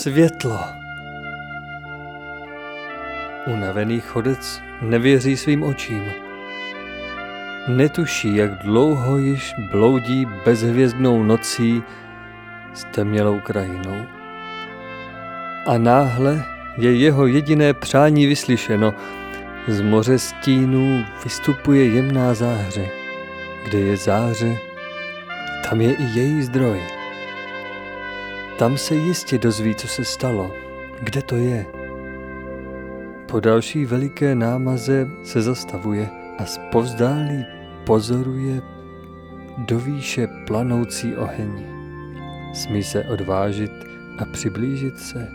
Světlo. Unavený chodec nevěří svým očím. Netuší, jak dlouho již bloudí bezhvězdnou nocí s temnělou krajinou. A náhle je jeho jediné přání vyslyšeno. Z moře stínů vystupuje jemná záře. Kde je záře, tam je i její zdroj. Tam se jistě dozví, co se stalo, kde to je. Po další veliké námaze se zastavuje a zpovzdálí pozoruje do výše planoucí oheň. Smí se odvážit a přiblížit se.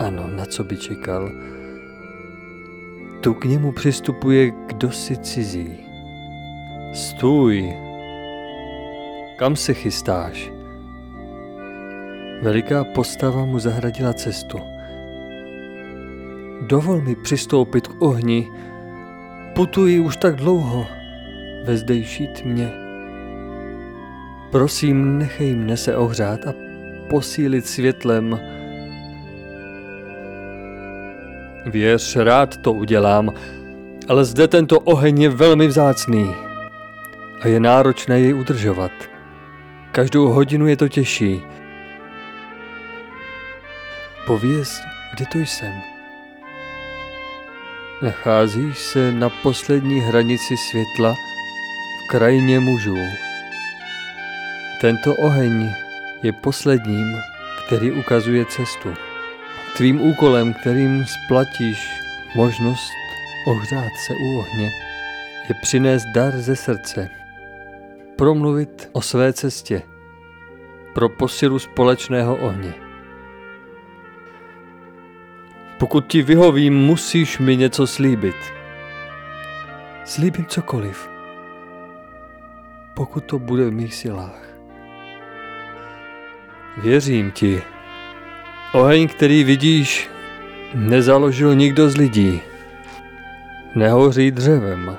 Ano, na co by čekal? Tu k němu přistupuje kdosi cizí. Stůj! Kam se chystáš? Veliká postava mu zahradila cestu. Dovol mi přistoupit k ohni, putuji už tak dlouho ve zdejší tmě. Prosím, nechej mne se ohřát a posílit světlem. Věř, rád to udělám, ale zde tento oheň je velmi vzácný a je náročné jej udržovat. Každou hodinu je to těžší. Pověz, kde to jsem? Nacházíš se na poslední hranici světla v krajině mužů. Tento oheň je posledním, který ukazuje cestu. Tvým úkolem, kterým splatíš možnost ohřát se u ohně, je přinést dar ze srdce, promluvit o své cestě pro posilu společného ohně. Pokud ti vyhovím, musíš mi něco slíbit. Slíbím cokoliv, pokud to bude v mých silách. Věřím ti. Oheň, který vidíš, nezaložil nikdo z lidí. Nehoří dřevem.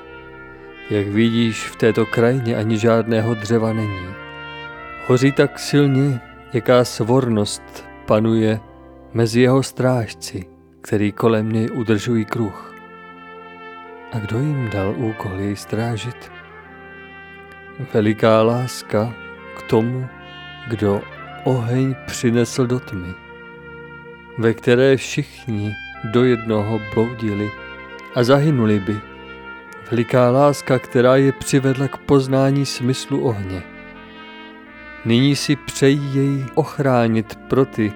Jak vidíš, v této krajině ani žádného dřeva není. Hoří tak silně, jaká svornost panuje mezi jeho strážci který kolem něj udržují kruh. A kdo jim dal úkol jej strážit? Veliká láska k tomu, kdo oheň přinesl do tmy, ve které všichni do jednoho bloudili a zahynuli by. Veliká láska, která je přivedla k poznání smyslu ohně. Nyní si přejí jej ochránit pro ty,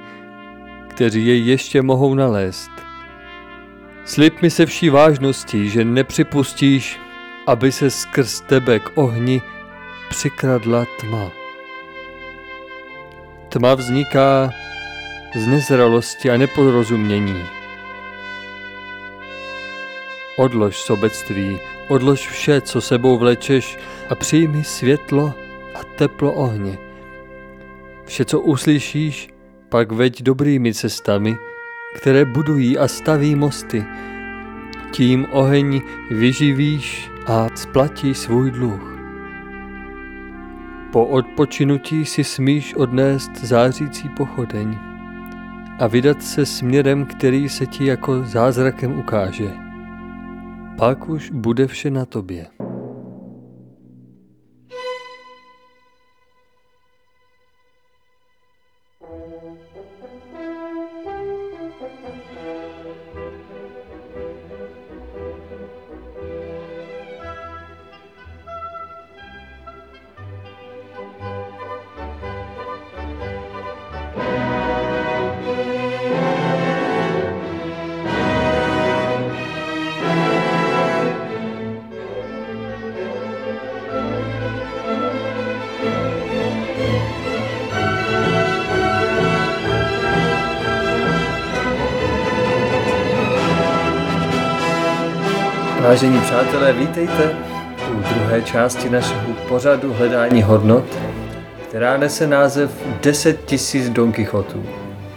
kteří jej ještě mohou nalézt. Slib mi se vší vážností, že nepřipustíš, aby se skrz tebe k ohni přikradla tma. Tma vzniká z nezralosti a neporozumění. Odlož sobectví, odlož vše, co sebou vlečeš a přijmi světlo a teplo ohně. Vše, co uslyšíš, pak veď dobrými cestami, které budují a staví mosty. Tím oheň vyživíš a splatí svůj dluh. Po odpočinutí si smíš odnést zářící pochodeň a vydat se směrem, který se ti jako zázrakem ukáže. Pak už bude vše na tobě. Vážení přátelé, vítejte u druhé části našeho pořadu Hledání hodnot, která nese název 10 tisíc Don Quixotů.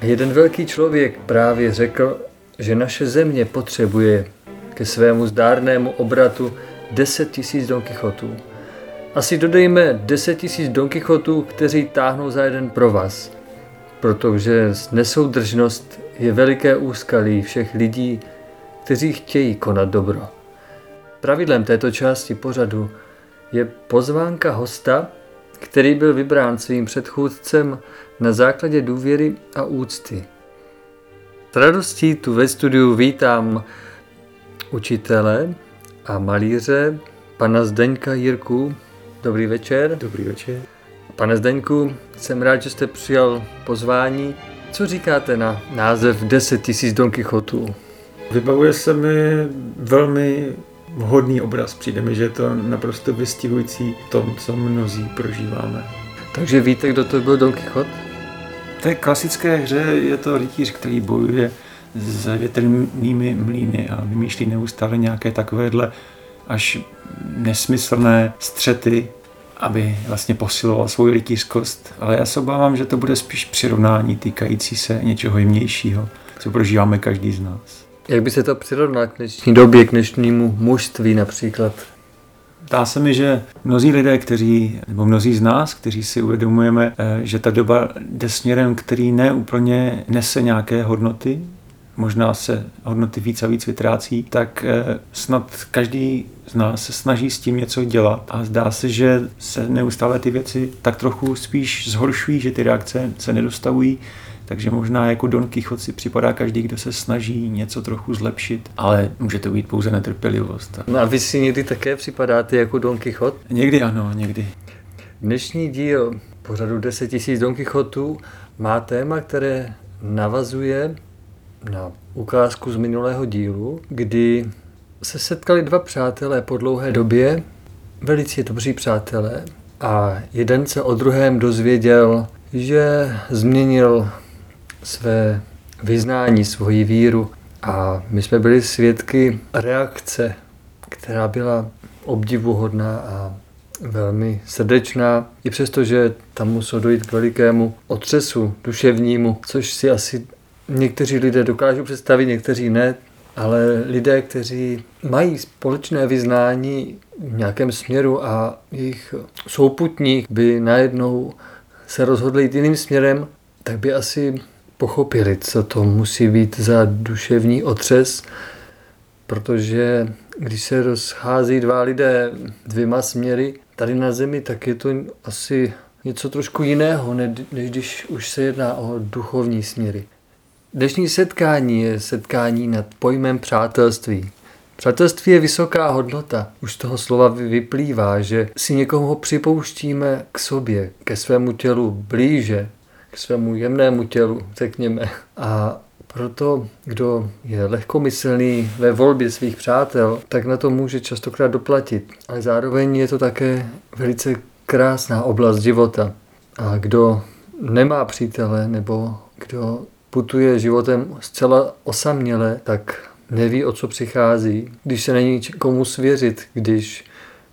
Jeden velký člověk právě řekl, že naše země potřebuje ke svému zdárnému obratu 10 tisíc Don Quixotů. Asi dodejme 10 tisíc Don Quixotů, kteří táhnou za jeden pro vás. protože nesoudržnost je veliké úskalí všech lidí, kteří chtějí konat dobro. Pravidlem této části pořadu je pozvánka hosta, který byl vybrán svým předchůdcem na základě důvěry a úcty. S radostí tu ve studiu vítám učitele a malíře pana Zdeňka Jirku. Dobrý večer. Dobrý večer. Pane Zdeňku, jsem rád, že jste přijal pozvání. Co říkáte na název 10 tisíc Don Quixotů? Vybavuje se mi velmi vhodný obraz. Přijde mi, že je to naprosto vystihující tom, co mnozí prožíváme. Takže víte, kdo to byl Don Quixote? V té klasické hře je to rytíř, který bojuje s větrnými mlýny a vymýšlí neustále nějaké takovéhle až nesmyslné střety, aby vlastně posiloval svou rytířskost. Ale já se obávám, že to bude spíš přirovnání týkající se něčeho jemnějšího, co prožíváme každý z nás. Jak by se to přirovnal k dnešní době, k dnešnímu mužství například? Dá se mi, že mnozí lidé, kteří, nebo mnozí z nás, kteří si uvědomujeme, eh, že ta doba jde směrem, který neúplně nese nějaké hodnoty, možná se hodnoty víc a víc vytrácí, tak eh, snad každý z nás se snaží s tím něco dělat a zdá se, že se neustále ty věci tak trochu spíš zhoršují, že ty reakce se nedostavují, takže možná jako Don Quixote si připadá každý, kdo se snaží něco trochu zlepšit, ale může to být pouze netrpělivost. No a vy si někdy také připadáte jako Don Quixote? Někdy ano, někdy. Dnešní díl pořadu 10 000 Don Quixotů má téma, které navazuje na ukázku z minulého dílu, kdy se setkali dva přátelé po dlouhé době, velice dobří přátelé, a jeden se o druhém dozvěděl, že změnil své vyznání, svoji víru. A my jsme byli svědky reakce, která byla obdivuhodná a velmi srdečná, i přesto, že tam muselo dojít k velikému otřesu duševnímu, což si asi někteří lidé dokážou představit, někteří ne, ale lidé, kteří mají společné vyznání v nějakém směru a jejich souputník by najednou se rozhodli jít jiným směrem, tak by asi pochopili, co to musí být za duševní otřes, protože když se rozchází dva lidé dvěma směry tady na zemi, tak je to asi něco trošku jiného, než když už se jedná o duchovní směry. Dnešní setkání je setkání nad pojmem přátelství. Přátelství je vysoká hodnota. Už z toho slova vyplývá, že si někoho připouštíme k sobě, ke svému tělu blíže, k svému jemnému tělu, řekněme. A proto, kdo je lehkomyslný ve volbě svých přátel, tak na to může častokrát doplatit. Ale zároveň je to také velice krásná oblast života. A kdo nemá přítele, nebo kdo putuje životem zcela osaměle, tak neví, o co přichází, když se není komu svěřit, když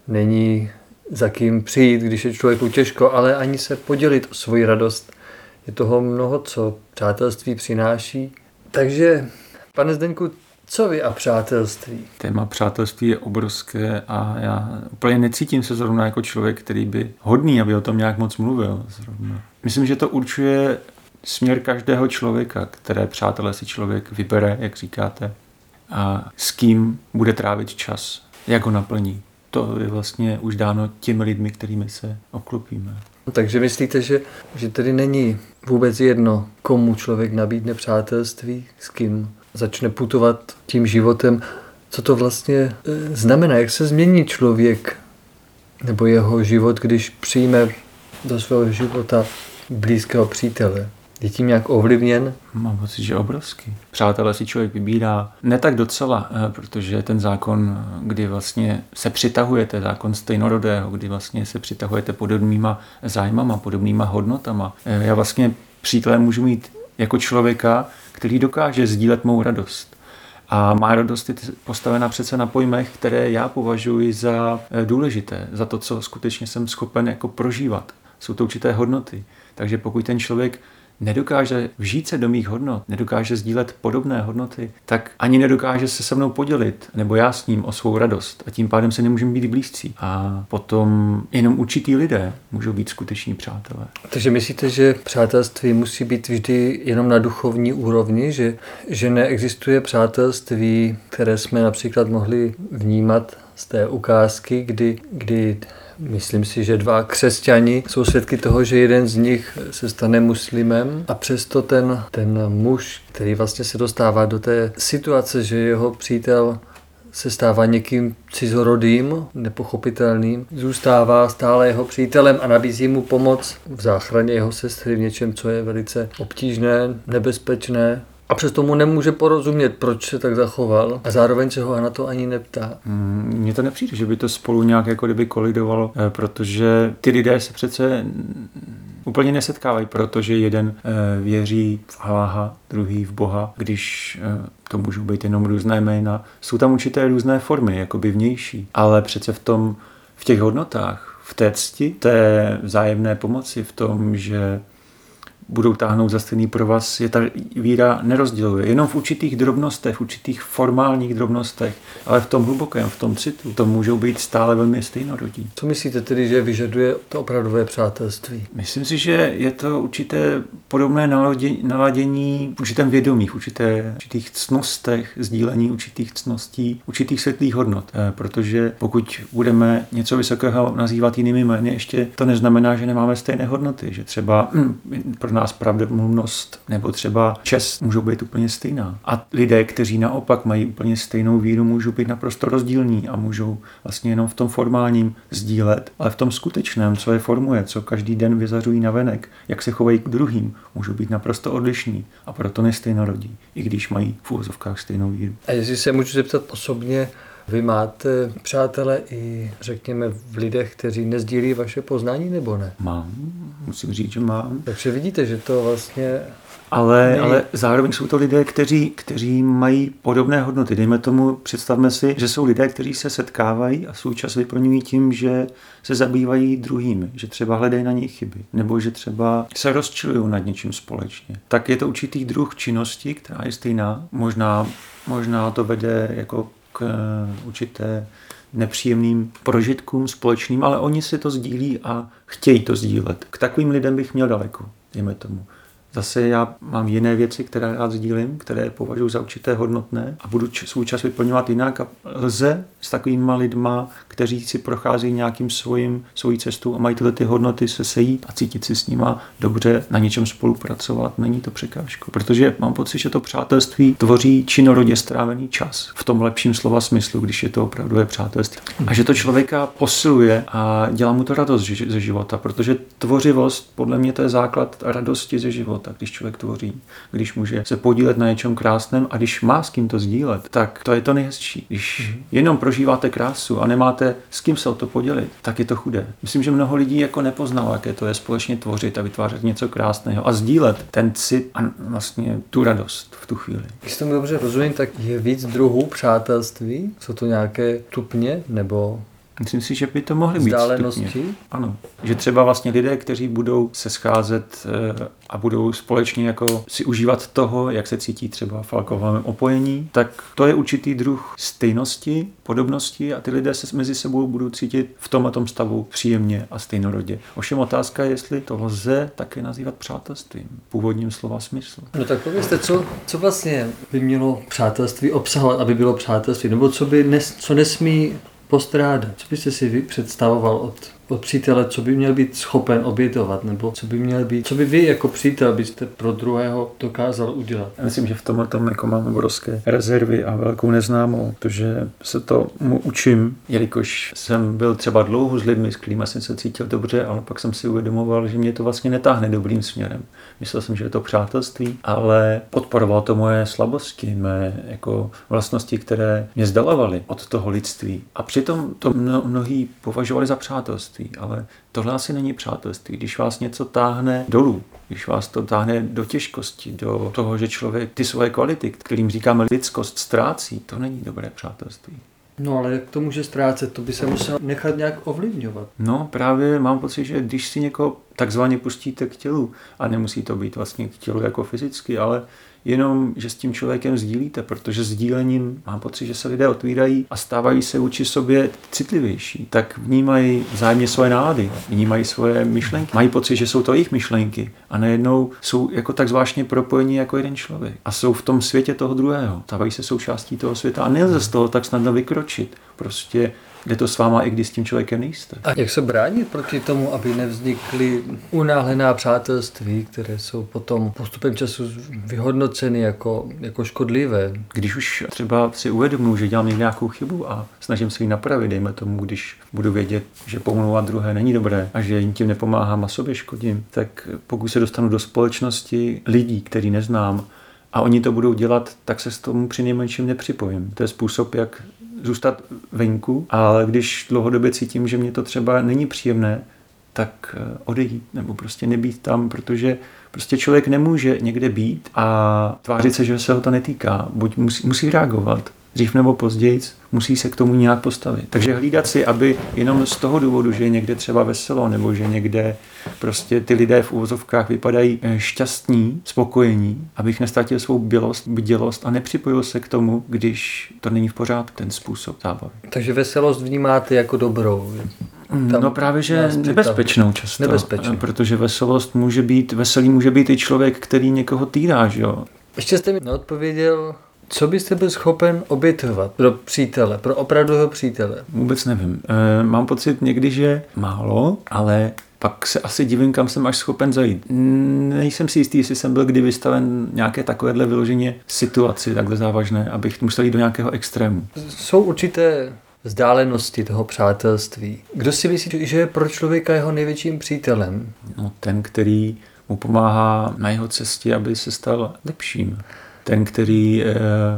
není za kým přijít, když je člověku těžko, ale ani se podělit o svoji radost. Je toho mnoho, co přátelství přináší. Takže, pane Zdeňku, co vy a přátelství? Téma přátelství je obrovské a já úplně necítím se zrovna jako člověk, který by hodný, aby o tom nějak moc mluvil. Zrovna. Myslím, že to určuje směr každého člověka, které přátelé si člověk vybere, jak říkáte, a s kým bude trávit čas, jak ho naplní. To je vlastně už dáno těmi lidmi, kterými se obklopíme. Takže myslíte, že, že tedy není vůbec jedno, komu člověk nabídne přátelství, s kým začne putovat tím životem, co to vlastně e, znamená, jak se změní člověk nebo jeho život, když přijme do svého života blízkého přítele. Je tím nějak ovlivněn? Mám pocit, že obrovský. Přátelé si člověk vybírá ne tak docela, eh, protože ten zákon, kdy vlastně se přitahujete, zákon stejnorodého, kdy vlastně se přitahujete podobnýma zájmama, podobnýma hodnotama. Eh, já vlastně přítele můžu mít jako člověka, který dokáže sdílet mou radost. A má radost je postavena přece na pojmech, které já považuji za eh, důležité, za to, co skutečně jsem schopen jako prožívat. Jsou to určité hodnoty. Takže pokud ten člověk nedokáže vžít se do mých hodnot, nedokáže sdílet podobné hodnoty, tak ani nedokáže se se mnou podělit, nebo já s ním o svou radost. A tím pádem se nemůžeme být blízcí. A potom jenom určitý lidé můžou být skuteční přátelé. Takže myslíte, že přátelství musí být vždy jenom na duchovní úrovni, že, že neexistuje přátelství, které jsme například mohli vnímat z té ukázky, kdy, kdy Myslím si, že dva křesťani jsou svědky toho, že jeden z nich se stane muslimem. A přesto ten, ten muž, který vlastně se dostává do té situace, že jeho přítel se stává někým cizorodým, nepochopitelným, zůstává stále jeho přítelem a nabízí mu pomoc v záchraně jeho sestry v něčem, co je velice obtížné, nebezpečné, a přesto mu nemůže porozumět, proč se tak zachoval a zároveň se ho na to ani neptá. Mm, to nepřijde, že by to spolu nějak jako kdyby kolidovalo, eh, protože ty lidé se přece úplně nesetkávají, protože jeden eh, věří v Alláha, druhý v Boha, když eh, to můžou být jenom různé jména. Jsou tam určité různé formy, jakoby vnější, ale přece v tom, v těch hodnotách, v té cti, té vzájemné pomoci, v tom, že budou táhnout za stejný provaz, je ta víra nerozděluje. Jenom v určitých drobnostech, v určitých formálních drobnostech, ale v tom hlubokém, v tom citu, to můžou být stále velmi stejnorodí. Co myslíte tedy, že vyžaduje to opravdové přátelství? Myslím si, že je to určité podobné naladění v určitém vědomí, v určité, určitých cnostech, sdílení určitých cností, určitých světlých hodnot. Eh, protože pokud budeme něco vysokého nazývat jinými jmény, ještě to neznamená, že nemáme stejné hodnoty, že třeba hm, pro nás nás pravdomluvnost nebo třeba čest můžou být úplně stejná. A lidé, kteří naopak mají úplně stejnou víru, můžou být naprosto rozdílní a můžou vlastně jenom v tom formálním sdílet, ale v tom skutečném, co je formuje, co každý den vyzařují na venek, jak se chovají k druhým, můžou být naprosto odlišní a proto nestejnorodí, i když mají v úvozovkách stejnou víru. A jestli se můžu zeptat osobně, vy máte přátele i, řekněme, v lidech, kteří nezdílí vaše poznání, nebo ne? Mám, musím říct, že mám. Takže vidíte, že to vlastně ale, ale zároveň jsou to lidé, kteří, kteří mají podobné hodnoty. Dejme tomu, představme si, že jsou lidé, kteří se setkávají a svůj čas vyplňují tím, že se zabývají druhými, že třeba hledají na nich chyby, nebo že třeba se rozčilují nad něčím společně. Tak je to určitý druh činnosti, která je stejná. Možná, možná to vede jako eh, určité nepříjemným prožitkům společným, ale oni si to sdílí a chtějí to sdílet. K takovým lidem bych měl daleko, dejme tomu. Zase já mám jiné věci, které rád sdílím, které považuji za určité hodnotné a budu svůj čas vyplňovat jinak a lze s takovými lidma, kteří si procházejí nějakým svým, svojí cestou a mají tyhle ty hodnoty se sejít a cítit si s nima dobře, na něčem spolupracovat, není to překážka. Protože mám pocit, že to přátelství tvoří činorodě strávený čas. V tom lepším slova smyslu, když je to opravdu je přátelství. A že to člověka posiluje a dělá mu to radost ze života, protože tvořivost, podle mě to je základ radosti ze života, když člověk tvoří, když může se podílet na něčem krásném a když má s kým to sdílet, tak to je to nejhezčí. Když jenom prožíváte krásu a nemáte s kým se o to podělit, tak je to chudé. Myslím, že mnoho lidí jako nepoznalo, jaké to je společně tvořit a vytvářet něco krásného a sdílet ten cit a vlastně tu radost v tu chvíli. Když tomu dobře rozumím, tak je víc druhů přátelství? Jsou to nějaké tupně nebo Myslím si, že by to mohly být stupně. Ano. Že třeba vlastně lidé, kteří budou se scházet eh, a budou společně jako si užívat toho, jak se cítí třeba v alkoholovém opojení, tak to je určitý druh stejnosti, podobnosti a ty lidé se mezi sebou budou cítit v tom a tom stavu příjemně a stejnorodě. Ovšem otázka je, jestli to lze také nazývat přátelstvím, původním slova smyslu. No tak povězte, co, co vlastně by mělo přátelství obsahovat, aby bylo přátelství, nebo co, by nes, co nesmí postrádat. Co byste si vy představoval od od přítele, co by měl být schopen obětovat, nebo co by měl být, co by vy jako přítel byste pro druhého dokázal udělat? Já myslím, že v tomhle tom jako mám obrovské rezervy a velkou neznámou, protože se to mu učím, jelikož jsem byl třeba dlouho s lidmi, s kterými jsem se cítil dobře, ale pak jsem si uvědomoval, že mě to vlastně netáhne dobrým směrem. Myslel jsem, že je to přátelství, ale podporoval to moje slabosti, mé jako vlastnosti, které mě zdalovaly od toho lidství. A přitom to mnohí považovali za přátelství přátelství, ale tohle asi není přátelství. Když vás něco táhne dolů, když vás to táhne do těžkosti, do toho, že člověk ty svoje kvality, kterým říkáme lidskost, ztrácí, to není dobré přátelství. No ale jak to může ztrácet? To by se musel nechat nějak ovlivňovat. No právě mám pocit, že když si někoho takzvaně pustíte k tělu, a nemusí to být vlastně k tělu jako fyzicky, ale jenom, že s tím člověkem sdílíte, protože sdílením mám pocit, že se lidé otvírají a stávají se vůči sobě citlivější, tak vnímají vzájemně svoje nálady, vnímají svoje myšlenky, mají pocit, že jsou to jejich myšlenky a najednou jsou jako tak zvláštně propojení jako jeden člověk. A jsou v tom světě toho druhého, stávají se součástí toho světa. A nelze z toho tak snadno vykročit. Prostě jde to s váma, i když s tím člověkem nejste. A jak se bránit proti tomu, aby nevznikly unáhlená přátelství, které jsou potom postupem času vyhodnoceny jako, jako škodlivé? Když už třeba si uvědomuji, že dělám nějakou chybu a snažím se ji napravit, dejme tomu, když budu vědět, že pomlouvat druhé není dobré a že jim tím nepomáhám a sobě škodím, tak pokud se dostanu do společnosti lidí, který neznám, a oni to budou dělat, tak se s tomu při nejmenším nepřipojím. To je způsob, jak zůstat venku, ale když dlouhodobě cítím, že mě to třeba není příjemné, tak eh, odejít nebo prostě nebýt tam, protože prostě člověk nemůže někde být a tvářit se, že se ho to netýká. Buď musí, musí reagovat, dřív nebo později musí se k tomu nějak postavit. Takže hlídat si, aby jenom z toho důvodu, že je někde třeba veselo, nebo že někde prostě ty lidé v úvozovkách vypadají eh, šťastní, spokojení, abych nestratil svou bělost, bdělost a nepřipojil se k tomu, když to není v pořádku, ten způsob zábavy. Takže veselost vnímáte jako dobrou. Tam no právě, že nebezpečnou často. Nebezpečnou. Protože veselost může být, veselý může být i člověk, který někoho týrá, že jo. Ještě jste mi neodpověděl, co byste byl schopen obětovat pro přítele, pro opravdového přítele? Vůbec nevím. E, mám pocit někdy, že málo, ale pak se asi divím, kam jsem až schopen zajít. Nejsem si jistý, jestli jsem byl kdy vystaven nějaké takovéhle vyloženě situaci takhle závažné, abych musel jít do nějakého extrému. Jsou určité vzdálenosti toho přátelství. Kdo si myslí, že je pro člověka jeho největším přítelem? No, ten, který mu pomáhá na jeho cestě, aby se stal lepším ten, který e,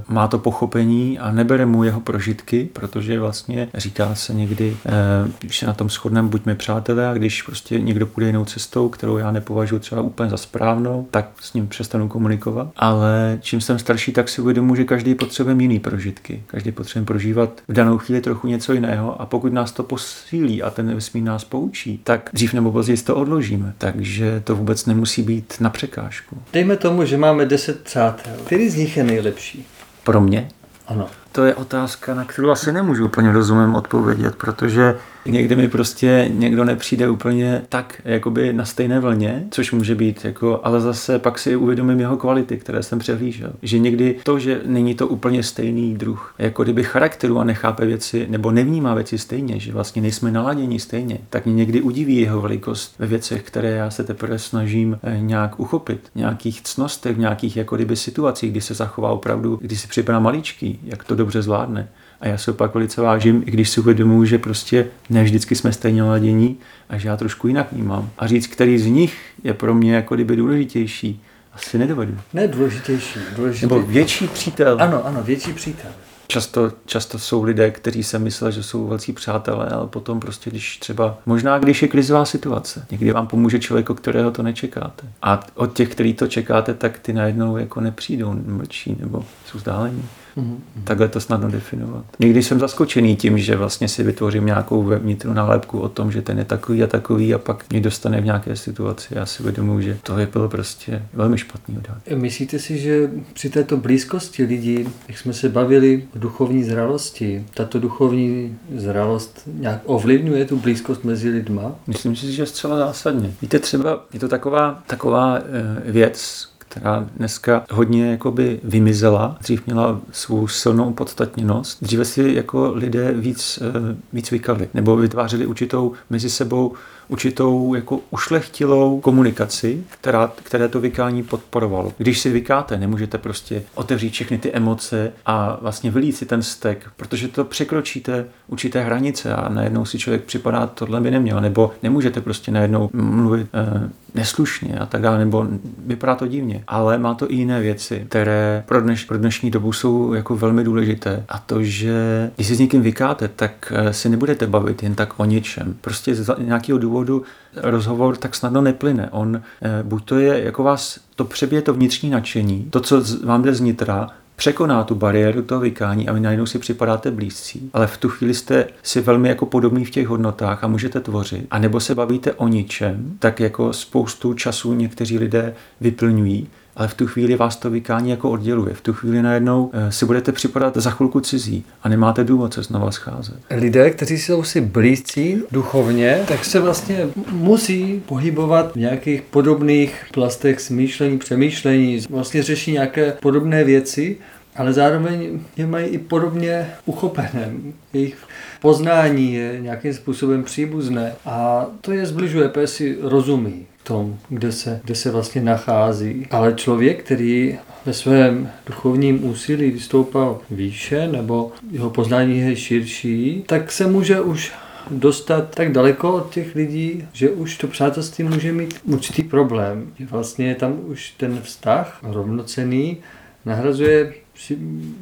má to pochopení a nebere mu jeho prožitky, protože vlastně říká se někdy, e, když se na tom shodneme, buďme přátelé a když prostě někdo půjde jinou cestou, kterou já nepovažuji třeba úplně za správnou, tak s ním přestanu komunikovat. Ale čím jsem starší, tak si uvědomuji, že každý potřebuje jiný prožitky. Každý potřebuje prožívat v danou chvíli trochu něco jiného a pokud nás to posílí a ten vesmír nás poučí, tak dřív nebo později to odložíme. Takže to vůbec nemusí být na překážku. Dejme tomu, že máme 10 přátel který z nich je nejlepší? Pro mě? Ano. To je otázka, na kterou asi nemůžu úplně rozumem odpovědět, protože někdy mi prostě někdo nepřijde úplně tak jakoby na stejné vlně, což může být jako, ale zase pak si uvědomím jeho kvality, které jsem přehlížel. Že někdy to, že není to úplně stejný druh, jako kdyby charakteru a nechápe věci, nebo nevnímá věci stejně, že vlastně nejsme naladěni stejně, tak mě někdy udiví jeho velikost ve věcech, které já se teprve snažím eh, nějak uchopit, nějakých cnostech, nějakých jako kdyby situacích, kdy se zachová opravdu, kdy si připadá maličký, jak to dobře zvládne. A já se opak velice vážím, i když si uvědomuji, že prostě ne vždycky jsme stejně ladění a že já trošku jinak vnímám. A říct, který z nich je pro mě jako kdyby důležitější, asi nedovedu. Ne důležitější, důležitější. Nebo větší přítel. Ano, ano, větší přítel. Často, často jsou lidé, kteří se myslí, že jsou velcí přátelé, ale potom prostě, když třeba, možná když je krizová situace, někdy vám pomůže člověk, o kterého to nečekáte. A od těch, který to čekáte, tak ty najednou jako nepřijdou, mlčí nebo jsou vzdálení. Mm-hmm. Takhle to snadno definovat. Někdy jsem zaskočený tím, že vlastně si vytvořím nějakou vnitřní nálepku o tom, že ten je takový a takový a pak mě dostane v nějaké situaci. Já si uvědomuji, že to je bylo prostě velmi špatný odhad. Myslíte si, že při této blízkosti lidí, jak jsme se bavili o duchovní zralosti, tato duchovní zralost nějak ovlivňuje tu blízkost mezi lidma? Myslím si, že zcela zásadně. Víte, třeba je to taková, taková eh, věc, která dneska hodně jakoby vymizela. Dřív měla svou silnou podstatněnost. Dříve si jako lidé víc, eh, víc vykali nebo vytvářeli určitou mezi sebou určitou jako ušlechtilou komunikaci, která, které to vykání podporovalo. Když si vykáte, nemůžete prostě otevřít všechny ty emoce a vlastně vylít si ten stek, protože to překročíte určité hranice a najednou si člověk připadá, tohle by neměl, nebo nemůžete prostě najednou mluvit e, neslušně a tak dále, nebo vypadá to divně. Ale má to i jiné věci, které pro, dneš, pro dnešní dobu jsou jako velmi důležité. A to, že když si s někým vykáte, tak eh, si nebudete bavit jen tak o něčem. Prostě z nějakého důvodu důvodu rozhovor tak snadno neplyne. On eh, buď to je jako vás, to přebije to vnitřní nadšení, to, co vám jde znitra, překoná tu bariéru toho vykání a vy najednou si připadáte blízcí, ale v tu chvíli jste si velmi jako podobný v těch hodnotách a můžete tvořit. A nebo se bavíte o ničem, tak jako spoustu času někteří lidé vyplňují, ale v tu chvíli vás to vykání jako odděluje. V tu chvíli najednou eh, si budete připadat za chvilku cizí a nemáte důvod se znova scházet. Lidé, kteří jsou si blízcí duchovně, tak se vlastně musí pohybovat v nějakých podobných plastech smýšlení, přemýšlení, vlastně řeší nějaké podobné věci, ale zároveň je mají i podobně uchopené. Jejich poznání je nějakým způsobem příbuzné a to je zbližuje, protože si rozumí tom, kde se, kde se vlastně nachází. Ale člověk, který ve svém duchovním úsilí vystoupal výše, nebo jeho poznání je širší, tak se může už dostat tak daleko od těch lidí, že už to přátelství může mít určitý problém. Vlastně je tam už ten vztah rovnocený, nahrazuje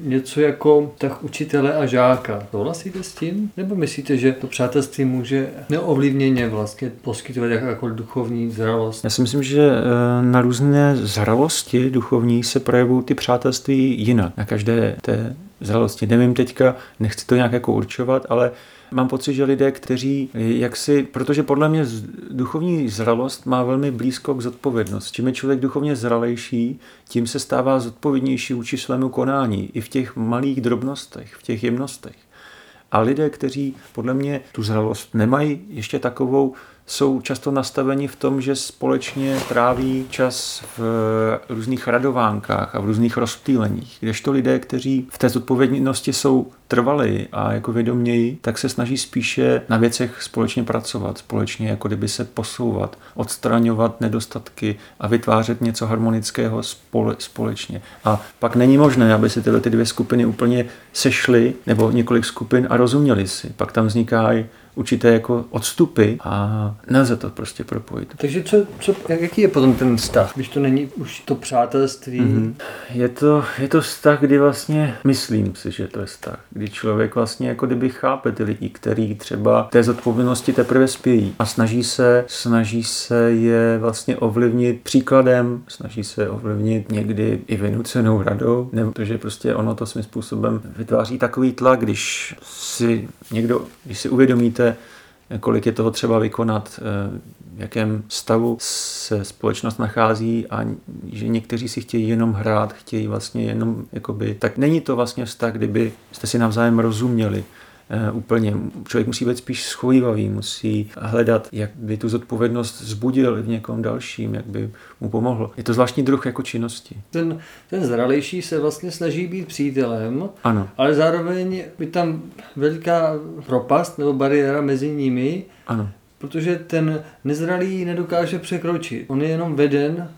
něco jako tak učitele a žáka. Souhlasíte s tím? Nebo myslíte, že to přátelství může neovlivněně vlastně poskytovat jakákoliv duchovní zralost? Já si myslím, že eh, na různé zralosti duchovní se projevují ty přátelství jinak. Na každé té zralosti. Nevím teďka, nechci to nějak jako určovat, ale Mám pocit, že lidé, kteří jak si, protože podle mě duchovní zralost má velmi blízko k zodpovědnosti. Čím je člověk duchovně zralejší, tím se stává zodpovědnější vůči svému konání i v těch malých drobnostech, v těch jemnostech. A lidé, kteří podle mě tu zralost nemají ještě takovou, jsou často nastaveni v tom, že společně tráví čas v různých radovánkách a v různých rozptýleních. Kdežto lidé, kteří v té zodpovědnosti jsou trvalý a jako vědoměji, tak se snaží spíše na věcech společně pracovat, společně jako kdyby se posouvat, odstraňovat nedostatky a vytvářet něco harmonického spole, společně. A pak není možné, aby si tyhle ty dvě skupiny úplně sešly, nebo několik skupin a rozuměli si. Pak tam vznikají určité jako odstupy a nelze to prostě propojit. Takže co, co, jaký je potom ten vztah, když to není už to přátelství? Mm-hmm. Je, to, je to vztah, kdy vlastně myslím si, že to je vztah, kdy člověk vlastně jako kdyby chápe ty lidi, který třeba té zodpovědnosti teprve spějí a snaží se, snaží se je vlastně ovlivnit příkladem, snaží se ovlivnit někdy i vynucenou radou, nebo protože prostě ono to svým způsobem vytváří takový tlak, když si někdo, když si uvědomíte, kolik je toho třeba vykonat, eh, v jakém stavu se společnost nachází a že někteří si chtějí jenom hrát, chtějí vlastně jenom, jakoby, tak není to vlastně vztah, kdyby jste si navzájem rozuměli, úplně. Člověk musí být spíš schovývavý, musí hledat, jak by tu zodpovědnost zbudil v někom dalším, jak by mu pomohlo. Je to zvláštní druh jako činnosti. Ten, ten zralejší se vlastně snaží být přítelem, ano. ale zároveň je tam veliká propast nebo bariéra mezi nimi, ano. protože ten nezralý nedokáže překročit. On je jenom veden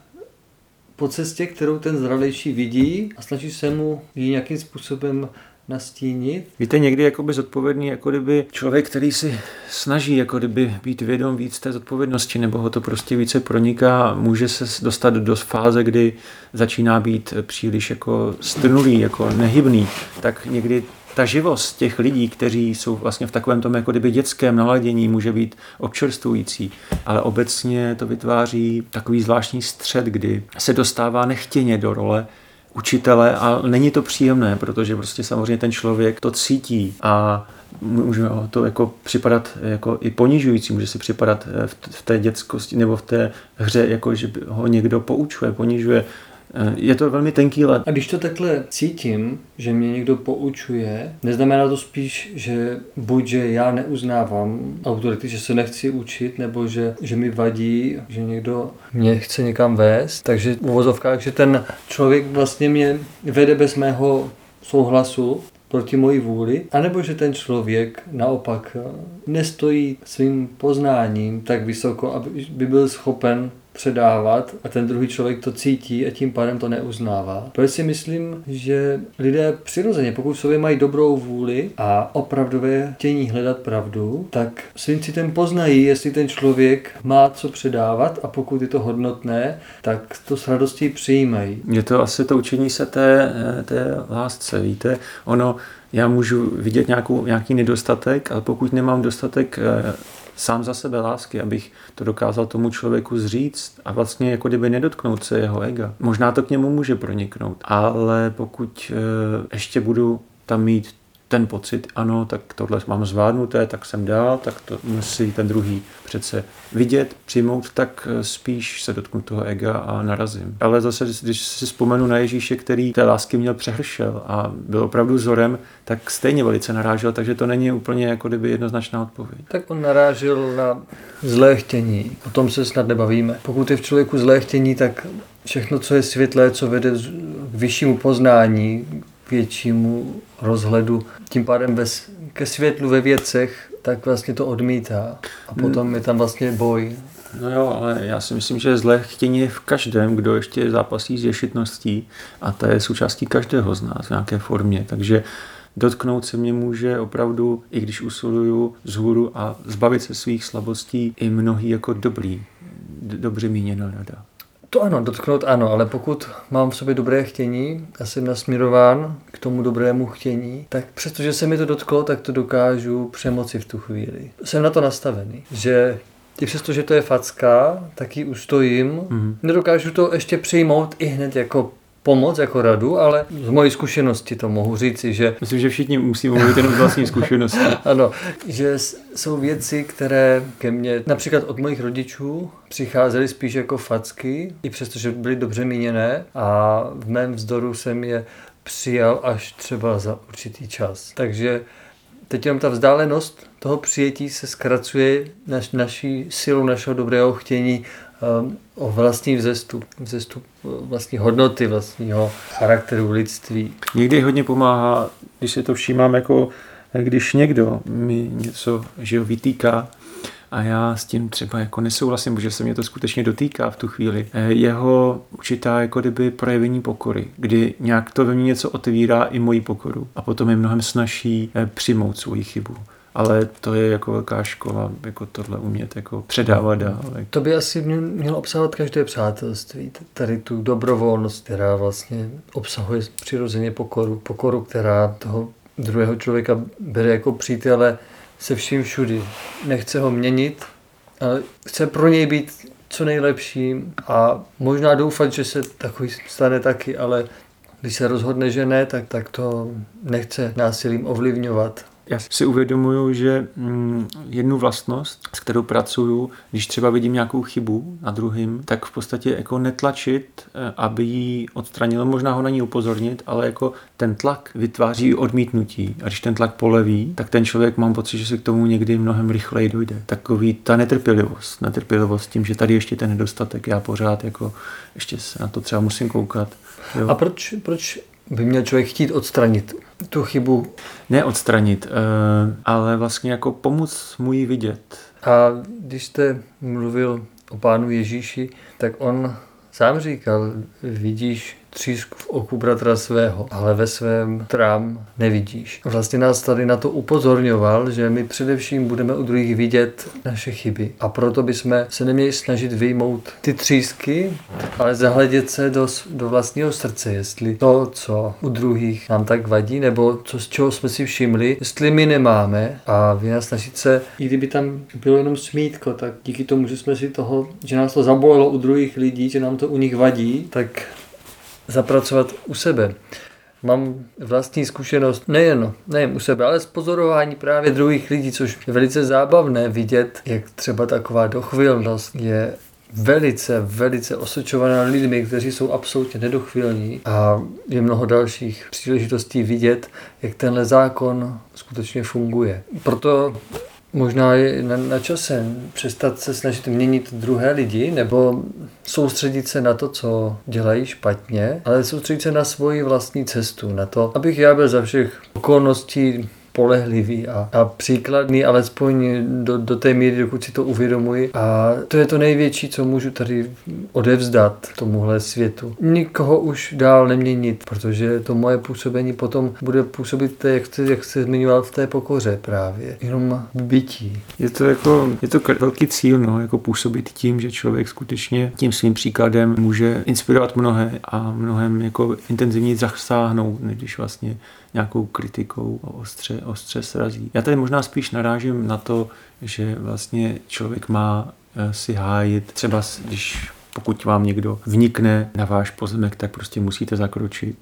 po cestě, kterou ten zralejší vidí a snaží se mu ji nějakým způsobem nastínit. Víte, někdy jakoby zodpovědný, jako kdyby člověk, který si snaží jako kdyby být vědom víc té zodpovědnosti, nebo ho to prostě více proniká, může se dostat do fáze, kdy začíná být příliš jako strnulý, jako nehybný, tak někdy ta živost těch lidí, kteří jsou vlastně v takovém tom jako kdyby dětském naladění, může být občerstvující, ale obecně to vytváří takový zvláštní střed, kdy se dostává nechtěně do role učitele a není to příjemné, protože prostě samozřejmě ten člověk to cítí a může to jako připadat jako i ponižující, může si připadat v té dětskosti nebo v té hře, jako že ho někdo poučuje, ponižuje, Eh, je to velmi tenký led. A když to takhle cítím, že mě někdo poučuje, neznamená to spíš, že buď, že já neuznávám autority, že se nechci učit, nebo že, že mi vadí, že někdo mě chce někam vést. Takže v uvozovkách, že ten člověk vlastně mě vede bez mého souhlasu, proti mojí vůli, anebo že ten člověk naopak nestojí svým poznáním tak vysoko, aby by byl schopen předávat a ten druhý člověk to cítí a tím pádem to neuznává. Proto si myslím, že lidé přirozeně, pokud v sobě mají dobrou vůli a opravdové chtění hledat pravdu, tak svým citem poznají, jestli ten člověk má co předávat a pokud je to hodnotné, tak to s radostí přijímají. Je to asi to učení se té, té lásce, víte, ono já můžu vidět nějakou, nějaký nedostatek, ale pokud nemám dostatek eh, sám za sebe lásky, abych to dokázal tomu člověku zříct a vlastně jako kdyby nedotknout se jeho ega. Možná to k němu může proniknout, ale pokud e, ještě budu tam mít ten pocit, ano, tak tohle mám zvládnuté, tak jsem dál, tak to musí ten druhý přece vidět, přijmout, tak eh, spíš se dotknu toho ega a narazím. Ale zase, když si vzpomenu na Ježíše, který té lásky měl přehršel a byl opravdu vzorem, tak stejně velice narážel, takže to není úplně jako kdyby jednoznačná odpověď. Tak on narážel na zlé chtění, o tom se snad nebavíme. Pokud je v člověku zlé chtění, tak všechno, co je světlé, co vede k vyššímu poznání, k většímu rozhledu, tím pádem bez, ke světlu ve věcech, tak vlastně to odmítá. A potom je tam vlastně boj. No jo, ale já si myslím, že zlé chtění je v každém, kdo ještě zápasí s ješitností a to je součástí každého z nás v nějaké formě. Takže dotknout se mě může opravdu, i když usiluju zhůru a zbavit se svých slabostí, i mnohý jako dobrý, dobře míněná rada. To ano, dotknout ano, ale pokud mám v sobě dobré chtění a jsem nasměrován k tomu dobrému chtění, tak přestože se mi to dotklo, tak to dokážu přemoci v tu chvíli. Jsem na to nastavený, že i přesto, že to je facka, tak ji ustojím. Mm-hmm. Nedokážu to ještě přijmout i hned jako pomoc jako radu, ale z mojí zkušenosti to mohu říci, že... Myslím, že všichni musí mluvit jenom z vlastní zkušenosti. ano, že jsou věci, které ke mně, například od mojich rodičů, přicházely spíš jako facky, i přestože byly dobře míněné a v mém vzdoru jsem je přijal až třeba za určitý čas. Takže teď jenom ta vzdálenost toho přijetí se zkracuje naš, naší silu našeho dobrého chtění o vlastní vzestup, vzestup vlastní hodnoty, vlastního charakteru lidství. Někdy hodně pomáhá, když se to všímám, jako když někdo mi něco že jo, vytýká, a já s tím třeba jako nesouhlasím, protože se mě to skutečně dotýká v tu chvíli. Eh, jeho určitá jako kdyby projevení pokory, kdy nějak to ve mně něco otevírá i moji pokoru a potom je mnohem snaží eh, přijmout svoji chybu ale to je jako velká škola, jako tohle umět jako předávat dál. To by asi mělo obsahovat každé přátelství, tady tu dobrovolnost, která vlastně obsahuje přirozeně pokoru, pokoru, která toho druhého člověka bere jako přítele se vším všudy. Nechce ho měnit, ale chce pro něj být co nejlepším a možná doufat, že se takový stane taky, ale když se rozhodne, že ne, tak, tak to nechce násilím ovlivňovat. Já si uvědomuju, že mm, jednu vlastnost, s kterou pracuju, když třeba vidím nějakou chybu na druhým, tak v podstatě jako netlačit, eh, aby ji odstranil, možná ho na ní upozornit, ale jako ten tlak vytváří odmítnutí. A když ten tlak poleví, tak ten člověk mám pocit, že se k tomu někdy mnohem rychleji dojde. Takový ta netrpělivost, netrpělivost tím, že tady ještě ten nedostatek, já pořád jako ještě se na to třeba musím koukat. Jo. A proč, proč by měl člověk chtít odstranit tu chybu? Ne odstranit, eh, ale vlastně jako pomoct mu ji vidět. A když jste mluvil o pánu Ježíši, tak on sám říkal, vidíš třísku v oku bratra svého, ale ve svém trám nevidíš. Vlastně nás tady na to upozorňoval, že my především budeme u druhých vidět naše chyby. A proto bychom se neměli snažit vyjmout ty třísky, ale zahledět se do, do vlastního srdce, jestli to, co u druhých nám tak vadí, nebo co, z čeho jsme si všimli, jestli my nemáme a vy nás snažit se, i kdyby tam bylo jenom smítko, tak díky tomu, že jsme si toho, že nás to zabolelo u druhých lidí, že nám to u nich vadí, tak zapracovat u sebe. Mám vlastní zkušenost nejen, nejen u sebe, ale z pozorování právě druhých lidí, což je velice zábavné vidět, jak třeba taková dochvilnost je velice, velice osočovaná lidmi, kteří jsou absolutně nedochvilní a je mnoho dalších příležitostí vidět, jak tenhle zákon skutečně funguje. Proto Možná je na, na čase přestat se snažit měnit druhé lidi nebo soustředit se na to, co dělají špatně, ale soustředit se na svoji vlastní cestu, na to, abych já byl za všech okolností spolehlivý a, a příkladný, alespoň do, do té míry, dokud si to uvědomuji. A to je to největší, co můžu tady odevzdat tomuhle světu. Nikoho už dál neměnit, protože to moje působení potom bude působit, jak jste, jak jste zmiňoval, v té pokoře právě. Jenom bytí. Je to jako, je to velký cíl, no, jako působit tím, že člověk skutečně tím svým příkladem může inspirovat mnohé a mnohem jako intenzivně zasáhnout, než když vlastně nějakou kritikou a ostře ostře srazí. Já tady možná spíš narážím na to, že vlastně člověk má eh, si hájit, třeba když pokud vám někdo vnikne na váš pozemek, tak prostě musíte zakročit.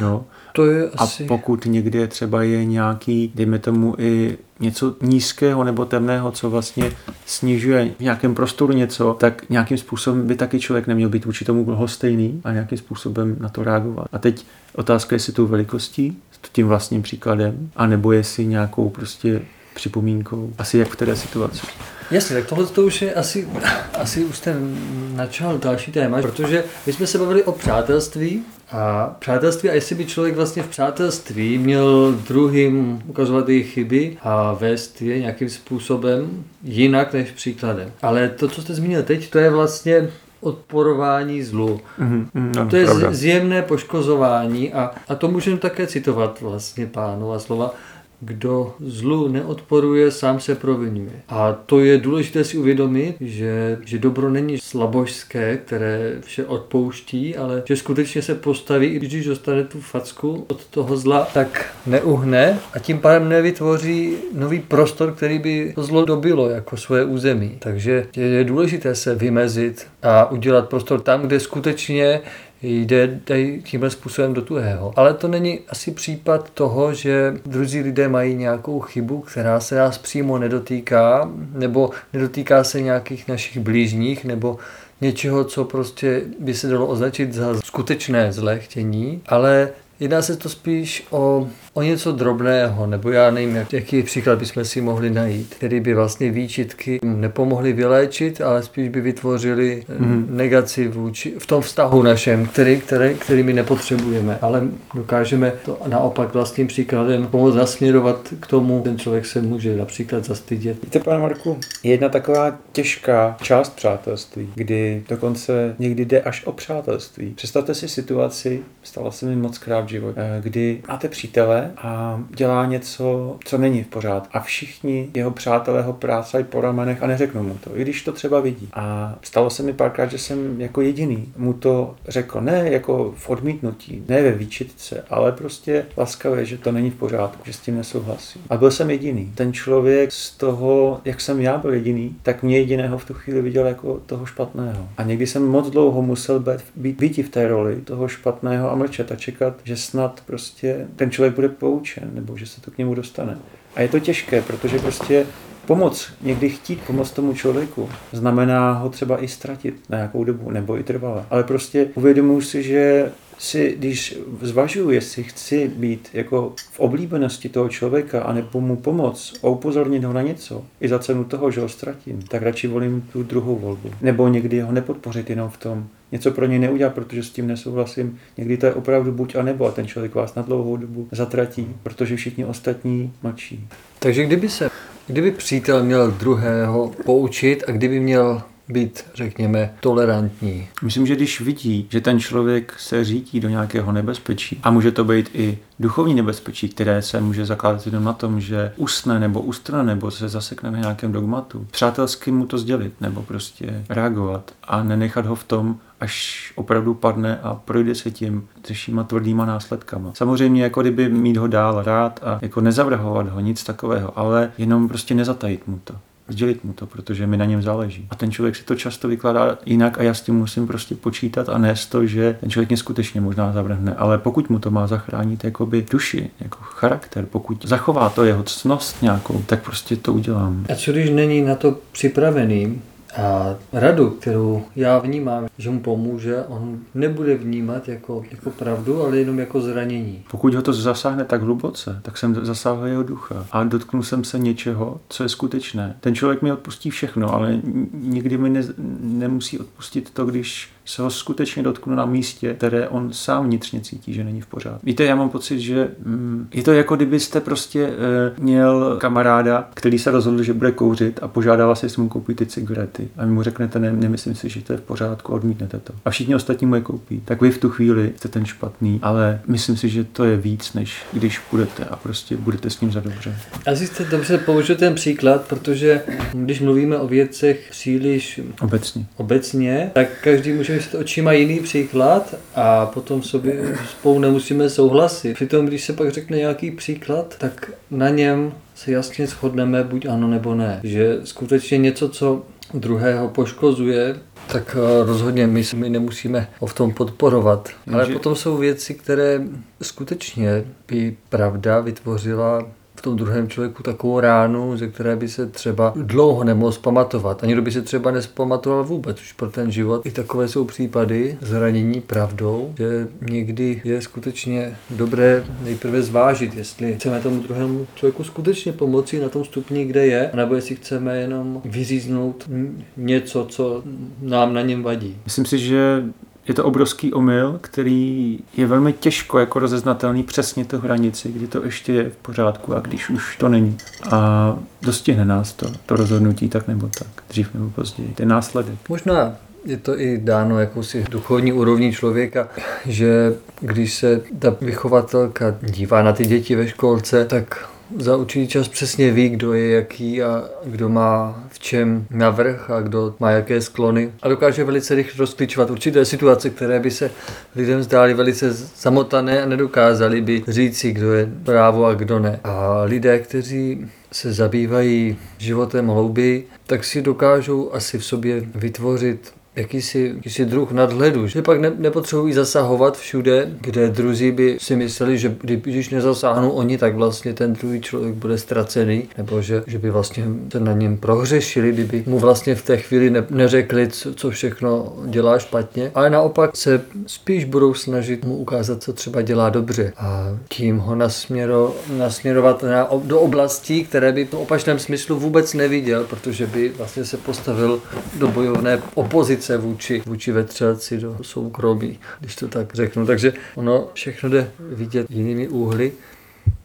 Jo? To je asi... A pokud někde třeba je nějaký, dejme tomu i něco nízkého nebo temného, co vlastně snižuje v nějakém prostoru něco, tak nějakým způsobem by taky člověk neměl být vůči tomu lhostejný a nějakým způsobem na to reagovat. A teď otázka, jestli tou velikostí, tím vlastním příkladem, anebo jestli nějakou prostě připomínkou, asi jak v té situaci. Jasně, tak tohle to už je asi, asi už ten načal další téma, protože my jsme se bavili o přátelství a přátelství a jestli by člověk vlastně v přátelství měl druhým ukazovat jejich chyby a vést je nějakým způsobem jinak než příkladem. Ale to, co jste zmínil teď, to je vlastně odporování zlu. Mm-hmm, to je pravda. zjemné poškozování a, a to můžeme také citovat vlastně pánova slova kdo zlu neodporuje, sám se provinuje. A to je důležité si uvědomit, že, že dobro není slabožské, které vše odpouští, ale že skutečně se postaví, i když dostane tu facku od toho zla, tak neuhne a tím pádem nevytvoří nový prostor, který by to zlo dobilo jako svoje území. Takže je důležité se vymezit a udělat prostor tam, kde skutečně jde tady tímhle způsobem do tuhého. Ale to není asi případ toho, že druzí lidé mají nějakou chybu, která se nás přímo nedotýká, nebo nedotýká se nějakých našich blížních, nebo něčeho, co prostě by se dalo označit za skutečné zlé chtění, ale jedná se to spíš o o něco drobného, nebo já nevím, jak, jaký příklad bychom si mohli najít, který by vlastně výčitky nepomohly vyléčit, ale spíš by vytvořili mm. negaci vůči, v tom vztahu našem, který, který, který my nepotřebujeme, ale dokážeme to naopak vlastním příkladem pomoct nasměrovat k tomu, ten člověk se může například zastydět. Víte, pane Marku, jedna taková těžká část přátelství, kdy dokonce někdy jde až o přátelství. Představte si situaci, stala se mi moc krát v životě, eh, kdy máte přítele, a dělá něco, co není v pořádku. A všichni jeho přátelé ho prácají po ramenech a neřeknou mu to, i když to třeba vidí. A stalo se mi párkrát, že jsem jako jediný mu to řekl, ne jako v odmítnutí, ne ve výčitce, ale prostě laskavě, že to není v pořádku, že s tím nesouhlasí. A byl jsem jediný. Ten člověk z toho, jak jsem já byl jediný, tak mě jediného v tu chvíli viděl jako toho špatného. A někdy jsem moc dlouho musel být, být, být v té roli toho špatného a mlčet a čekat, že snad prostě ten člověk bude poučen, nebo že se to k němu dostane. A je to těžké, protože prostě pomoc, někdy chtít pomoct tomu člověku, znamená ho třeba i ztratit na nějakou dobu, nebo i trvalé. Ale prostě uvědomuji si, že si, když zvažuji, jestli chci být jako v oblíbenosti toho člověka a nebo mu pomoct a upozornit ho na něco, i za cenu toho, že ho ztratím, tak radši volím tu druhou volbu. Nebo někdy ho nepodpořit jenom v tom, něco pro něj neudělat, protože s tím nesouhlasím. Někdy to je opravdu buď a nebo a ten člověk vás na dlouhou dobu zatratí, protože všichni ostatní mlčí. Takže kdyby se, kdyby přítel měl druhého poučit a kdyby měl být, řekněme, tolerantní. Myslím, že když vidí, že ten člověk se řítí do nějakého nebezpečí, a může to být i duchovní nebezpečí, které se může zakládat jenom na tom, že usne nebo ustrne nebo se zasekne na nějakém dogmatu, přátelsky mu to sdělit nebo prostě reagovat a nenechat ho v tom, až opravdu padne a projde se tím těžšíma tvrdýma následkama. Samozřejmě jako kdyby mít ho dál rád a jako nezavrhovat ho, nic takového, ale jenom prostě nezatajit mu to sdělit mu to, protože mi na něm záleží. A ten člověk si to často vykládá jinak a já s tím musím prostě počítat a nést to, že ten člověk mě skutečně možná zavrhne. Ale pokud mu to má zachránit jakoby duši, jako charakter, pokud zachová to jeho cnost nějakou, tak prostě to udělám. A co když není na to připravený, a radu, kterou já vnímám, že mu pomůže, on nebude vnímat jako, jako pravdu, ale jenom jako zranění. Pokud ho to zasáhne tak hluboce, tak jsem zasáhl jeho ducha a dotknul jsem se něčeho, co je skutečné. Ten člověk mi odpustí všechno, ale nikdy mi ne, nemusí odpustit to, když se ho skutečně dotknu na místě, které on sám vnitřně cítí, že není v pořádku. Víte, já mám pocit, že mm, je to jako kdybyste prostě e, měl kamaráda, který se rozhodl, že bude kouřit a požádá vás, jestli mu koupí ty cigarety. A vy mu řeknete, ne, nemyslím si, že to je v pořádku, odmítnete to. A všichni ostatní mu je koupí. Tak vy v tu chvíli jste ten špatný, ale myslím si, že to je víc, než když budete a prostě budete s ním za dobře. Asi jste dobře použil ten příklad, protože když mluvíme o věcech příliš obecně, obecně tak každý může vysvětlit očima jiný příklad a potom sobě spolu nemusíme souhlasit. Přitom, když se pak řekne nějaký příklad, tak na něm se jasně shodneme buď ano nebo ne. Že skutečně něco, co druhého poškozuje, tak eh, rozhodně my, my nemusíme ho v tom podporovat. Ale potom jsou věci, které skutečně by pravda vytvořila v tom druhém člověku takovou ránu, ze které by se třeba dlouho nemohl zpamatovat. Ani by se třeba nespamatoval vůbec už pro ten život. I takové jsou případy zranění pravdou, že někdy je skutečně dobré nejprve zvážit, jestli chceme tomu druhému člověku skutečně pomoci na tom stupni, kde je, nebo jestli chceme jenom vyříznout něco, co nám na něm vadí. Myslím si, že je to obrovský omyl, který je velmi těžko jako rozeznatelný přesně tu hranici, kdy to ještě je v pořádku a když už to není. A dostihne nás to, to rozhodnutí tak nebo tak, dřív nebo později. Ten následek. Možná je to i dáno jakousi duchovní úrovní člověka, že když se ta vychovatelka dívá na ty děti ve školce, tak za určitý čas přesně ví, kdo je jaký a kdo má v čem navrh a kdo má jaké sklony a dokáže velice rychle rozklíčovat určité situace, které by se lidem zdály velice zamotané a nedokázali by říci, kdo je právo a kdo ne. A lidé, kteří se zabývají životem hlouby, tak si dokážou asi v sobě vytvořit jakýsi, jakýsi druh nadhledu, že pak ne, nepotřebují zasahovat všude, kde druzí by si mysleli, že když nezasáhnou oni, tak vlastně ten druhý člověk bude ztracený, nebo že, že by vlastně se na něm prohřešili, kdyby mu vlastně v té chvíli ne, neřekli, co, co všechno dělá špatně, ale naopak se spíš budou snažit mu ukázat, co třeba dělá dobře. A tím ho nasměro, nasměrovat na, do oblastí, které by v opačném smyslu vůbec neviděl, protože by vlastně se postavil do bojovné opozice se vůči, vůči vetřelci do soukromí, když to tak řeknu. Takže ono všechno jde vidět jinými úhly.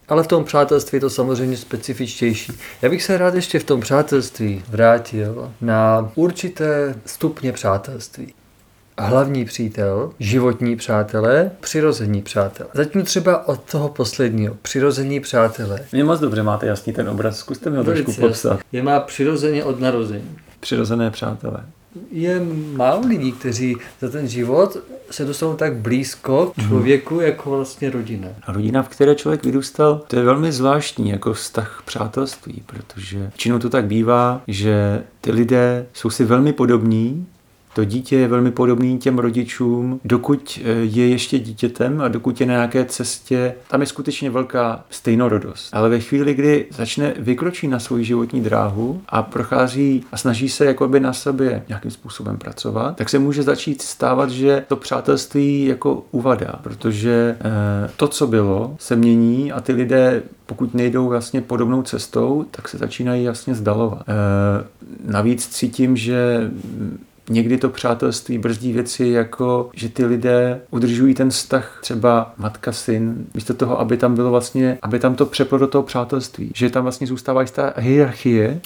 Ale v tom přátelství je to samozřejmě specifičtější. Já bych se rád ještě v tom přátelství vrátil na určité stupně přátelství. Hlavní přítel, životní přátelé, přirození přátelé. Zatím třeba od toho posledního, přirození přátelé. Mě moc dobře máte jasný ten obraz, zkuste mi ho trošku popsat. Je má přirozeně od narození. Přirozené přátelé je málo lidí, kteří za ten život se dostanou tak blízko k mhm. člověku mm. jako vlastně rodina. A rodina, v které člověk vyrůstal, to je velmi zvláštní jako vztah přátelství, protože většinou to tak bývá, že ty lidé jsou si velmi podobní, to dítě je velmi podobný těm rodičům, dokud eh, je ještě dítětem a dokud je na nějaké cestě, tam je skutečně velká stejnorodost. Ale ve chvíli, kdy začne vykročit na svou životní dráhu a prochází a snaží se jakoby na sobě nějakým způsobem pracovat, tak se může začít stávat, že to přátelství jako uvadá, protože eh, to, co bylo, se mění a ty lidé pokud nejdou vlastně podobnou cestou, tak se začínají jasně zdalovat. E, navíc cítím, že Někdy to přátelství brzdí věci, jako že ty lidé udržují ten vztah třeba matka-syn, místo toho, aby tam bylo vlastně, aby tam to přeplo do toho přátelství. Že tam vlastně zůstává jistá hierarchie.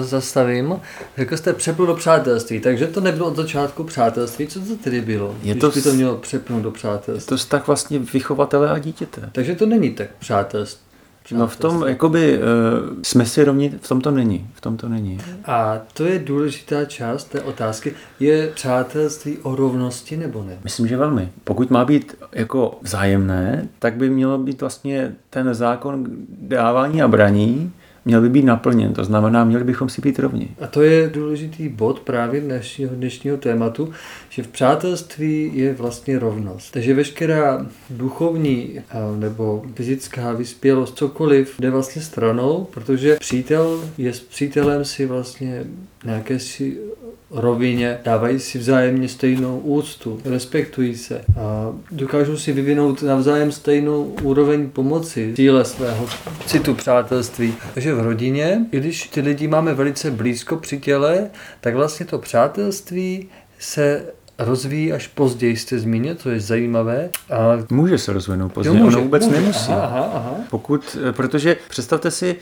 Zastavím. Řekl jste přeplo do přátelství, takže to nebylo od začátku přátelství. Co to tedy bylo? Je to, by to mělo přepnout do přátelství? Je to vztah vlastně vychovatele a dítěte. Takže to není tak přátelství. No v tom, jakoby, uh, jsme si rovni, v tom to není. V tom to není. A to je důležitá část té otázky. Je přátelství o rovnosti nebo ne? Myslím, že velmi. Pokud má být jako vzájemné, tak by mělo být vlastně ten zákon dávání a braní měl by být naplněn. To znamená, měli bychom si být rovni. A to je důležitý bod právě dnešního, dnešního tématu, že v přátelství je vlastně rovnost. Takže veškerá duchovní nebo fyzická vyspělost, cokoliv, jde vlastně stranou, protože přítel je s přítelem si vlastně nějaké si rovině, dávají si vzájemně stejnou úctu, respektují se a dokážou si vyvinout navzájem stejnou úroveň pomoci, cíle svého citu přátelství. Takže v rodině, i když ty lidi máme velice blízko při těle, tak vlastně to přátelství se rozvíjí až později, jste zmínil, to je zajímavé. A... Může se rozvinout později, jo, může, ono vůbec může. nemusí. Aha, aha, aha. Pokud, protože představte si,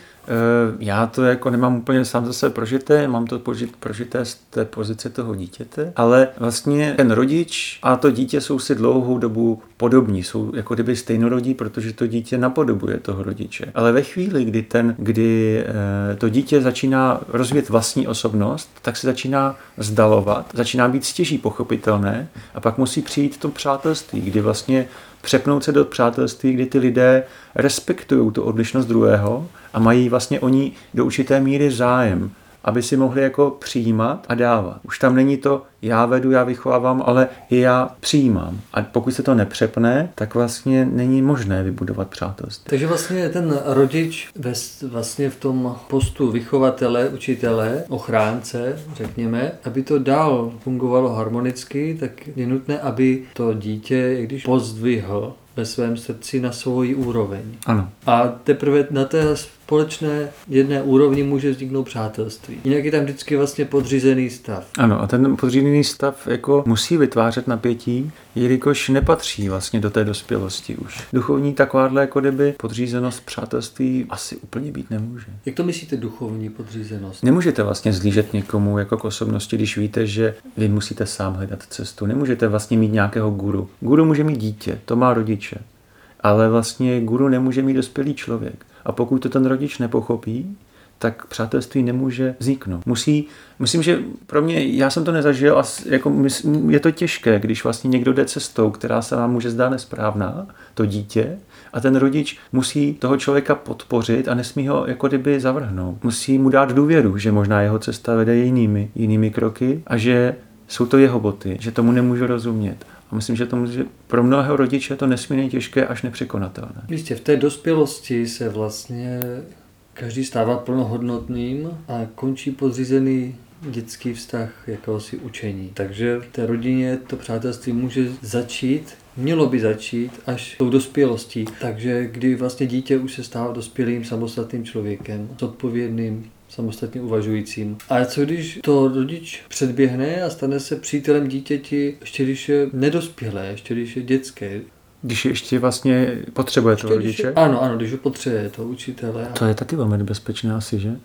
já to jako nemám úplně sám zase prožité, mám to prožité z té pozice toho dítěte, ale vlastně ten rodič a to dítě jsou si dlouhou dobu podobní, jsou jako kdyby stejnorodí, protože to dítě napodobuje toho rodiče. Ale ve chvíli, kdy, ten, kdy eh, to dítě začíná rozvíjet vlastní osobnost, tak se začíná zdalovat, začíná být stěží pochopit nepřijatelné a pak musí přijít to přátelství, kdy vlastně přepnout se do přátelství, kdy ty lidé respektují tu odlišnost druhého a mají vlastně oni do určité míry zájem aby si mohli jako přijímat a dávat. Už tam není to, já vedu, já vychovávám, ale i já přijímám. A pokud se to nepřepne, tak vlastně není možné vybudovat přátelství. Takže vlastně ten rodič vlastně v tom postu vychovatele, učitele, ochránce, řekněme, aby to dál fungovalo harmonicky, tak je nutné, aby to dítě, když pozdvihl ve svém srdci na svoji úroveň. Ano. A teprve na té společné jedné úrovni může vzniknout přátelství. Jinak je tam vždycky vlastně podřízený stav. Ano, a ten podřízený stav jako musí vytvářet napětí, jelikož nepatří vlastně do té dospělosti už. Duchovní takováhle jako kdyby podřízenost přátelství asi úplně být nemůže. Jak to myslíte duchovní podřízenost? Nemůžete vlastně zlížet někomu jako k osobnosti, když víte, že vy musíte sám hledat cestu. Nemůžete vlastně mít nějakého guru. Guru může mít dítě, to má rodiče. Ale vlastně guru nemůže mít dospělý člověk. A pokud to ten rodič nepochopí, tak přátelství nemůže vzniknout. Musí, myslím, že pro mě, já jsem to nezažil a jako, je to těžké, když vlastně někdo jde cestou, která se vám může zdát nesprávná, to dítě, a ten rodič musí toho člověka podpořit a nesmí ho jako kdyby zavrhnout. Musí mu dát důvěru, že možná jeho cesta vede jinými, jinými kroky a že jsou to jeho boty, že tomu nemůžu rozumět. A myslím, že, to že pro mnohého rodiče je to nesmírně těžké až nepřekonatelné. Jistě, v té dospělosti se vlastně každý stává plnohodnotným a končí podřízený dětský vztah jakéhosi učení. Takže v té rodině to přátelství může začít, mělo by začít až tou dospělostí. Takže kdy vlastně dítě už se stává dospělým samostatným člověkem, zodpovědným samostatně uvažujícím. A co když to rodič předběhne a stane se přítelem dítěti, ještě když je nedospělé, ještě když je dětské? Když ještě vlastně potřebuje to rodiče? Je, ano, ano, když ho potřebuje to učitele. To je taky velmi nebezpečné asi, že?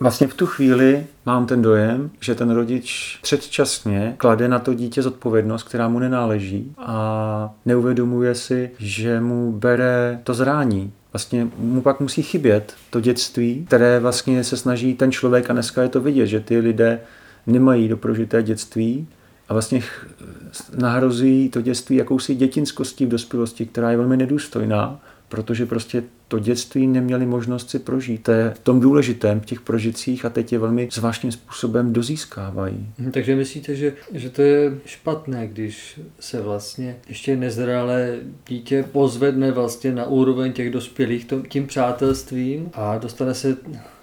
Vlastně v tu chvíli mám ten dojem, že ten rodič předčasně klade na to dítě zodpovědnost, která mu nenáleží a neuvědomuje si, že mu bere to zrání, vlastně mu pak musí chybět to dětství, které vlastně se snaží ten člověk, a dneska je to vidět, že ty lidé nemají doprožité dětství a vlastně nahrozují to dětství jakousi dětinskostí v dospělosti, která je velmi nedůstojná protože prostě to dětství neměli možnost si prožít. To je v tom důležitém, v těch prožitcích a teď je velmi zvláštním způsobem dozískávají. Mhm, takže myslíte, že, že to je špatné, když se vlastně ještě nezralé dítě pozvedne vlastně na úroveň těch dospělých tím přátelstvím a dostane se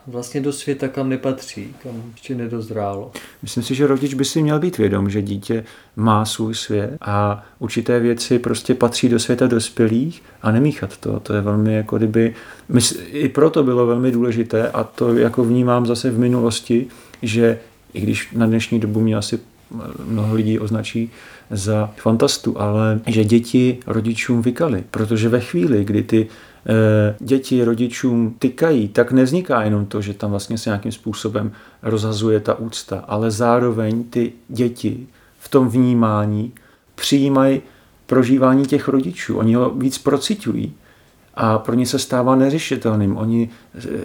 vlastně do světa, kam nepatří, kam ještě nedozrálo. Myslím si, že rodič by si měl být vědom, že dítě má svůj svět a určité věci prostě patří do světa dospělých a nemíchat to. To je velmi jako kdyby, i proto bylo velmi důležité a to jako vnímám zase v minulosti, že i když na dnešní dobu mě asi mnoho lidí označí za fantastu, ale že děti rodičům vykaly, protože ve chvíli, kdy ty děti rodičům tykají, tak nevzniká jenom to, že tam vlastně se nějakým způsobem rozhazuje ta úcta, ale zároveň ty děti v tom vnímání přijímají prožívání těch rodičů. Oni ho víc procitují a pro ně se stává neřešitelným. Oni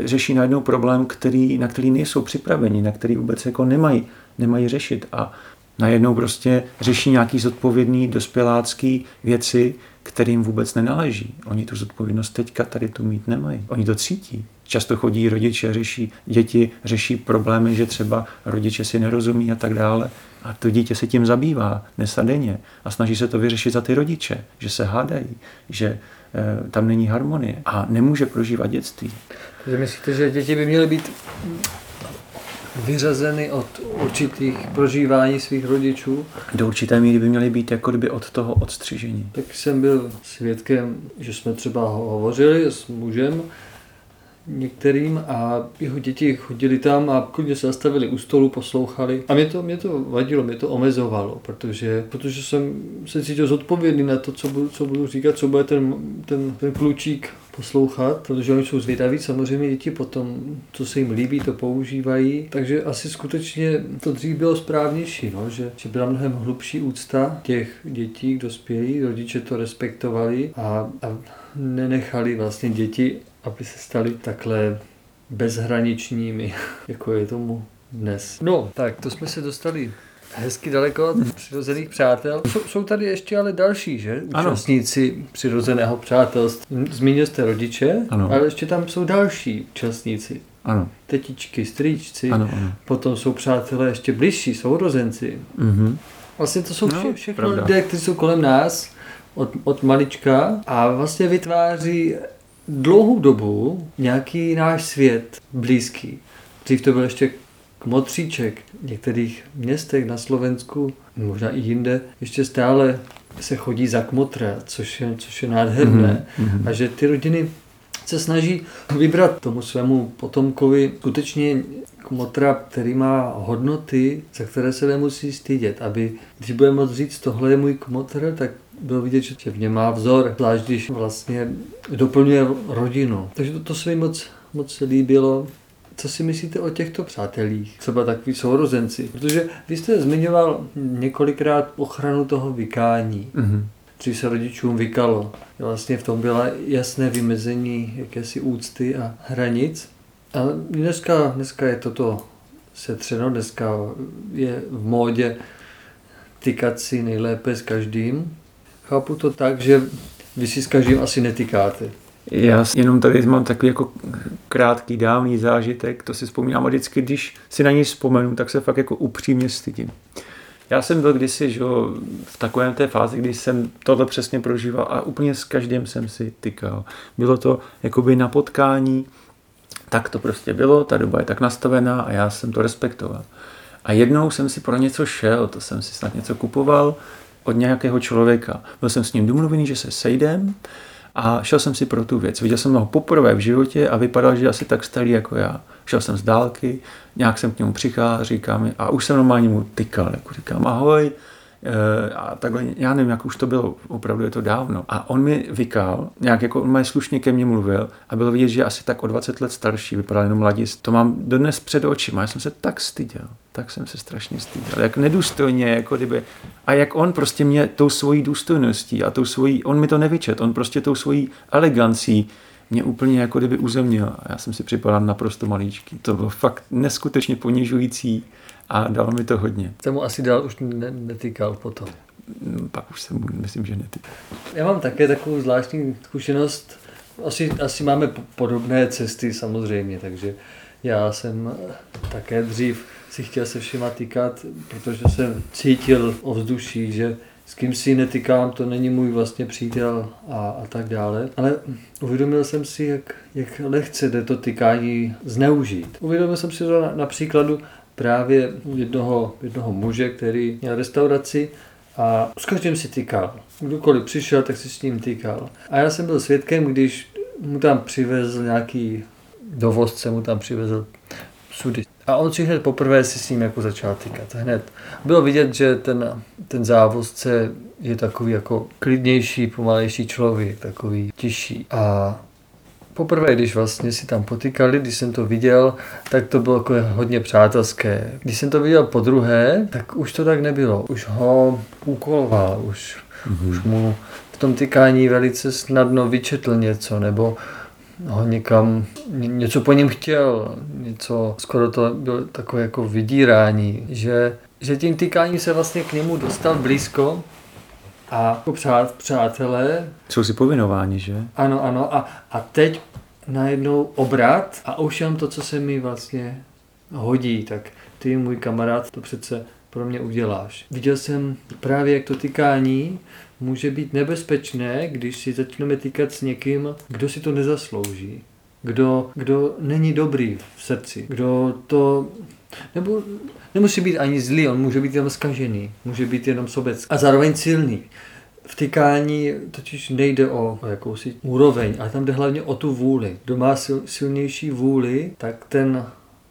řeší najednou problém, který, na který nejsou připraveni, na který vůbec jako nemají, nemají řešit. A najednou prostě řeší nějaký zodpovědný dospělácký věci, kterým vůbec nenáleží. Oni tu zodpovědnost teďka tady tu mít nemají. Oni to cítí. Často chodí rodiče, řeší děti, řeší problémy, že třeba rodiče si nerozumí a tak dále. A to dítě se tím zabývá dnes a a snaží se to vyřešit za ty rodiče, že se hádají, že e, tam není harmonie a nemůže prožívat dětství. Takže myslíte, že děti by měly být vyřazeny od určitých prožívání svých rodičů. Do určité míry by měly být jako kdyby od toho odstřižení. Tak jsem byl svědkem, že jsme třeba hovořili s mužem, některým a jeho děti chodili tam a klidně se zastavili u stolu, poslouchali. A mě to, mě to vadilo, mě to omezovalo, protože, protože jsem se cítil zodpovědný na to, co budu, co budu říkat, co bude ten, ten, ten klučík poslouchat, protože oni jsou zvědaví, samozřejmě děti potom, co se jim líbí, to používají, takže asi skutečně to dřív bylo správnější, no, že, že byla mnohem hlubší úcta těch dětí k dospělí, rodiče to respektovali a, a nenechali vlastně děti, aby se stali takhle bezhraničními, jako je tomu dnes. No, tak to jsme se dostali hezky daleko od přirozených přátel. Jsou, jsou tady ještě ale další, že? Ano. Účastníci přirozeného přátelství. Zmínil jste rodiče, Ano. ale ještě tam jsou další účastníci. Ano, Tetičky, strýčci, ano, ano. potom jsou přátelé ještě blížší, sourozenci. Mhm. Vlastně to jsou No, vše, všechno pravda. lidé, kteří jsou kolem nás od, od malička a vlastně vytváří dlouhou dobu nějaký náš svět blízký. Dřív to byl ještě kmotříček. V některých městech na Slovensku, možná i jinde, ještě stále se chodí za kmotra, což je, což je nádherné. Mhm. A že ty rodiny se snaží vybrat tomu svému potomkovi skutečně kmotra, který má hodnoty, za které se nemusí stydět, aby když bude moct říct, tohle je můj kmotr, tak bylo vidět, že v něm má vzor, zvlášť když vlastně doplňuje rodinu. Takže to, to se mi moc, moc líbilo. Co si myslíte o těchto přátelích? Třeba takový sourozenci. Protože vy jste zmiňoval několikrát ochranu toho vykání. Mhm. Dřív se rodičům vykalo. Vlastně v tom byla jasné vymezení jakési úcty a hranic. A dneska, dneska je toto setřeno, dneska je v módě tykat si nejlépe s každým. Chápu to tak, že vy si s každým asi netykáte. Já jenom tady mám takový jako krátký dávný zážitek, to si vzpomínám a vždycky, když si na něj vzpomenu, tak se fakt jako upřímně stydím. Já jsem byl kdysi že, v takovém té fázi, kdy jsem tohle přesně prožíval a úplně s každým jsem si tykal. Bylo to jakoby na potkání, tak to prostě bylo, ta doba je tak nastavená a já jsem to respektoval. A jednou jsem si pro něco šel, to jsem si snad něco kupoval od nějakého člověka. Byl jsem s ním domluvený, že se sejdem a šel jsem si pro tu věc. Viděl jsem ho poprvé v životě a vypadal, že asi tak starý jako já. Šel jsem z dálky, nějak jsem k němu přicházel, říká mi, a už jsem normálně mu tykal, jako říkám, ahoj, a takhle, já nevím, jak už to bylo, opravdu je to dávno. A on mi vykal, nějak jako on mě slušně ke mně mluvil a bylo vidět, že asi tak o 20 let starší, vypadal jenom mladist. To mám dodnes před očima, já jsem se tak styděl, tak jsem se strašně styděl, jak nedůstojně, jako kdyby. A jak on prostě mě tou svojí důstojností a tou svojí, on mi to nevyčet, on prostě tou svojí elegancí mě úplně jako kdyby uzemnil. A já jsem si připadal naprosto malíčký. To bylo fakt neskutečně ponižující a dalo mi to hodně. Jste mu asi dál už ne, netýkal potom. Mm, Pak už jsem, myslím, že ne. Já mám také takovou zvláštní zkušenost. Asi, asi máme po- podobné cesty samozřejmě, takže já jsem také dřív si chtěl se všema týkat, protože jsem cítil ovzduší, že s kým si netykám, to není můj vlastně přítel a, a tak dále. Ale uvědomil jsem si, jak, jak lehce jde to tykání zneužít. Uvědomil jsem si to na, na příkladu právě jednoho, jednoho muže, který měl restauraci a s každým si tykal. Kdokoliv přišel, tak si s ním tykal. A já jsem byl svědkem, když mu tam přivezl nějaký dovozce, mu tam přivezl sudy. A on si hned poprvé si s ním jako začal tykat. Hned. Bylo vidět, že ten, ten závozce je takový jako klidnější, pomalejší člověk, takový tižší. A poprvé, když vlastně si tam potykali, když jsem to viděl, tak to bylo jako hodně přátelské. Když jsem to viděl po druhé, tak už to tak nebylo. Už ho úkoloval, už, mm-hmm. už mu v tom tykání velice snadno vyčetl něco, nebo ho někam, ně- něco po něm chtěl, něco, skoro to bylo takové jako vydírání, že, že tím tykáním se vlastně k němu dostal blízko a jako přát, přátelé Jsou si povinováni, že? ano, ano. A, a teď najednou obrat a už jenom to, co se mi vlastně hodí, tak ty, můj kamarád, to přece pro mě uděláš. Viděl jsem právě, jak to tykání může být nebezpečné, když si začneme týkat s někým, kdo si to nezaslouží. Kdo, kdo není dobrý v srdci. Kdo to... Nebo nemusí být ani zlý, on může být jenom zkažený. Může být jenom sobecký. A zároveň silný. V tykání totiž nejde o, o jakousi úroveň, ale tam jde hlavně o tu vůli. Kdo má sil, silnější vůli, tak ten,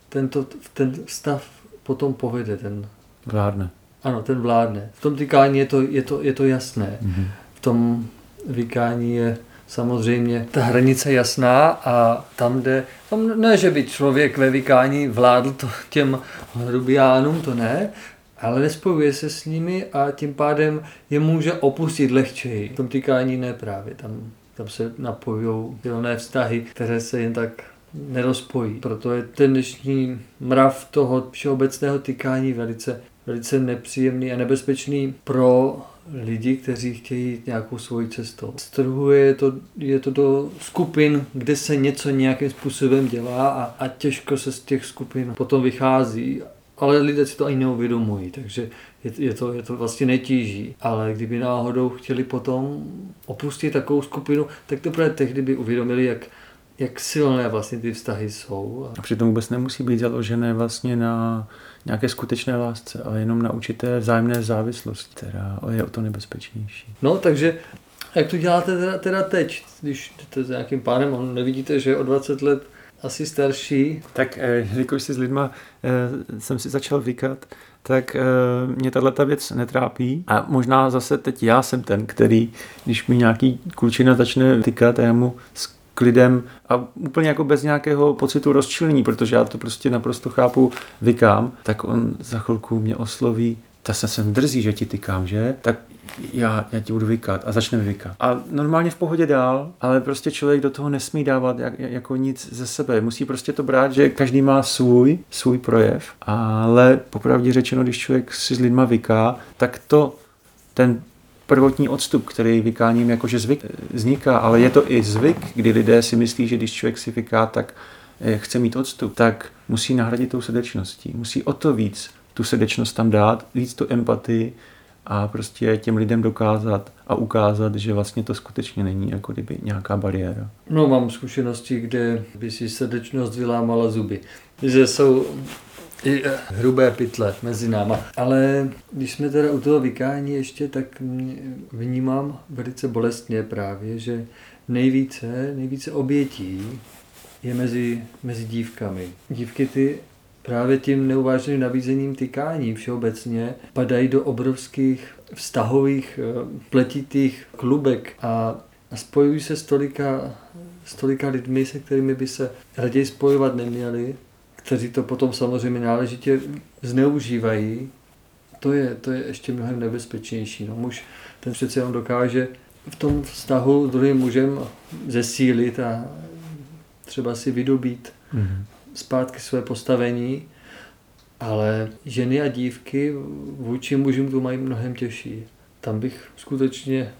tento, ten stav potom povede. Ten, Vládne. ano, ten vládne. V tom tykání je to, je to, je to jasné. Mhm. V tom vykání je samozřejmě ta hranice jasná a tam jde, tam ne, že by člověk ve vykání vládl to těm hrubiánům, to ne, ale nespojuje se s nimi a tím pádem je může opustit lehčeji. V tom tykání ne právě, tam, tam se napojují silné vztahy, které se jen tak nerozpojí. Proto je ten dnešní mrav toho všeobecného tykání velice velice nepříjemný a nebezpečný pro lidi, kteří chtějí jít nějakou svoji cestou. Strhuje je to, je to do skupin, kde se něco nějakým způsobem dělá a, a těžko se z těch skupin potom vychází. Ale lidé si to ani neuvědomují, takže je, je, to, je to vlastně netíží. Ale kdyby náhodou chtěli potom opustit takovou skupinu, tak teprve tehdy by uvědomili, jak, jak silné vlastně ty vztahy jsou. A přitom vůbec nemusí být založené vlastně na nějaké skutečné lásce, ale jenom na určité vzájemné závislosti, která je o to nebezpečnější. No, takže jak to děláte teda, teda teď, když jdete s nějakým pánem, on nevidíte, že je o 20 let asi starší? Tak eh, jelikož si s lidma eh, jsem si začal vykat, tak eh, mě tahle ta věc netrápí. A možná zase teď já jsem ten, který, když mi nějaký klučina začne tykat a já mu klidem a úplně jako bez nějakého pocitu rozčilení, protože já to prostě naprosto chápu, vykám, tak on za chvilku mě osloví, ta se sem drzí, že ti tykám, že? Tak já, já ti budu vykat a začne vykat. A normálně v pohodě dál, ale prostě člověk do toho nesmí dávat jak, jako nic ze sebe. Musí prostě to brát, že každý má svůj, svůj projev, ale popravdě řečeno, když člověk si s lidma vyká, tak to ten prvotní odstup, který vykáním jakože zvyk vzniká, ale je to i zvyk, kdy lidé si myslí, že když člověk si vyká, tak eh, chce mít odstup, tak musí nahradit tou srdečností. Musí o to víc tu srdečnost tam dát, víc tu empatii a prostě těm lidem dokázat a ukázat, že vlastně to skutečně není jako kdyby nějaká bariéra. No mám zkušenosti, kde by si srdečnost vylámala zuby. Že jsou i eh, hrubé pytle mezi náma. Ale když jsme teda u toho vykání ještě, tak vnímám velice bolestně právě, že nejvíce, nejvíce obětí je mezi, mezi dívkami. Dívky ty právě tím neuváženým nabízením tykání všeobecně padají do obrovských vztahových eh, pletitých klubek a, a spojují se s tolika, s tolika lidmi, se kterými by se raději spojovat neměli, kteří to potom samozřejmě náležitě zneužívají, to je, to je ještě mnohem nebezpečnější. No, muž ten přece jenom dokáže v tom vztahu s druhým mužem zesílit a třeba si vydobít mm-hmm. zpátky své postavení, ale ženy a dívky vůči mužům to mají mnohem těžší. Tam bych skutečně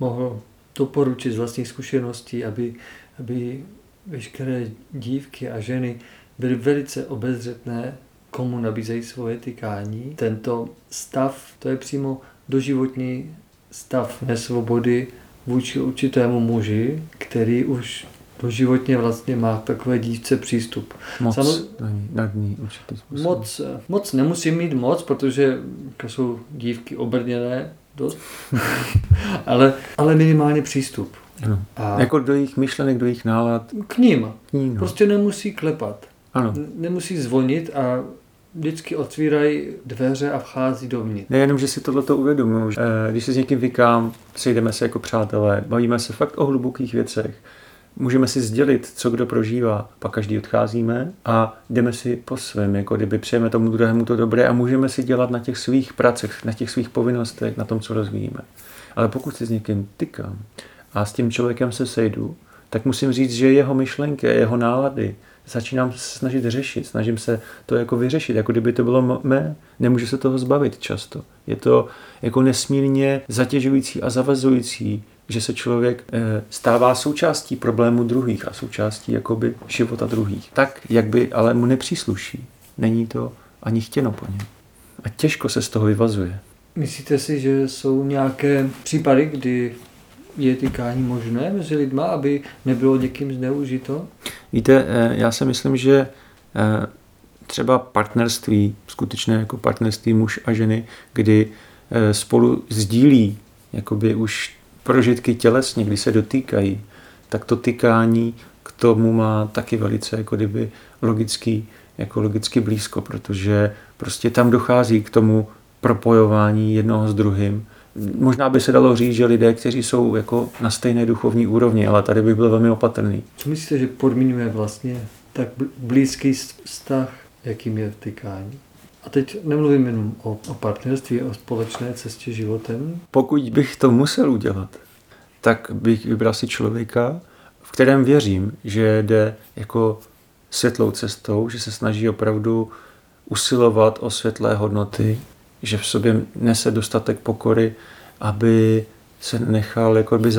mohl doporučit z vlastních zkušeností, aby, aby veškeré dívky a ženy byly velice obezřetné, komu nabízejí svoje tykání. Tento stav, to je přímo doživotní stav nesvobody vůči určitému muži, který už doživotně vlastně má takové dívce přístup. Moc Samo... nad ní. Moc, moc nemusí mít moc, protože jsou dívky obrněné dost, ale, ale minimálně přístup. Ano. A jako do jejich myšlenek, do jejich nálad. K ním. K ním no. Prostě nemusí klepat. Ano. Nemusí zvonit a vždycky otvírají dveře a vchází dovnitř. Nejenom, že si tohle to uvědomuji. Eh, když se s někým vykám, sejdeme se jako přátelé, bavíme se fakt o hlubokých věcech, můžeme si sdělit, co kdo prožívá, pak každý odcházíme a jdeme si po svém, jako kdyby přejeme tomu druhému to dobré a můžeme si dělat na těch svých pracech, na těch svých povinnostech, na tom, co rozvíjíme. Ale pokud si s někým tykám a s tím člověkem se sejdu, tak musím říct, že jeho myšlenky, jeho nálady, začínám snažit řešit, snažím se to jako vyřešit, jako kdyby to bylo mé, nemůžu se toho zbavit často. Je to jako nesmírně zatěžující a zavazující, že se člověk eh, stává součástí problému druhých a součástí jakoby života druhých. Tak, jak by ale mu nepřísluší. Není to ani chtěno po něm. A těžko se z toho vyvazuje. Myslíte si, že jsou nějaké případy, kdy je tykání možné mezi lidma, aby nebylo někým zneužito? Víte, eh, já si myslím, že eh, třeba partnerství, skutečné jako partnerství muž a ženy, kdy eh, spolu sdílí jakoby už prožitky tělesně, kdy se dotýkají, tak to tykání k tomu má taky velice jako kdyby logický, jako logicky blízko, protože prostě tam dochází k tomu propojování jednoho s druhým Možná by se dalo říct, že lidé, kteří jsou jako na stejné duchovní úrovni, ale tady bych byl velmi opatrný. Co myslíte, že podmiňuje vlastně tak blízký vztah, jakým je tykání? A teď nemluvím jenom o, o partnerství, o společné cestě životem. Pokud bych to musel udělat, tak bych vybral si člověka, v kterém věřím, že jde jako světlou cestou, že se snaží opravdu usilovat o světlé hodnoty, že v sobě nese dostatek pokory, aby se nechal jakoby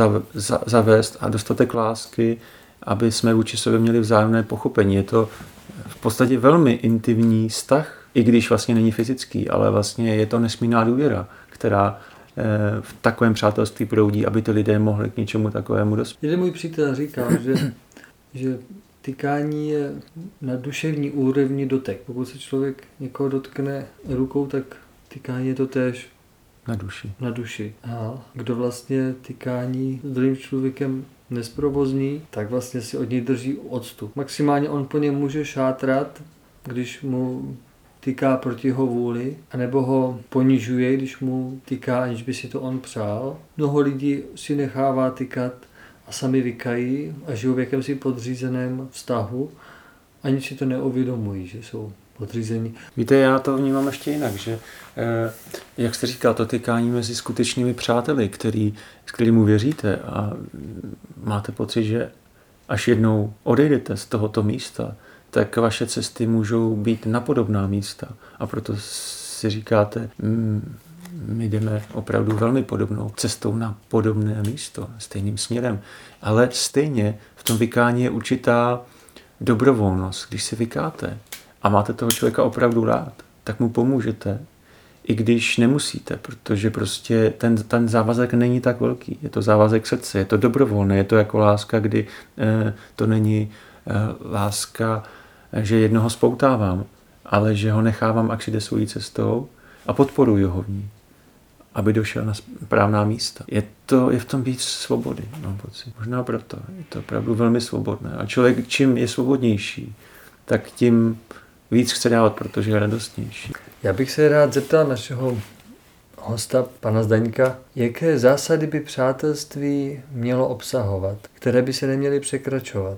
zavést a dostatek lásky, aby jsme vůči sobě měli vzájemné pochopení. Je to v podstatě velmi intimní vztah, i když vlastně není fyzický, ale vlastně je to nesmírná důvěra, která eh, v takovém přátelství proudí, aby ty lidé mohli k něčemu takovému dospět. Jeden můj přítel říkal, že, že tykání je na duševní úrovni dotek. Pokud se člověk někoho dotkne rukou, tak tykání je to též na duši. Na duši. A kdo vlastně tykání s druhým člověkem nesprovozní, tak vlastně si od něj drží odstup. Maximálně on po něm může šátrat, když mu tyká proti jeho vůli, anebo ho ponižuje, když mu tyká, aniž by si to on přál. Mnoho lidí si nechává tykat a sami vykají a žijou v jakémsi podřízeném vztahu, ani si to neuvědomují, že jsou podřízení. Víte, já to vnímám ještě jinak, že eh, jak jste říkal, to tykání mezi skutečnými přáteli, který, s kterými věříte a máte pocit, že až jednou odejdete z tohoto místa, tak vaše cesty můžou být na podobná místa. A proto si říkáte, mm, my jdeme opravdu velmi podobnou cestou na podobné místo, stejným směrem. Ale stejně v tom vykání je určitá dobrovolnost. Když si vykáte a máte toho člověka opravdu rád, tak mu pomůžete, i když nemusíte, protože prostě ten, ten závazek není tak velký. Je to závazek srdce, je to dobrovolné, je to jako láska, kdy eh, to není eh, láska, že jednoho spoutávám, ale že ho nechávám, ať jde svojí cestou a podporuji ho v ní aby došel na správná místa. Je, to, je v tom víc svobody, mám pocit. Možná proto. Je to opravdu velmi svobodné. A člověk, čím je svobodnější, tak tím víc chce dávat, protože je radostnější. Já bych se rád zeptal našeho hosta, pana Zdaňka, jaké zásady by přátelství mělo obsahovat, které by se neměly překračovat?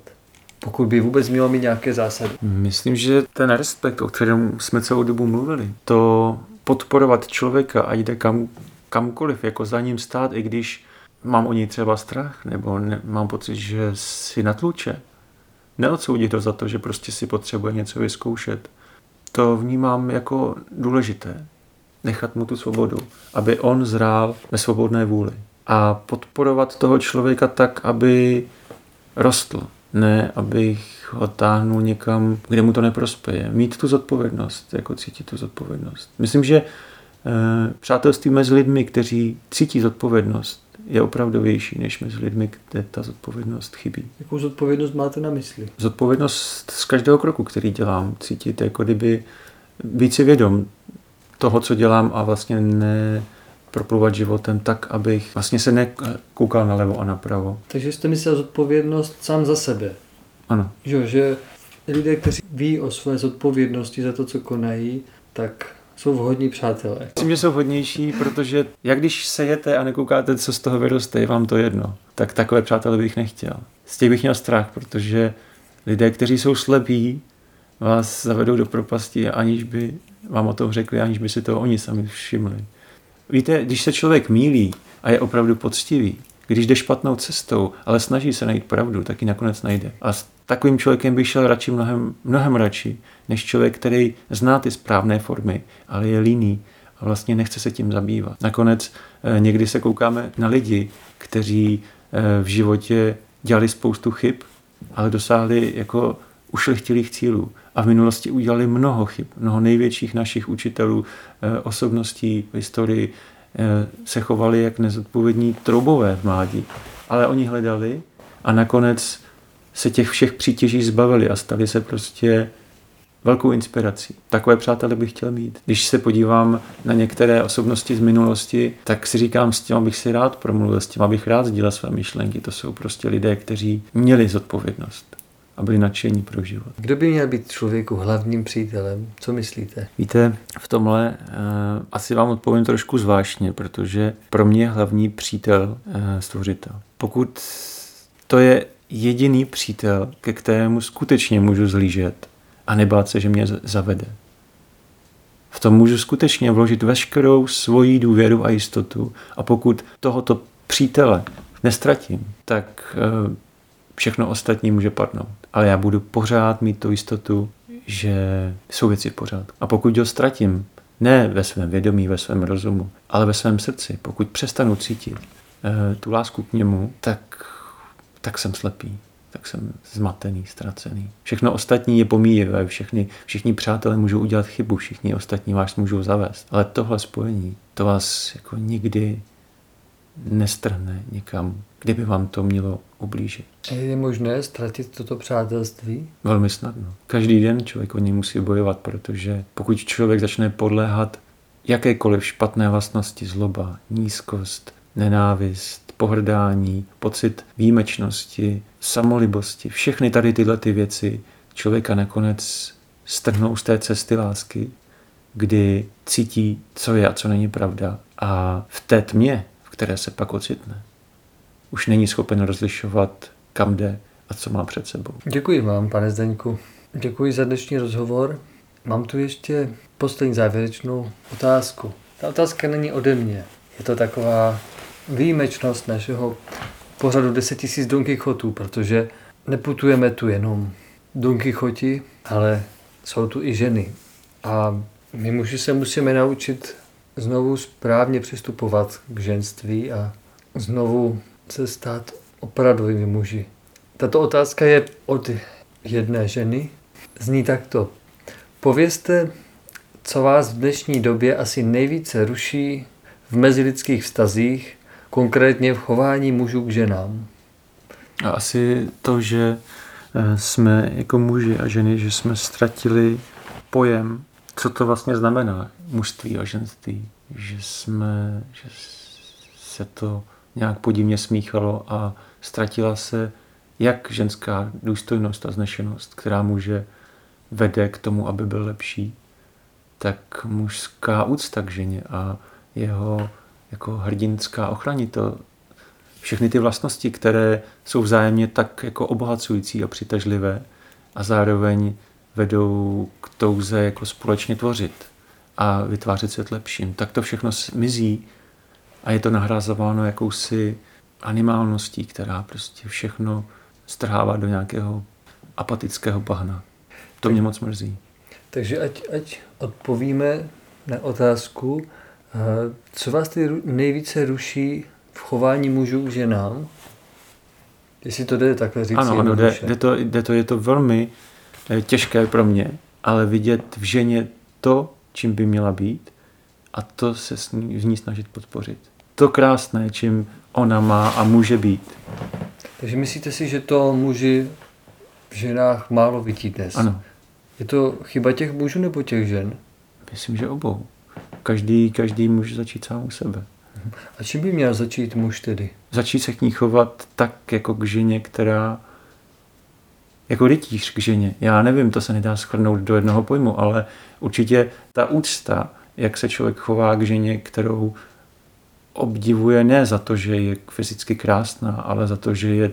Pokud by vůbec mělo mít nějaké zásady. Myslím, že ten respekt, o kterém jsme celou dobu mluvili, to podporovat člověka a jde kam, kamkoliv, jako za ním stát, i když mám o něj třeba strach, nebo ne, mám pocit, že si natluče. Neodsoudit ho za to, že prostě si potřebuje něco vyzkoušet. To vnímám jako důležité. Nechat mu tu svobodu, aby on zrál ve svobodné vůli. A podporovat toho člověka tak, aby rostl. Ne, abych ho táhnul někam, kde mu to neprospěje. Mít tu zodpovědnost, jako cítit tu zodpovědnost. Myslím, že e, přátelství mezi lidmi, kteří cítí zodpovědnost, je opravdovější, než mezi lidmi, kde ta zodpovědnost chybí. Jakou zodpovědnost máte na mysli? Zodpovědnost z každého kroku, který dělám. Cítit, jako kdyby být si vědom toho, co dělám a vlastně ne proplouvat životem tak, abych vlastně se nekoukal nalevo a napravo. Takže jste myslel zodpovědnost sám za sebe. Ano. Že, že lidé, kteří ví o své zodpovědnosti za to, co konají, tak jsou vhodní přátelé. Myslím, že jsou vhodnější, protože jak když sejete a nekoukáte, co z toho vyroste, je vám to jedno. Tak takové přátelé bych nechtěl. Z těch bych měl strach, protože lidé, kteří jsou slepí, vás zavedou do propasti, aniž by vám o tom řekli, aniž by si to oni sami všimli. Víte, když se člověk mílí a je opravdu poctivý, když jde špatnou cestou, ale snaží se najít pravdu, tak ji nakonec najde. A takovým člověkem bych šel radši mnohem, mnohem radši, než člověk, který zná ty správné formy, ale je líný a vlastně nechce se tím zabývat. Nakonec eh, někdy se koukáme na lidi, kteří eh, v životě dělali spoustu chyb, ale dosáhli jako ušlechtilých cílů. A v minulosti udělali mnoho chyb. Mnoho největších našich učitelů, eh, osobností v historii se chovali jak nezodpovědní troubové v mládí. Ale oni hledali a nakonec se těch všech přítěží zbavili a stali se prostě velkou inspirací. Takové přátelé bych chtěl mít. Když se podívám na některé osobnosti z minulosti, tak si říkám, s tím bych si rád promluvil, s tím bych rád sdílel své myšlenky. To jsou prostě lidé, kteří měli zodpovědnost a byli nadšení pro život. Kdo by měl být člověku hlavním přítelem? Co myslíte? Víte, v tomhle uh, asi vám odpovím trošku zvláštně, protože pro mě je hlavní přítel uh, stvořitel. Pokud to je jediný přítel, ke kterému skutečně můžu zlížet a nebát se, že mě zavede. V tom můžu skutečně vložit veškerou svoji důvěru a jistotu a pokud tohoto přítele nestratím, tak uh, všechno ostatní může padnout. Ale já budu pořád mít tu jistotu, že jsou věci v pořádku. A pokud ho ztratím, Ne ve svém vědomí, ve svém rozumu, ale ve svém srdci. Pokud přestanu cítit eh, tu lásku k němu, tak, tak jsem slepý, tak jsem zmatený, ztracený. Všechno ostatní je pomíjivé, všechny, všichni přátelé můžou udělat chybu, všichni ostatní vás můžou zavést. Ale tohle spojení, to vás jako nikdy nestrhne nikam, kde by vám to mělo ublížit. Je možné ztratit toto přátelství? Velmi snadno. Každý den člověk o něj musí bojovat, protože pokud člověk začne podléhat jakékoliv špatné vlastnosti, zloba, nízkost, nenávist, pohrdání, pocit výjimečnosti, samolibosti, všechny tady tyhle ty věci člověka nakonec strhnou z té cesty lásky, kdy cítí, co je a co není pravda. A v té tmě, v které se pak ocitne, už není schopen rozlišovat, kam jde a co má před sebou. Děkuji vám, pane Zdeňku. Děkuji za dnešní rozhovor. Mám tu ještě poslední závěrečnou otázku. Ta otázka není ode mě. Je to taková výjimečnost našeho pořadu 10 000 Don Quixotů, protože neputujeme tu jenom Don Quixoti, ale jsou tu i ženy. A my muži se musíme naučit znovu správně přistupovat k ženství a znovu se stát opravdovými muži. Tato otázka je od jedné ženy. Zní takto. Povězte, co vás v dnešní době asi nejvíce ruší v mezilidských vztazích, konkrétně v chování mužů k ženám. A asi to, že eh, jsme jako muži a ženy, že jsme ztratili pojem, co to vlastně znamená mužství a ženství. Že jsme, že se to nějak podivně smíchalo a ztratila se jak ženská důstojnost a znešenost, která může vede k tomu, aby byl lepší, tak mužská úcta k ženě a jeho jako hrdinská ochranitel, všechny ty vlastnosti, které jsou vzájemně tak jako obohacující a přitažlivé a zároveň vedou k touze jako společně tvořit a vytvářet svět lepším, tak to všechno mizí a je to nahrazováno jakousi animálností, která prostě všechno strhává do nějakého apatického bahna. To mě moc mrzí. Takže ať, ať odpovíme na otázku, co vás ty nejvíce ruší v chování mužů k ženám? Jestli to jde takhle říct. Ano, ano jde, jde, to, jde to, je to velmi eh, těžké pro mě, ale vidět v ženě to, čím by měla být a to se s ní, v ní snažit podpořit to krásné, čím ona má a může být. Takže myslíte si, že to muži v ženách málo vidí dnes? Ano. Je to chyba těch mužů nebo těch žen? Myslím, že obou. Každý, každý může začít sám u sebe. A čím by měl začít muž tedy? Začít se k ní chovat tak, jako k ženě, která jako rytíř k ženě. Já nevím, to se nedá schrnout do jednoho pojmu, ale určitě ta úcta, jak se člověk chová k ženě, kterou obdivuje ne za to, že je fyzicky krásná, ale za to, že je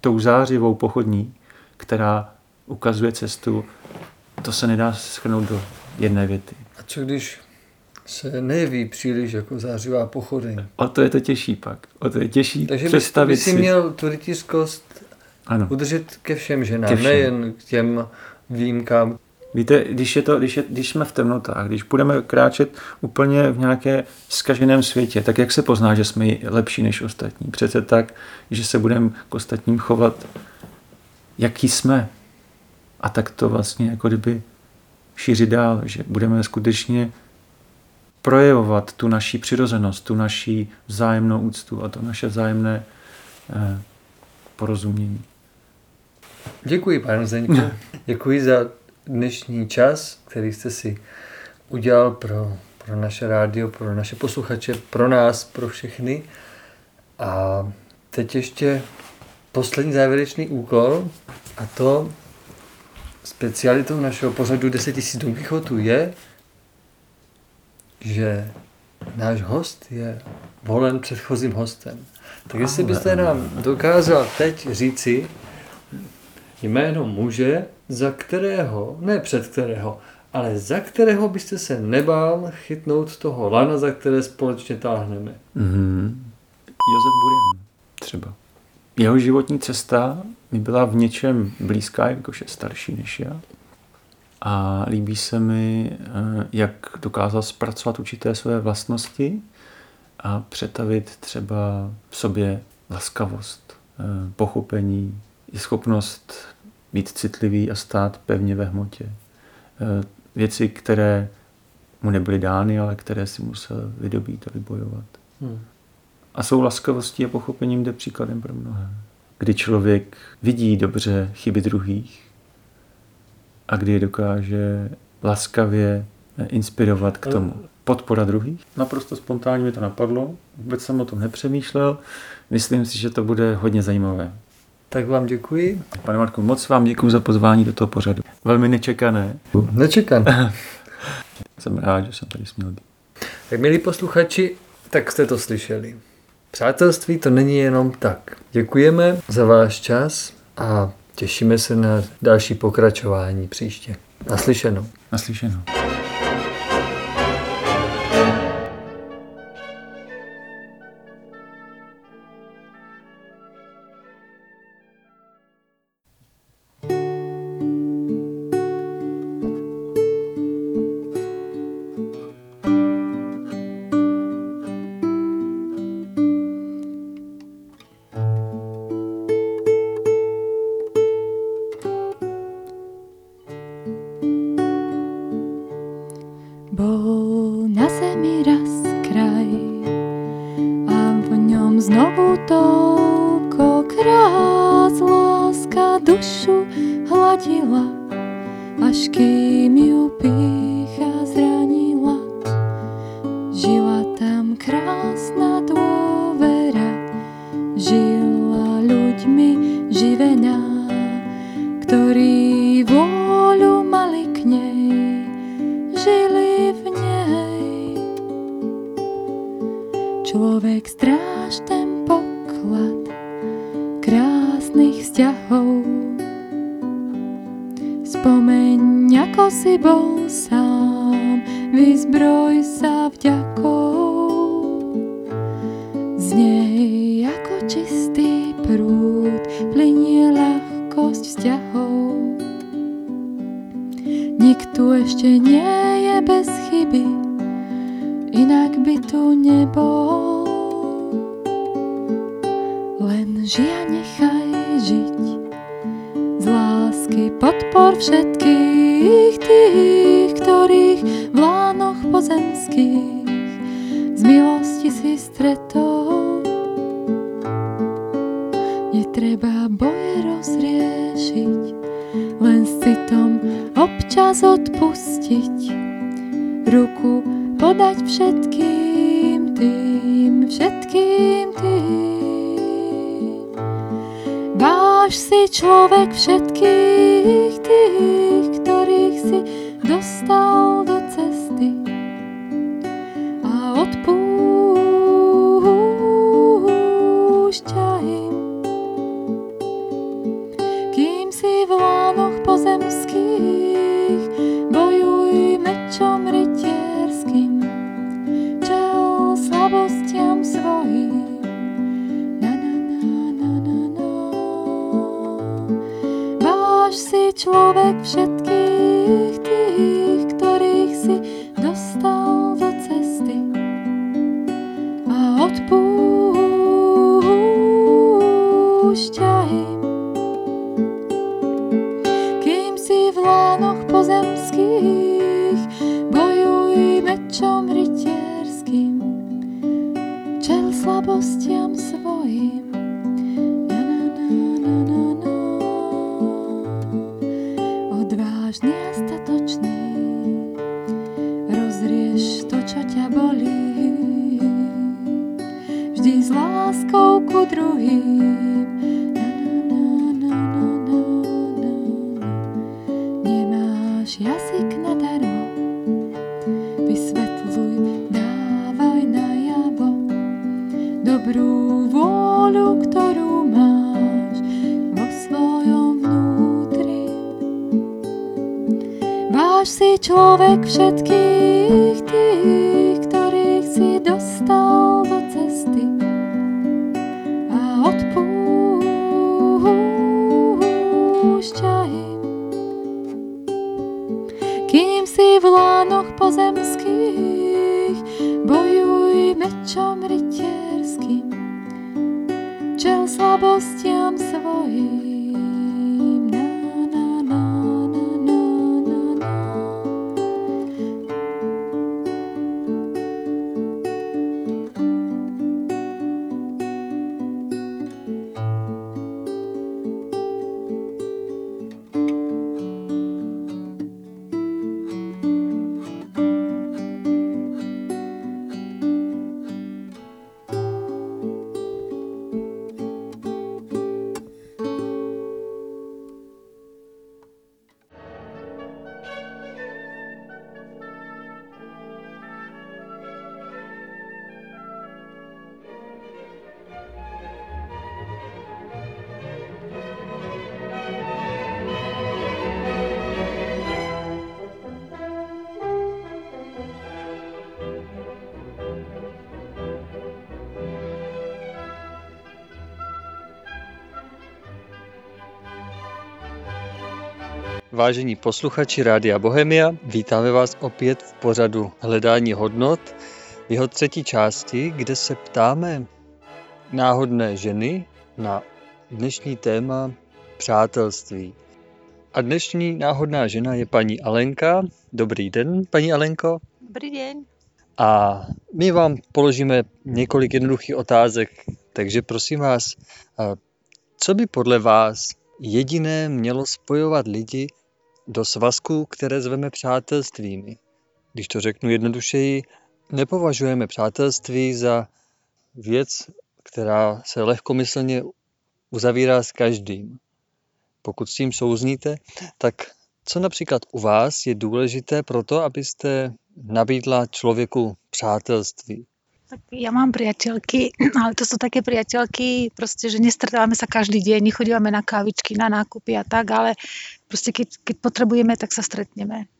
tou zářivou pochodní, která ukazuje cestu, to se nedá schrnout do jedné věty. A co když se neví příliš jako zářivá pochodeň? O to je to těžší pak. O to je těžší Takže představit by si, si měl tu rytířskost ano. udržet ke všem ženám, ke všem. nejen k těm výjimkám, Víte, když, je to, když, je, když jsme v temnotách, když budeme kráčet úplně v nějaké skaženém světě, tak jak se pozná, že jsme lepší než ostatní? Přece tak, že se budeme k ostatním chovat, jaký jsme. A tak to vlastně jako kdyby šířit dál, že budeme skutečně projevovat tu naší přirozenost, tu naší vzájemnou úctu a to naše vzájemné eh, porozumění. Děkuji, pane Zeňku. Děkuji za dnešní čas, který jste si udělal pro, pro naše rádio, pro naše posluchače, pro nás, pro všechny. A teď ještě poslední závěrečný úkol a to specialitou našeho pořadu 10 000 Don Quixotu je, že náš host je volen předchozím hostem. Tak jestli byste nám dokázal teď říci jméno muže, za kterého, ne před kterého, ale za kterého byste se nebál chytnout toho lana, za které společně táhneme. Mm-hmm. Josef Burian třeba. Jeho životní cesta mi byla v něčem blízká, jakož je starší než já. A líbí se mi, eh, jak dokázal zpracovat určité své vlastnosti a přetavit třeba v sobě laskavost, eh, pochopení, i schopnost být citlivý a stát pevně ve hmotě. Eh, věci, které mu nebyly dány, ale které si musel vydobít a vybojovat. Hmm. A jsou laskavostí a pochopením jde příkladem pro mnohé. Kdy člověk vidí dobře chyby druhých a kdy je dokáže laskavě inspirovat k tomu. Podpora druhých. Naprosto spontánně mi to napadlo, vůbec jsem o tom nepřemýšlel. Myslím si, že to bude hodně zajímavé. Tak vám děkuji. Pane Marku, moc vám děkuji za pozvání do toho pořadu. Velmi nečekané. Nečekané. jsem rád, že jsem tady směl být. Tak milí posluchači, tak jste to slyšeli. Přátelství to není jenom tak. Děkujeme za váš čas a těšíme se na další pokračování příště. Naslyšenou. Naslyšenou. Vážení posluchači Rádia Bohemia, vítáme vás opět v pořadu Hledání hodnot v jeho třetí části, kde se ptáme náhodné ženy na dnešní téma přátelství. A dnešní náhodná žena je paní Alenka. Dobrý den, paní Alenko. Dobrý den. A my vám položíme několik jednoduchých otázek, takže prosím vás, a co by podle vás jediné mělo spojovat lidi do svazků, které zveme přátelstvími? Když to řeknu jednodušeji, nepovažujeme přátelství za věc, která se lehkomyslně uzavírá s každým. Pokud s tím souzníte, tak co například u vás je důležité pro to, abyste nabídla člověku přátelství? Ja mám priateľky, ale to sú také priateľky, proste, že nestretávame sa každý deň, nechodívame na kávičky, na nákupy a tak, ale proste keď, keď potrebujeme, tak sa stretneme.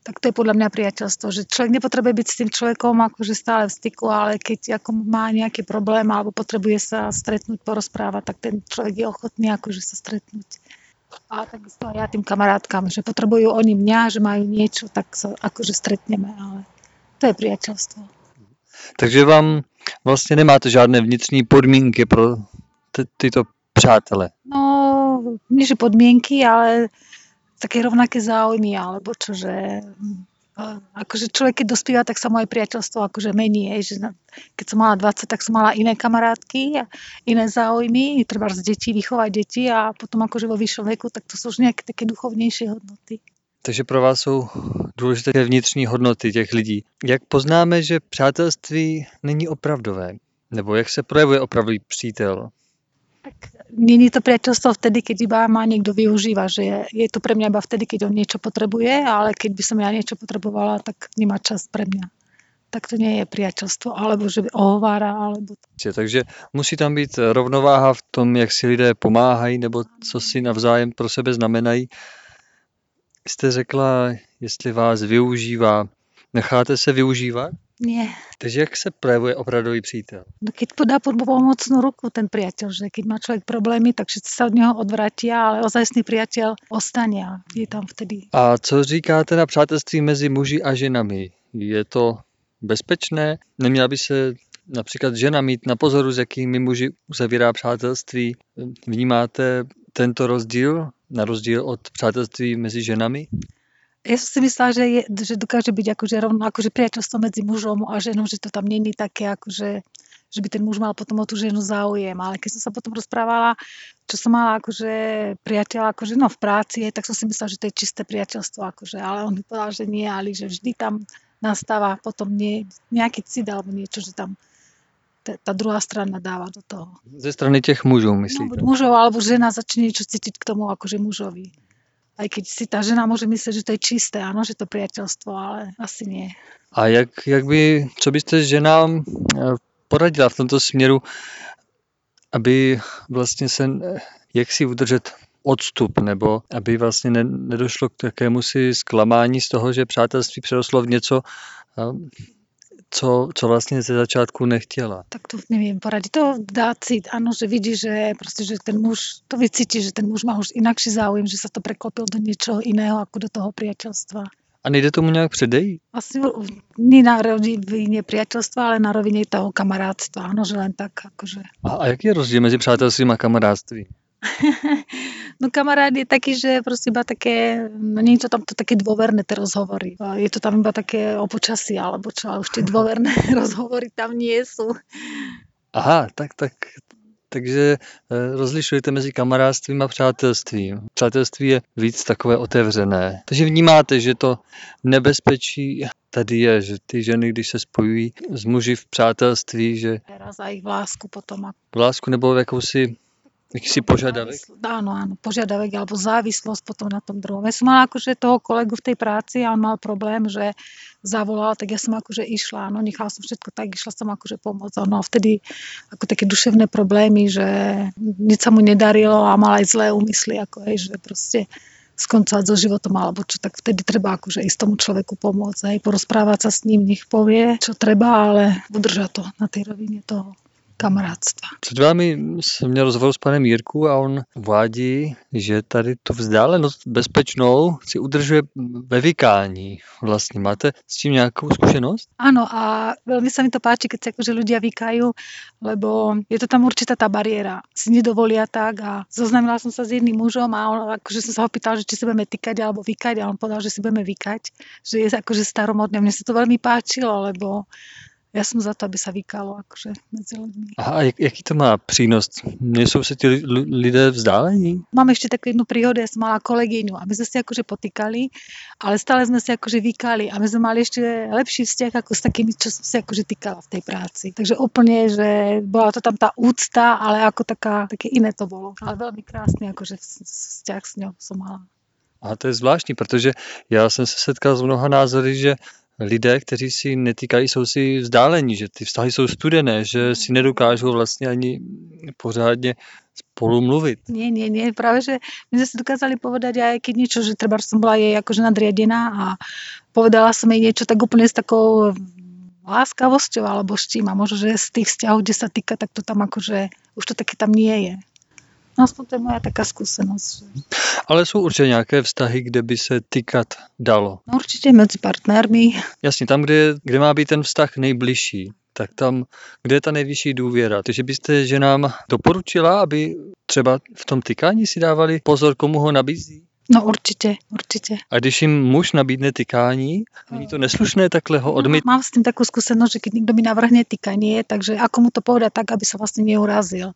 Tak to je podľa mňa priateľstvo, že človek nepotrebuje byť s tým človekom akože stále v styku, ale keď ako má nejaký problém alebo potrebuje sa stretnúť, porozprávať, tak ten človek je ochotný akože sa stretnúť. A takisto aj ja tým kamarátkam, že potrebujú oni mňa, že majú niečo, tak sa akože stretneme, ale to je priateľstvo. Takže vám vlastně nemáte žádné vnitřní podmínky pro ty, tyto přátele. No, nie že podmienky, ale také rovnaké záujmy, alebo čo, že a- akože človek, keď dospíva, tak sa aj priateľstvo akože mení. Hej, že keď som mala 20, tak som mala iné kamarátky a iné záujmy, treba z detí, vychovať deti a potom akože vo vyššom veku, tak to sú už nejaké také duchovnejšie hodnoty. Takže pro vás jsou důležité vnitřní hodnoty těch lidí. Jak poznáme, že přátelství není opravdové? Nebo jak se projevuje opravdový přítel? Tak není to priateľstvo vtedy, keď iba ma niekto využíva, že je, je to pre mňa iba vtedy, keď on niečo potrebuje, ale keď by som ja niečo potrebovala, tak nemá čas pre mňa. Tak to nie je priateľstvo, alebo že ohovára, alebo Že- Takže musí tam být rovnováha v tom, jak si lidé pomáhají, nebo co si navzájem pro sebe znamenají. Jste řekla, jestli vás využívá. Necháte se využívat? nie. Takže jak se projevuje opravdový přítel? No keď podá pod pomocnú ruku ten priateľ, že keď má človek problémy, tak všetci sa od neho odvratia, ale ozajstný priateľ ostane a je tam vtedy. A co říkáte na přátelství mezi muži a ženami? Je to bezpečné? Neměla by se například žena mít na pozoru, s jakými muži uzavírá přátelství? Vnímáte tento rozdíl na rozdíl od přátelství mezi ženami? Ja som si myslela, že, je, že dokáže byť akože rovno akože priateľstvo medzi mužom a ženou, že to tam není také akože že by ten muž mal potom o tú ženu záujem. Ale keď som sa potom rozprávala, čo som mala akože priateľa akože no v práci, tak som si myslela, že to je čisté priateľstvo. Akože, ale on mi povedal, že nie, ale že vždy tam nastáva potom nie, nejaký alebo niečo, že tam ta, druhá strana dáva do toho. Ze strany těch mužů, No, myslíte? buď mužov, alebo žena začne niečo cítiť k tomu akože mužovi. Aj keď si tá žena môže myslieť, že to je čisté, áno, že to priateľstvo, ale asi nie. A jak, jak by, co byste ženám eh, poradila v tomto směru, aby vlastně se, eh, jak si udržet odstup, nebo aby vlastně ne, nedošlo k takému si zklamání z toho, že přátelství přerostlo v něco, eh, co, co vlastně ze začátku nechtěla. Tak to neviem poradiť. To dá cít, áno, že vidí, že proste, že ten muž, to vycíti, že ten muž má už inakší záujem, že sa to preklopil do niečoho iného ako do toho priateľstva. A nejde tomu nějak předejít? Asi nie na rovine priateľstva, ale na rovine toho kamarátstva. Áno, že len tak akože. A, a jaký je rozdíl mezi přátelstvím a kamarádstvím? No kamarát je taký, že proste iba také, no je to tam to také dôverné tie rozhovory. A Je to tam iba také o počasí, alebo čo, ale už tie dôverné rozhovory tam nie sú. Aha, tak, tak, takže eh, rozlišujete mezi kamarádstvím a přátelstvím. Přátelství je víc takové otevřené. Takže vnímáte, že to nebezpečí tady je, že ty ženy, když se spojují s muži v přátelství, že Teraz aj v lásku potom. V lásku nebo v jakousi, jakýsi požadavek. Áno, áno, požiadavek alebo závislosť potom na tom druhom. Ja som mala akože toho kolegu v tej práci a on mal problém, že zavolal, tak ja som akože išla, no nechala som všetko tak, išla som akože pomôcť. No a vtedy ako také duševné problémy, že nič sa mu nedarilo a mal aj zlé úmysly, ako hej, že proste skoncovať so životom alebo čo, tak vtedy treba akože ísť tomu človeku pomôcť, hej, porozprávať sa s ním, nech povie, čo treba, ale udržať to na tej rovine toho kamarádstva. Před vámi jsem měl rozhovor s panem Jirku a on uvádí, že tady tu vzdálenost bezpečnou si udržuje ve vykání. Vlastně máte s tím nějakou zkušenosť? Áno a veľmi sa mi to páči, keď sa akože ľudia vykajú, lebo je to tam určitá tá bariéra. Si nedovolia tak a zoznámila som sa s jedným mužom a on, akože som sa ho pýtal, že či si budeme tykať alebo vykať a on povedal, že si budeme vykať, že je akože staromodné. Mne sa to veľmi páčilo, lebo ja som za to, aby sa vykalo akože medzi ľuďmi. A jak, jaký to má přínos? Nejsou se ti li- li- lidé vzdálení? Mám ešte takú jednu príhodu, ja som mala kolegyňu a my sme si akože potýkali, ale stále sme si akože vykali a my sme mali ešte lepší vzťah ako s takými, čo som si akože týkala v tej práci. Takže úplne, že bola to tam tá úcta, ale ako taká, také iné to bolo. Ale veľmi krásny akože vz- vzťah s ňou som mala. A to je zvláštní, protože já jsem se setkal s mnoha názory, že lidé, kteří si netýkají, jsou si vzdálení, že ty vztahy jsou studené, že si nedokážou vlastně ani pořádně spolu mluvit. Nie, nie, nie, práve, že my sme si dokázali povedať aj keď niečo, že treba som bola jej akože nadriadená a povedala som jej niečo tak úplne s takou láskavosťou alebo s čím a možno, že z tých vzťahov, kde sa týka, tak to tam akože už to také tam nie je. Aspoň to je moja taká. Že... Ale jsou určitě nějaké vztahy, kde by se tykat dalo. No určite medzi partnermi. Jasně, tam, kde, kde má být ten vztah nejbližší, tak tam, kde je ta nejvyšší důvěra. Takže byste ženám doporučila, aby třeba v tom tykání si dávali pozor, komu ho nabízí? No určite, určite. A když jim muž nabídne tykání, není to neslušné takhle ho odmít? Mám s tým takú skúsenosť, že keď niekto mi navrhne týkanie, takže ako mu to povedať tak, aby sa vlastne neurazil.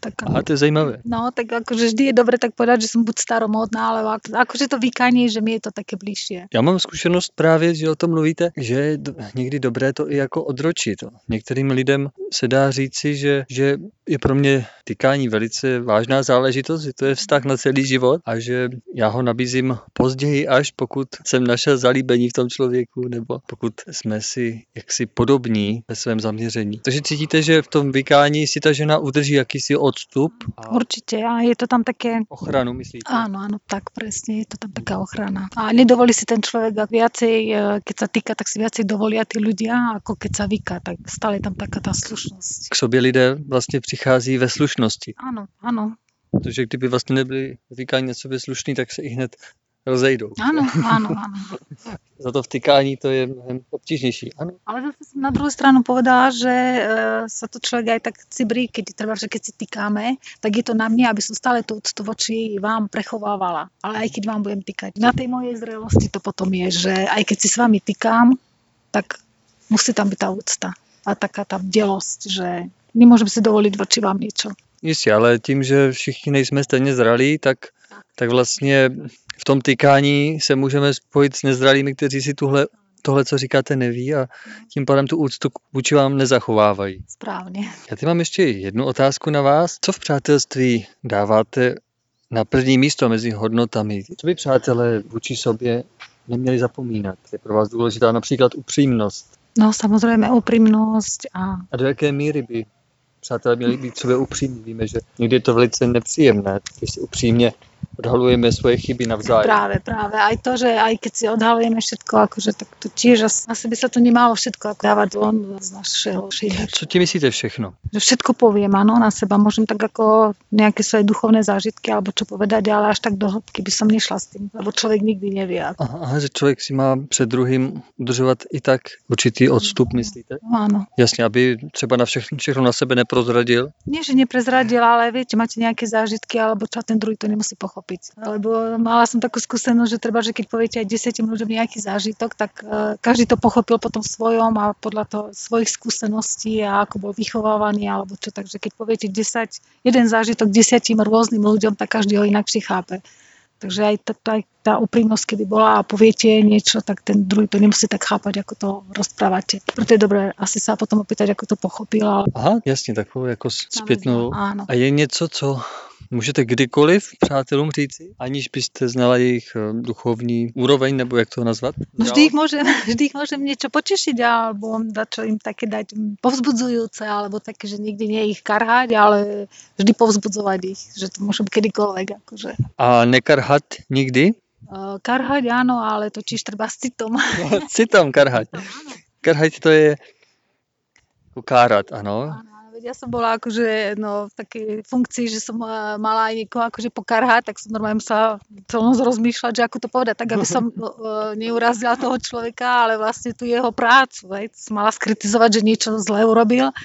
Tak, Aha, to je zajímavé. No, tak akože vždy je dobre tak povedať, že som buď staromódna, ale ak- akože to vykanie, že mi je to také bližšie. Já mám zkušenost právě, že o tom mluvíte, že je někdy dobré to i jako odročit. Některým lidem se dá říci, že, že je pro mě tykání velice vážná záležitost, že to je vztah na celý život a že já ho nabízím později, až pokud jsem našel zalíbení v tom člověku nebo pokud jsme si jaksi podobní ve svém zaměření. Takže cítíte, že v tom vykání si ta žena udrží jakýsi odstup a Určite, a je to tam také ochranu, myslíte? Áno, áno, tak presne, je to tam taká ochrana. A nedovolí si ten človek ak viacej, e, keď sa týka, tak si viacej dovolia tí ľudia, ako keď sa vyká, tak stále je tam taká tá slušnosť. K sobě lidé vlastně přichází ve slušnosti. Áno, áno, Protože kdyby vlastně nebyli vykání na sobě slušný, tak se i hned rozejdou. áno, áno, áno. Za to v tykání to je mnohem obtížnější. Ano. Ale zase som na druhú stranu povedala, že e, sa to človek aj tak cibrí, keď treba, že keď si týkáme, tak je to na mne, aby som stále tú úctu voči vám prechovávala. Ale aj keď vám budem týkať. Na tej mojej zrelosti to potom je, že aj keď si s vami týkám, tak musí tam byť tá úcta. A taká tá bdelosť, že nemôžem si dovoliť voči vám niečo. Jistě, ale tím, že všichni nejsme stejně zralí, tak, tak vlastně v tom tykání se můžeme spojit s nezralými, kteří si tuhle, tohle, co říkáte, neví a tím pádem tu úctu vůči vám nezachovávají. Správne. Já tady mám ještě jednu otázku na vás. Co v přátelství dáváte na první místo mezi hodnotami? Co by přátelé vůči sobě neměli zapomínat? Je pro vás důležitá například upřímnost. No samozrejme úprimnosť a A do jaké míry by přátelé měli být sobě upřímní? Víme, že někdy je to velice nepříjemné, když si upřímně odhalujeme svoje chyby navzájem. Práve, práve. Aj to, že aj keď si odhalujeme všetko, akože tak to tiež asi, asi by sa to nemalo všetko ako dávať von z našeho šíbe. Co ti myslíte všechno? Že všetko poviem, áno, na seba. Môžem tak ako nejaké svoje duchovné zážitky alebo čo povedať, ale až tak do hĺbky by som nešla s tým, lebo človek nikdy nevie. Aha, aha, že člověk si má před druhým udržovat i tak určitý odstup, myslíte? No, áno. Jasně, aby třeba na všechno, všechno na sebe neprozradil. Nie, že neprezradil, ale viete, máte nejaké zážitky, alebo čo ten druhý to nemusí pochopiť. Lebo mala som takú skúsenosť, že treba, že keď poviete aj desiatim ľuďom nejaký zážitok, tak uh, každý to pochopil potom svojom a podľa toho svojich skúseností a ako bol vychovávaný alebo čo. Takže keď poviete 10, jeden zážitok desiatim rôznym ľuďom, tak každý ho inakšie chápe. Takže aj tá, úprimnosť, kedy bola a poviete niečo, tak ten druhý to nemusí tak chápať, ako to rozprávate. Preto je dobré asi sa potom opýtať, ako to pochopila. Aha, jasně, takovou jako s- zpětnou. A je něco, co můžete kdykoliv přátelům říci, aniž byste znala jejich eh, duchovní úroveň, nebo jak to nazvat? No vždy ich môžem, vždy ich môžem niečo potešiť alebo čo im také dať povzbudzujúce, alebo také, že nikdy nie ich karhať, ale vždy povzbudzovať ich, že to môžem kedykoľvek. Akože. A nekarhat nikdy? Uh, karhať áno, ale to tiež treba s citom. Si tam karhať. Karhať to je jako kárat, ano. Áno, veď ja som bola akože no, v takej funkcii, že som mala aj niekoho akože pokarhať, tak som normálne musela celú noc rozmýšľať, že ako to povedať, tak aby som uh, neurazila toho človeka, ale vlastne tú jeho prácu. Hej. Som mala skritizovať, že niečo zle urobil.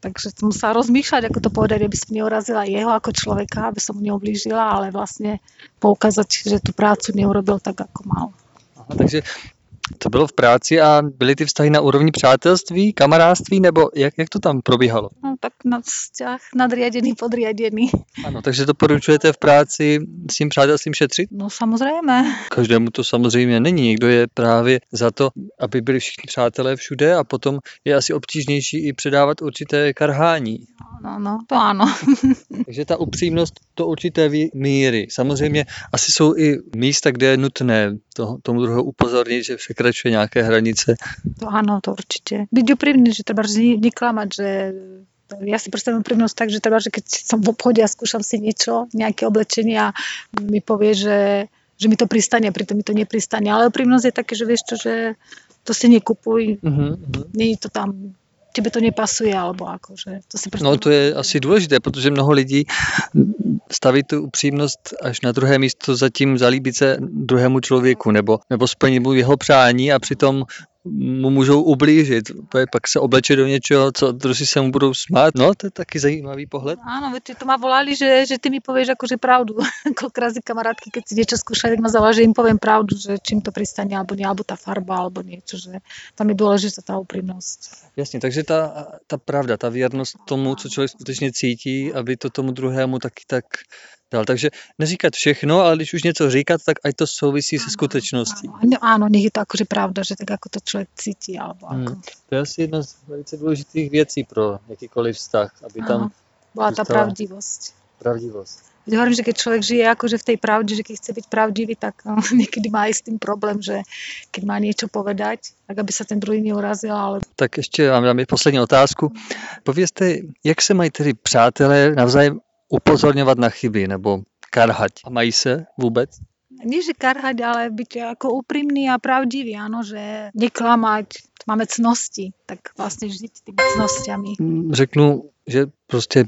Takže som musela rozmýšľať, ako to povedať, aby som neurazila jeho ako človeka, aby som mu neublížila, ale vlastne poukázať, že tú prácu neurobil tak, ako mal. Aha, takže to bylo v práci a byly ty vztahy na úrovni přátelství, kamarádství, nebo jak, jak to tam probíhalo? No tak na vzťah nadriadený, podriadený. Ano, takže doporučujete v práci s tím přátelstvím šetřit? No samozrejme. Každému to samozřejmě není. Někdo je právě za to, aby byli všichni přátelé všude a potom je asi obtížnější i předávat určité karhání. No, no, to áno. Takže ta upřímnost do určité míry. Samozřejmě asi jsou i místa, kde je nutné to, tomu druhého upozornit, že překračuje nějaké hranice. To áno, to určite. Byť úprimný, že treba že ne- neklamať, že ja si predstavím úprimnosť tak, že treba, že keď som v obchode a skúšam si niečo, nejaké oblečenie a mi povie, že, že mi to pristane, pritom mi to nepristane. Ale úprimnosť je také, že vieš čo, že to si nekupuj, Mhm. není to tam, tebe to nepasuje, alebo ako, že? To si No to je asi důležité, protože mnoho lidí staví tu upřímnost až na druhé místo zatím zalíbit se druhému člověku nebo, nebo splnit mu jeho přání a přitom mu můžou ublížit. Pak se obleče do něčeho, co druzí se mu budou smát. No, to je taky zajímavý pohled. Áno, veď to ma volali, že, že ty mi povieš akože pravdu. Koľko razy kamarátky, keď si niečo skúšali, tak ma zavolali, že im poviem pravdu, že čím to pristane, alebo nie, alebo tá farba, alebo niečo, že tam je dôležitá tá úprimnosť. Jasně, takže ta, ta pravda, ta věrnost tomu, co člověk skutečně cítí, aby to tomu druhému taky tak dal. Takže neříkat všechno, ale když už něco říkat, tak ať to souvisí se skutečností. Ne- áno, nech je to akože pravda, že tak ako to človek cíti, alebo ako. Hmm. To je asi jedna z velice důležitých věcí pro jakýkoliv vztah, aby tam Áno, bola tá zůstala- pravdivosť. pravdivost. Veď hovorím, že keď človek žije akože v tej pravde, že keď chce byť pravdivý, tak no, niekedy má aj s tým problém, že keď má niečo povedať, tak aby sa ten druhý neurazil, ale Tak ještě vám dám poslední otázku. Povězte, jak se mají tedy přátelé navzájem upozorňovat na chyby nebo karhať? A mají se vůbec? nie že karhať, ale byť ako úprimný a pravdivý, áno, že neklamať, máme cnosti, tak vlastne žiť tými cnostiami. Mm, Řeknu, že prostě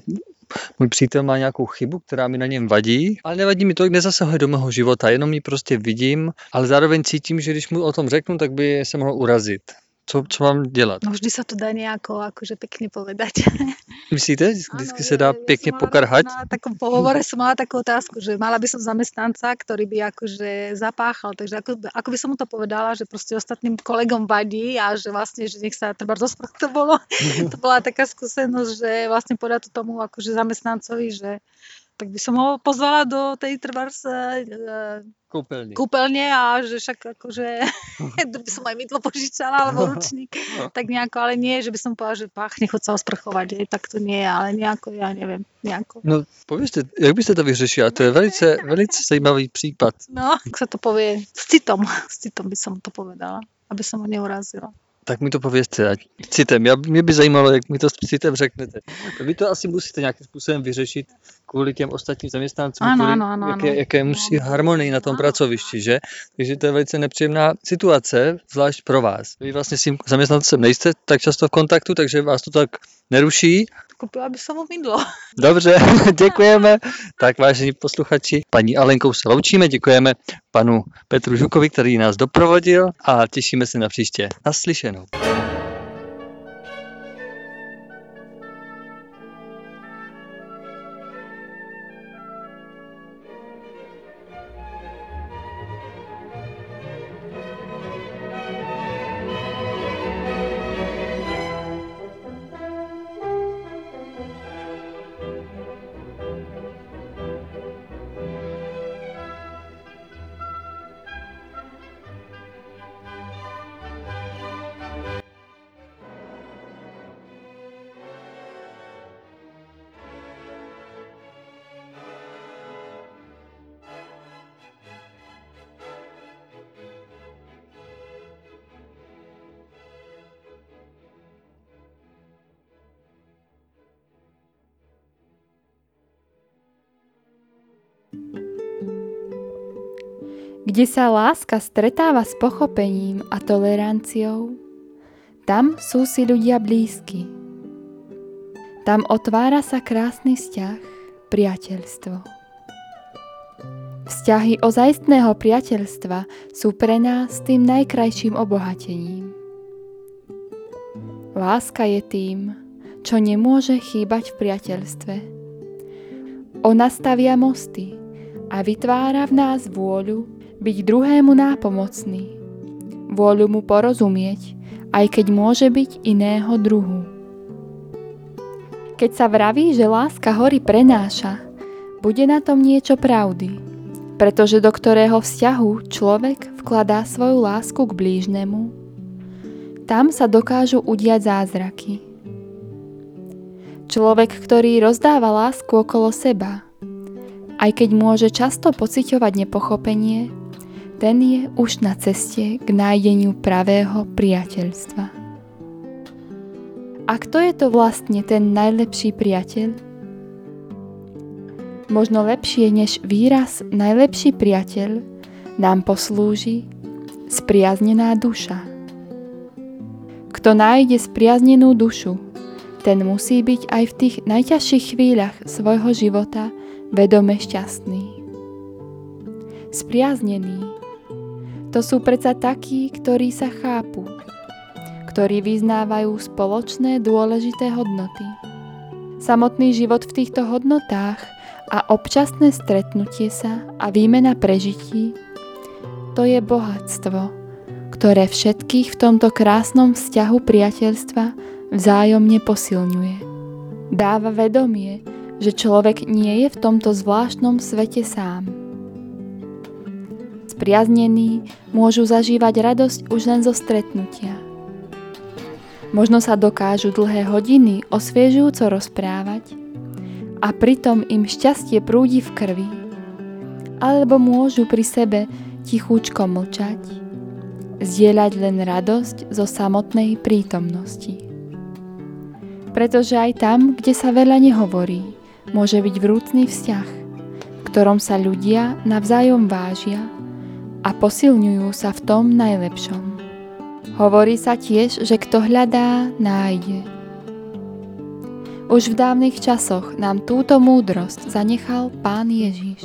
můj přítel má nějakou chybu, která mi na něm vadí, ale nevadí mi to, nezasahuje do mého života, jenom ji prostě vidím, ale zároveň cítím, že když mu o tom řeknu, tak by se mohl urazit. Co, co mám dělat? No vždy sa to dá nejako akože pekne povedať. Myslíte, vždycky se dá ja pěkně mala pokarhať? Na takom pohovore som mala takú otázku, že mala by som zamestnanca, ktorý by akože zapáchal, takže ako, ako by som mu to povedala, že proste ostatným kolegom vadí a že vlastne, že nech sa treba rozprávať, to bolo, to bola taká skúsenosť, že vlastne podať to tomu akože zamestnancovi, že tak by som ho pozvala do tej trebárs e, Koupelny. kúpeľne a že však akože by som aj mydlo požičala alebo ručník, tak nejako, ale nie, že by som povedala, že páchne, chod sa osprchovať, že, tak to nie, ale nejako, ja neviem, nejako. No, povězte, jak byste to vyřešila? To je velice, velice zajímavý případ. No, ak sa to povie, s citom, s citom by som to povedala, aby som ho neurazila. Tak mi to povězte, ať citem. Já, mě by zajímalo, jak mi to s citem řeknete. Vy to asi musíte nějakým způsobem vyřešit kvůli těm ostatním zaměstnancům, Ano, kvůli ano, ano, jaké, ano. jaké musí harmonii na tom pracovišti, že? Takže to je velice nepříjemná situace, zvlášť pro vás. Vy vlastně s tím zaměstnancem nejste tak často v kontaktu, takže vás to tak neruší. Kúpila by mu mydlo. Dobře, děkujeme. Tak vážení posluchači, paní Alenkou se loučíme, děkujeme panu Petru Žukovi, který nás doprovodil a těšíme se na příště. Naslyšenou. child. Kde sa láska stretáva s pochopením a toleranciou, tam sú si ľudia blízki. Tam otvára sa krásny vzťah, priateľstvo. Vzťahy ozajstného priateľstva sú pre nás tým najkrajším obohatením. Láska je tým, čo nemôže chýbať v priateľstve. Ona stavia mosty a vytvára v nás vôľu byť druhému nápomocný. Vôľu mu porozumieť, aj keď môže byť iného druhu. Keď sa vraví, že láska hory prenáša, bude na tom niečo pravdy, pretože do ktorého vzťahu človek vkladá svoju lásku k blížnemu, tam sa dokážu udiať zázraky. Človek, ktorý rozdáva lásku okolo seba, aj keď môže často pociťovať nepochopenie, ten je už na ceste k nájdeniu pravého priateľstva. A kto je to vlastne ten najlepší priateľ? Možno lepšie než výraz najlepší priateľ nám poslúži spriaznená duša. Kto nájde spriaznenú dušu, ten musí byť aj v tých najťažších chvíľach svojho života vedome šťastný. Spriaznení to sú predsa takí, ktorí sa chápu, ktorí vyznávajú spoločné dôležité hodnoty. Samotný život v týchto hodnotách a občasné stretnutie sa a výmena prežití to je bohatstvo, ktoré všetkých v tomto krásnom vzťahu priateľstva vzájomne posilňuje. Dáva vedomie, že človek nie je v tomto zvláštnom svete sám. Spriaznení môžu zažívať radosť už len zo stretnutia. Možno sa dokážu dlhé hodiny osviežujúco rozprávať a pritom im šťastie prúdi v krvi. Alebo môžu pri sebe tichúčko mlčať, zdieľať len radosť zo samotnej prítomnosti. Pretože aj tam, kde sa veľa nehovorí, môže byť vrúcný vzťah, v ktorom sa ľudia navzájom vážia a posilňujú sa v tom najlepšom. Hovorí sa tiež, že kto hľadá, nájde. Už v dávnych časoch nám túto múdrosť zanechal Pán Ježiš.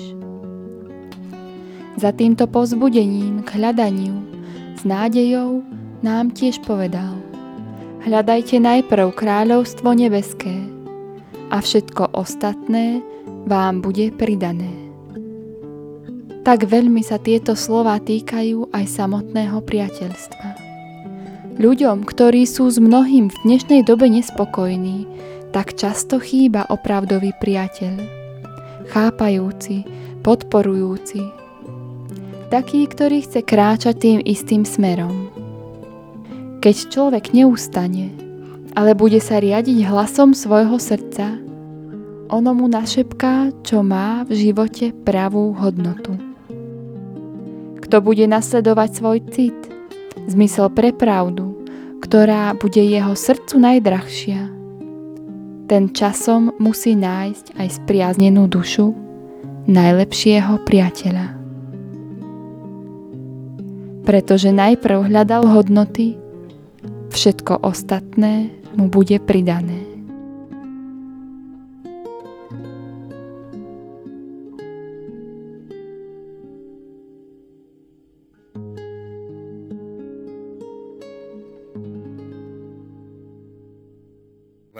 Za týmto povzbudením k hľadaniu s nádejou nám tiež povedal Hľadajte najprv kráľovstvo nebeské a všetko ostatné vám bude pridané. Tak veľmi sa tieto slova týkajú aj samotného priateľstva. Ľuďom, ktorí sú s mnohým v dnešnej dobe nespokojní, tak často chýba opravdový priateľ. Chápajúci, podporujúci. Taký, ktorý chce kráčať tým istým smerom. Keď človek neustane, ale bude sa riadiť hlasom svojho srdca, ono mu našepká, čo má v živote pravú hodnotu. Kto bude nasledovať svoj cit, zmysel pre pravdu, ktorá bude jeho srdcu najdrahšia. Ten časom musí nájsť aj spriaznenú dušu najlepšieho priateľa. Pretože najprv hľadal hodnoty, všetko ostatné mu bude pridané.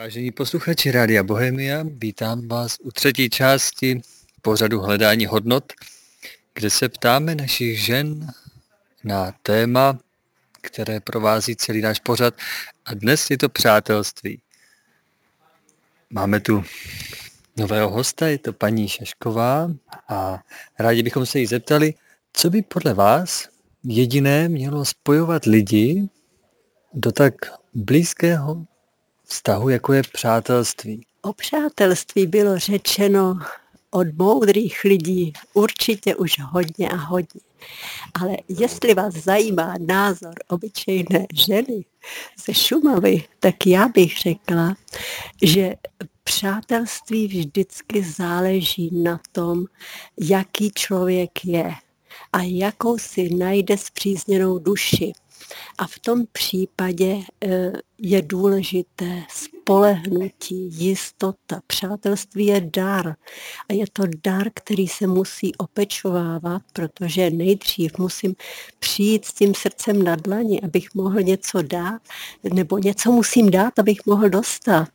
Vážení posluchači Rádia Bohemia, vítám vás u třetí části pořadu Hledání hodnot, kde se ptáme našich žen na téma, které provází celý náš pořad a dnes je to přátelství. Máme tu nového hosta, je to paní Šašková a rádi bychom se jí zeptali, co by podle vás jediné mělo spojovat lidi do tak blízkého vztahu, jako je přátelství. O přátelství bylo řečeno od moudrých lidí určitě už hodně a hodně. Ale jestli vás zajímá názor obyčejné ženy ze Šumavy, tak já bych řekla, že přátelství vždycky záleží na tom, jaký člověk je a jakou si najde zpřízněnou duši. A v tom případě eh, je důležité spolehnutí, jistota. Přátelství je dar. A je to dar, který se musí opečovávat, protože nejdřív musím přijít s tím srdcem na dlani, abych mohl něco dát, nebo něco musím dát, abych mohl dostat.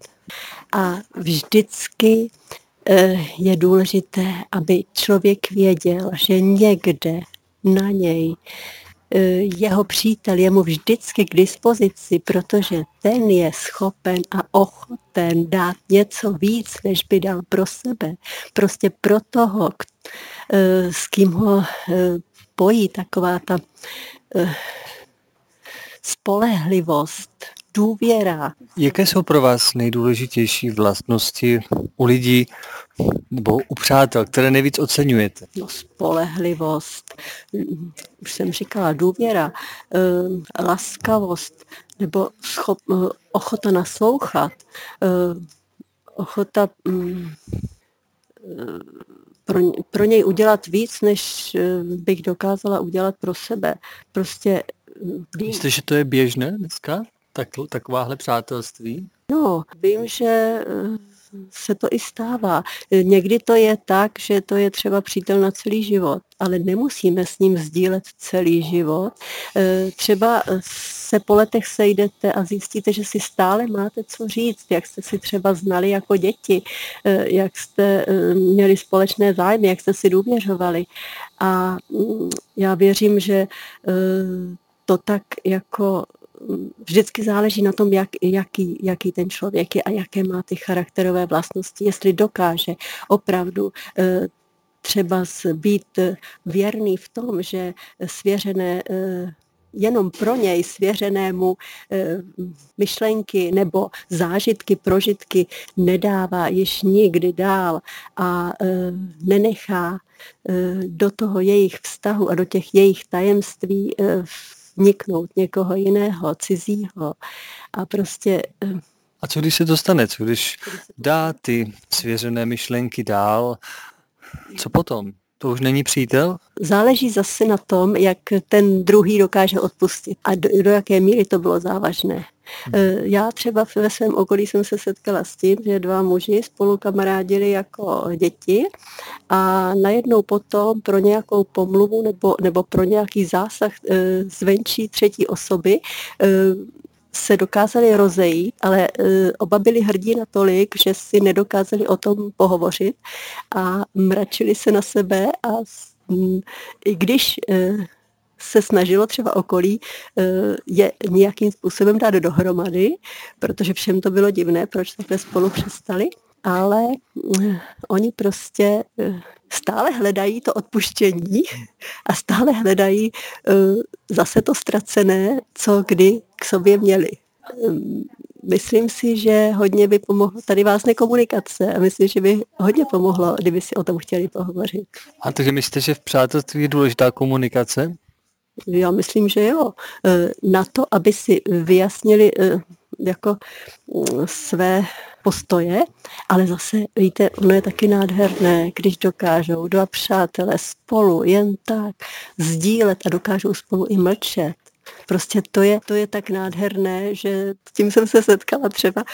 A vždycky eh, je důležité, aby člověk věděl, že někde na něj jeho přítel je mu vždycky k dispozici, protože ten je schopen a ochoten dát něco víc, než by dal pro sebe. Prostě pro toho, e, s kým ho e, pojí taková ta spolehlivost, důvěra. Jaké jsou pro vás nejdůležitější vlastnosti u lidí nebo u přátel, které nejvíc oceňujete? No, spolehlivost, už jsem říkala, důvěra, eh, laskavost nebo schop, eh, ochota naslouchat, eh, ochota mm, pro, pro něj udělat víc, než bych dokázala udělat pro sebe. Prostě Myslíte, že to je běžné dneska? Tak, takováhle přátelství? No, vím, že se to i stává. Někdy to je tak, že to je třeba přítel na celý život, ale nemusíme s ním sdílet celý život. E, třeba se po letech sejdete a zjistíte, že si stále máte co říct, jak jste si třeba znali jako děti, e, jak jste měli společné zájmy, jak jste si důvěřovali. A mm, já věřím, že to tak jako vždycky záleží na tom, jak, jaký, jaký ten člověk je a jaké má ty charakterové vlastnosti, jestli dokáže opravdu eh, třeba být věrný v tom, že svěřené eh, jenom pro něj svěřenému eh, myšlenky nebo zážitky, prožitky nedává již nikdy dál a nenechá do toho jejich vztahu a do těch jejich tajemství vniknout někoho jiného, cizího. A prostě... Eh, a co když se dostane, co když dá ty svěřené myšlenky dál, co potom? To už není přítel? Záleží zase na tom, jak ten druhý dokáže odpustit a do, do jaké míry to bylo závažné. Eh, já třeba ve svém okolí jsem se setkala s tím, že dva muži spolu kamarádili jako děti a najednou potom pro nějakou pomluvu nebo, nebo pro nějaký zásah eh, zvenčí třetí osoby eh, se dokázali rozejít, ale oba byli hrdí na tolik, že si nedokázali o tom pohovořit a mračili se na sebe a i když se snažilo třeba okolí eh, je nějakým způsobem dát dohromady, protože všem to bylo divné, proč takhle spolu přestali, ale eh, oni prostě eh, stále hledají to odpuštění a stále hledají zase to ztracené, co kdy k sobě měli. Myslím si, že hodně by pomohlo tady vás nekomunikace a myslím, že by hodně pomohlo, kdyby si o tom chtěli pohovořit. A takže myslíte, že v přátelství je důležitá komunikace? Já myslím, že jo. Na to, aby si vyjasnili jako mm, své postoje, ale zase, víte, ono je taky nádherné, když dokážou dva přátelé spolu jen tak sdílet a dokážou spolu i mlčet. Prostě to je, to je tak nádherné, že tím jsem se setkala třeba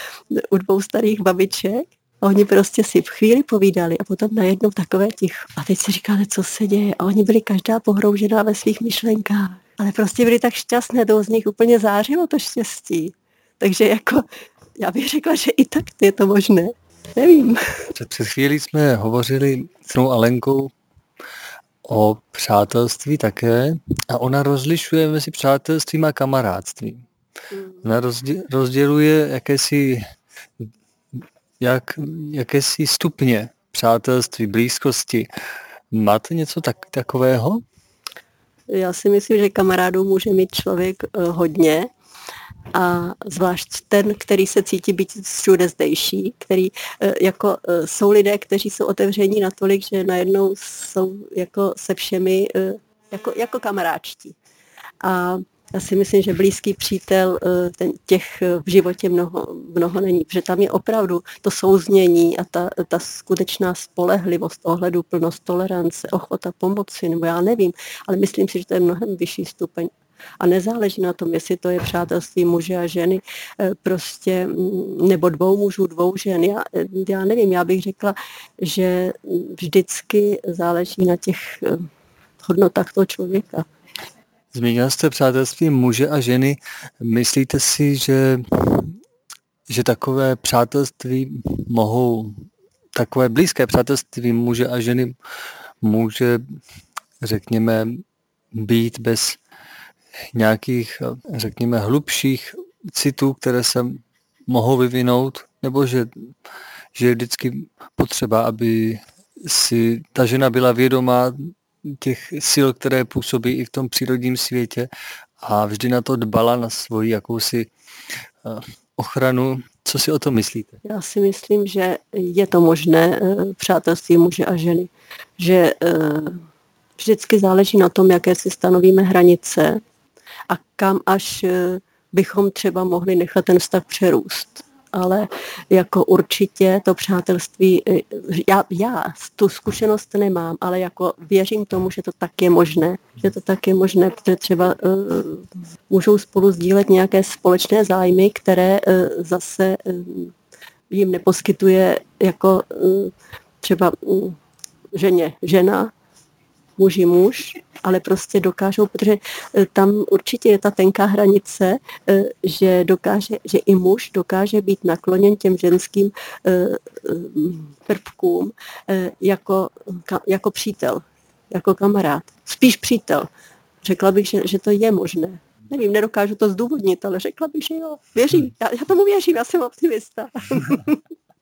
u dvou starých babiček, a oni prostě si v chvíli povídali a potom najednou takové ticho. A teď si říkáte, co se děje. A oni byli každá pohroužená ve svých myšlenkách. Ale prostě byli tak šťastné, to z nich úplně zářilo to štěstí. Takže jako, já bych řekla, že i tak je to možné. Nevím. Před, před chvílí jsme hovořili s Alenkou o přátelství také a ona rozlišuje mezi přátelstvím a kamarádstvím. Hmm. Ona rozděluje jakési, jak, jakési stupně přátelství, blízkosti. Máte něco tak, takového? Já si myslím, že kamarádů může mít člověk eh, hodně a zvlášť ten, který se cítí být všude zdejší, který eh, jako eh, jsou lidé, kteří jsou otevření natolik, že najednou jsou jako se všemi eh, jako, jako kamaráčtí. A já si myslím, že blízký přítel ten, těch v životě mnoho, mnoho není, protože tam je opravdu to souznění a ta, ta skutečná spolehlivost, ohledu, plnost tolerance, ochota pomoci, nebo já nevím, ale myslím si, že to je mnohem vyšší stupeň a nezáleží na tom, jestli to je přátelství muže a ženy, eh, prostě, mm, nebo dvou mužů, dvou žen. Já, eh, já nevím, já bych řekla, že vždycky záleží na těch eh, hodnotách toho člověka. Zmínila jste přátelství muže a ženy. Myslíte si, že, že takové přátelství mohou, takové blízké přátelství muže a ženy může, řekněme, být bez nějakých, řekněme, hlubších citů, které se mohou vyvinout, nebo že, že je vždycky potřeba, aby si ta žena byla vědomá těch sil, které působí i v tom přírodním světě a vždy na to dbala na svoji jakousi eh, ochranu. Co si o to myslíte? Já si myslím, že je to možné eh, přátelství muže a ženy. Že eh, vždycky záleží na tom, jaké si stanovíme hranice a kam až eh, bychom třeba mohli nechat ten vztah přerůst. Ale jako určitě to přátelství, eh, já, já tu zkušenost nemám, ale jako věřím tomu, že to tak je možné, že to tak je možné, protože třeba uh, můžou spolu sdílet nějaké společné zájmy, které uh, zase uh, jim neposkytuje jako uh, třeba uh, ženě žena, muži muž, ale prostě dokážou, protože eh, tam určitě je ta tenká hranice, eh, že dokáže, že i muž dokáže být nakloněn těm ženským eh, prvkům jako, jako přítel, jako kamarád. Spíš přítel. Řekla bych, že, že to je možné. Nevím, nedokážu to zdůvodnit, ale řekla bych, že jo. Věřím, já, já tomu věřím, já jsem optimista.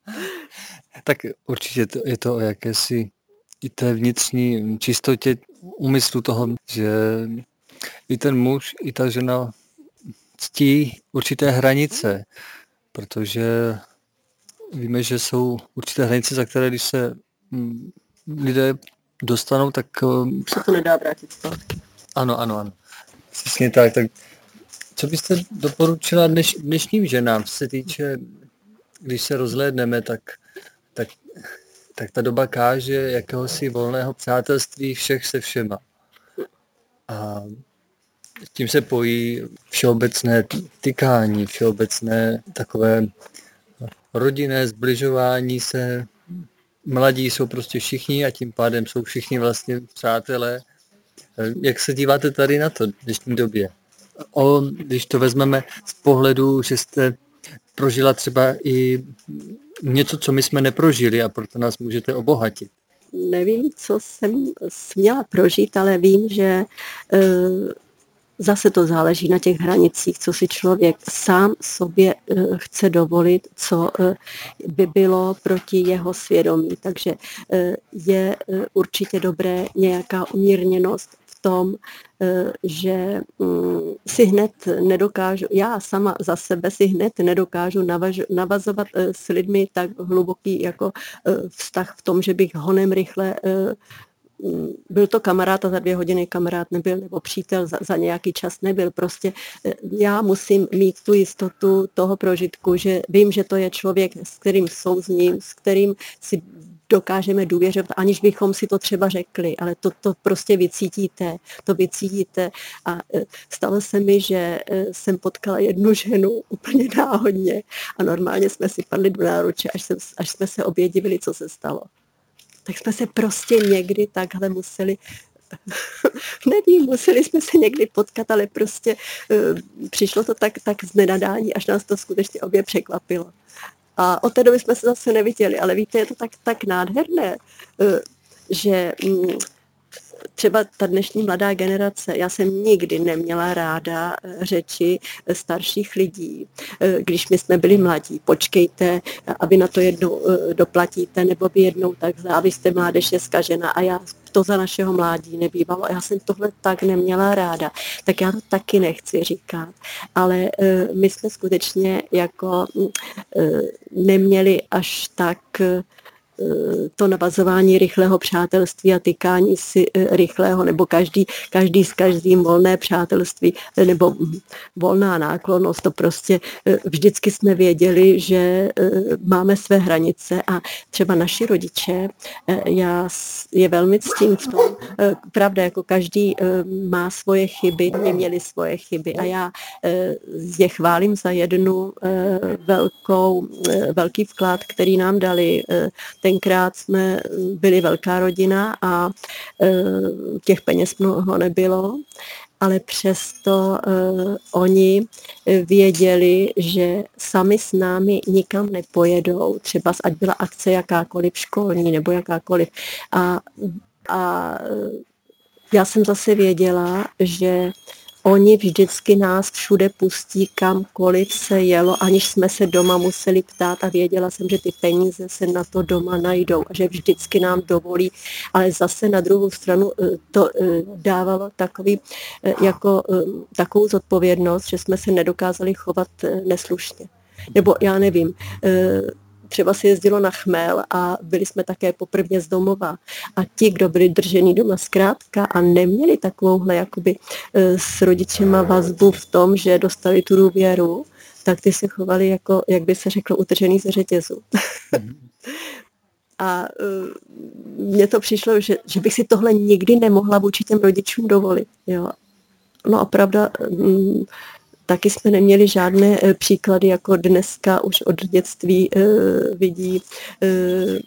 tak určitě to, je to o jakési i té vnitřní čistotě úmyslu toho, že i ten muž, i ta žena ctí určité hranice, protože víme, že jsou určité hranice, za které, když se mm, lidé dostanou, tak... Eh, se to nedá vrátit zpátky. Ano, ano, ano. Přesně tak. tak co byste doporučila dneš, dnešním ženám, co se týče, když se rozhlédneme, tak, tak tak ta doba káže jakéhosi volného přátelství všech se všema. A tím se pojí všeobecné tykání, všeobecné takové rodinné zbližování se. Mladí jsou prostě všichni a tím pádem jsou všichni vlastně přátelé. Jak se díváte tady na to v dnešní době? O, když to vezmeme z pohledu, že jste prožila třeba i něco, co my jsme neprožili a proto nás můžete obohatit. Nevím, co jsem směla prožít, ale vím, že e, zase to záleží na těch hranicích, co si člověk sám sobě e, chce dovolit, co e, by bylo proti jeho svědomí. Takže je určitě dobré nějaká umírněnost tom, eh, že mm, si hned nedokážu, já sama za sebe si hned nedokážu navaž, navazovat eh, s lidmi tak hluboký jako eh, vztah v tom, že bych honem rychle mm, byl to kamarád a za dvě hodiny kamarád nebyl, nebo přítel za, za nějaký čas nebyl. Prostě já musím mít tu jistotu toho prožitku, že vím, že to je člověk, s kterým souzním, s kterým si dokážeme důvěřovat, aniž bychom si to třeba řekli, ale to, to prostě vycítíte, to vycítíte. A e, stalo se mi, že e, jsem potkala jednu ženu úplně náhodně a normálně jsme si padli do náruče, až, jsem, až jsme se obě divili, co se stalo. Tak jsme se prostě někdy takhle museli nevím, museli jsme se někdy potkat, ale prostě uh, přišlo to tak, tak z nenadání, až nás to skutečně obě překvapilo. A od té doby jsme se zase neviděli, ale víte, je to tak, tak nádherné, eh, že mm, třeba ta dnešní mladá generace, já jsem nikdy neměla ráda eh, řeči eh, starších lidí, když my jsme byli mladí. Počkejte, a vy na to jednou doplatíte, nebo vy jednou tak, a vy jste mládež je zkažena a já to za našeho mládí nebývalo. Já jsem tohle tak neměla ráda, tak já to taky nechci říkat. Ale my jsme skutečně jako uh, neměli až tak Eh, to navazování rychlého přátelství a tykání si eh, rychlého, nebo každý, každý s každým volné přátelství, eh, nebo hm, volná náklonost, to prostě vždycky jsme věděli, že máme své hranice a třeba naši rodiče, já je velmi ctím v tom, pravda, jako každý má svoje chyby, měli svoje chyby a já je chválím za jednu velkou, velký vklad, který nám dali Tenkrát jsme byli velká rodina a e, těch peněz mnoho nebylo, ale přesto uh, oni věděli, že sami s námi nikam nepojedou, třeba ať byla akce jakákoliv školní nebo jakákoliv. A, a já jsem zase věděla, že Oni vždycky nás všude pustí, kamkoliv se jelo, aniž jsme se doma museli ptát a věděla jsem, že ty peníze se na to doma najdou a že vždycky nám dovolí, ale zase na druhou stranu eh, to eh, dávalo takový, eh, jako, takovou zodpovědnost, že jsme se nedokázali chovat neslušně. Nebo já nevím, třeba se jezdilo na chmel a byli jsme také poprvé z domova. A ti, kdo byli drženi doma zkrátka a neměli takovouhle jakoby e, s rodičema vazbu v tom, že dostali tu důvěru, tak ty se chovali jako, jak by se řeklo, utržený ze řetězu. a uh, mně to přišlo, že, že bych si tohle nikdy nemohla vůči těm rodičům dovolit. Jo. No a pravda, um, Taky jsme neměli žádné eh, příklady, jako dneska už od dětství eh, vidí eh,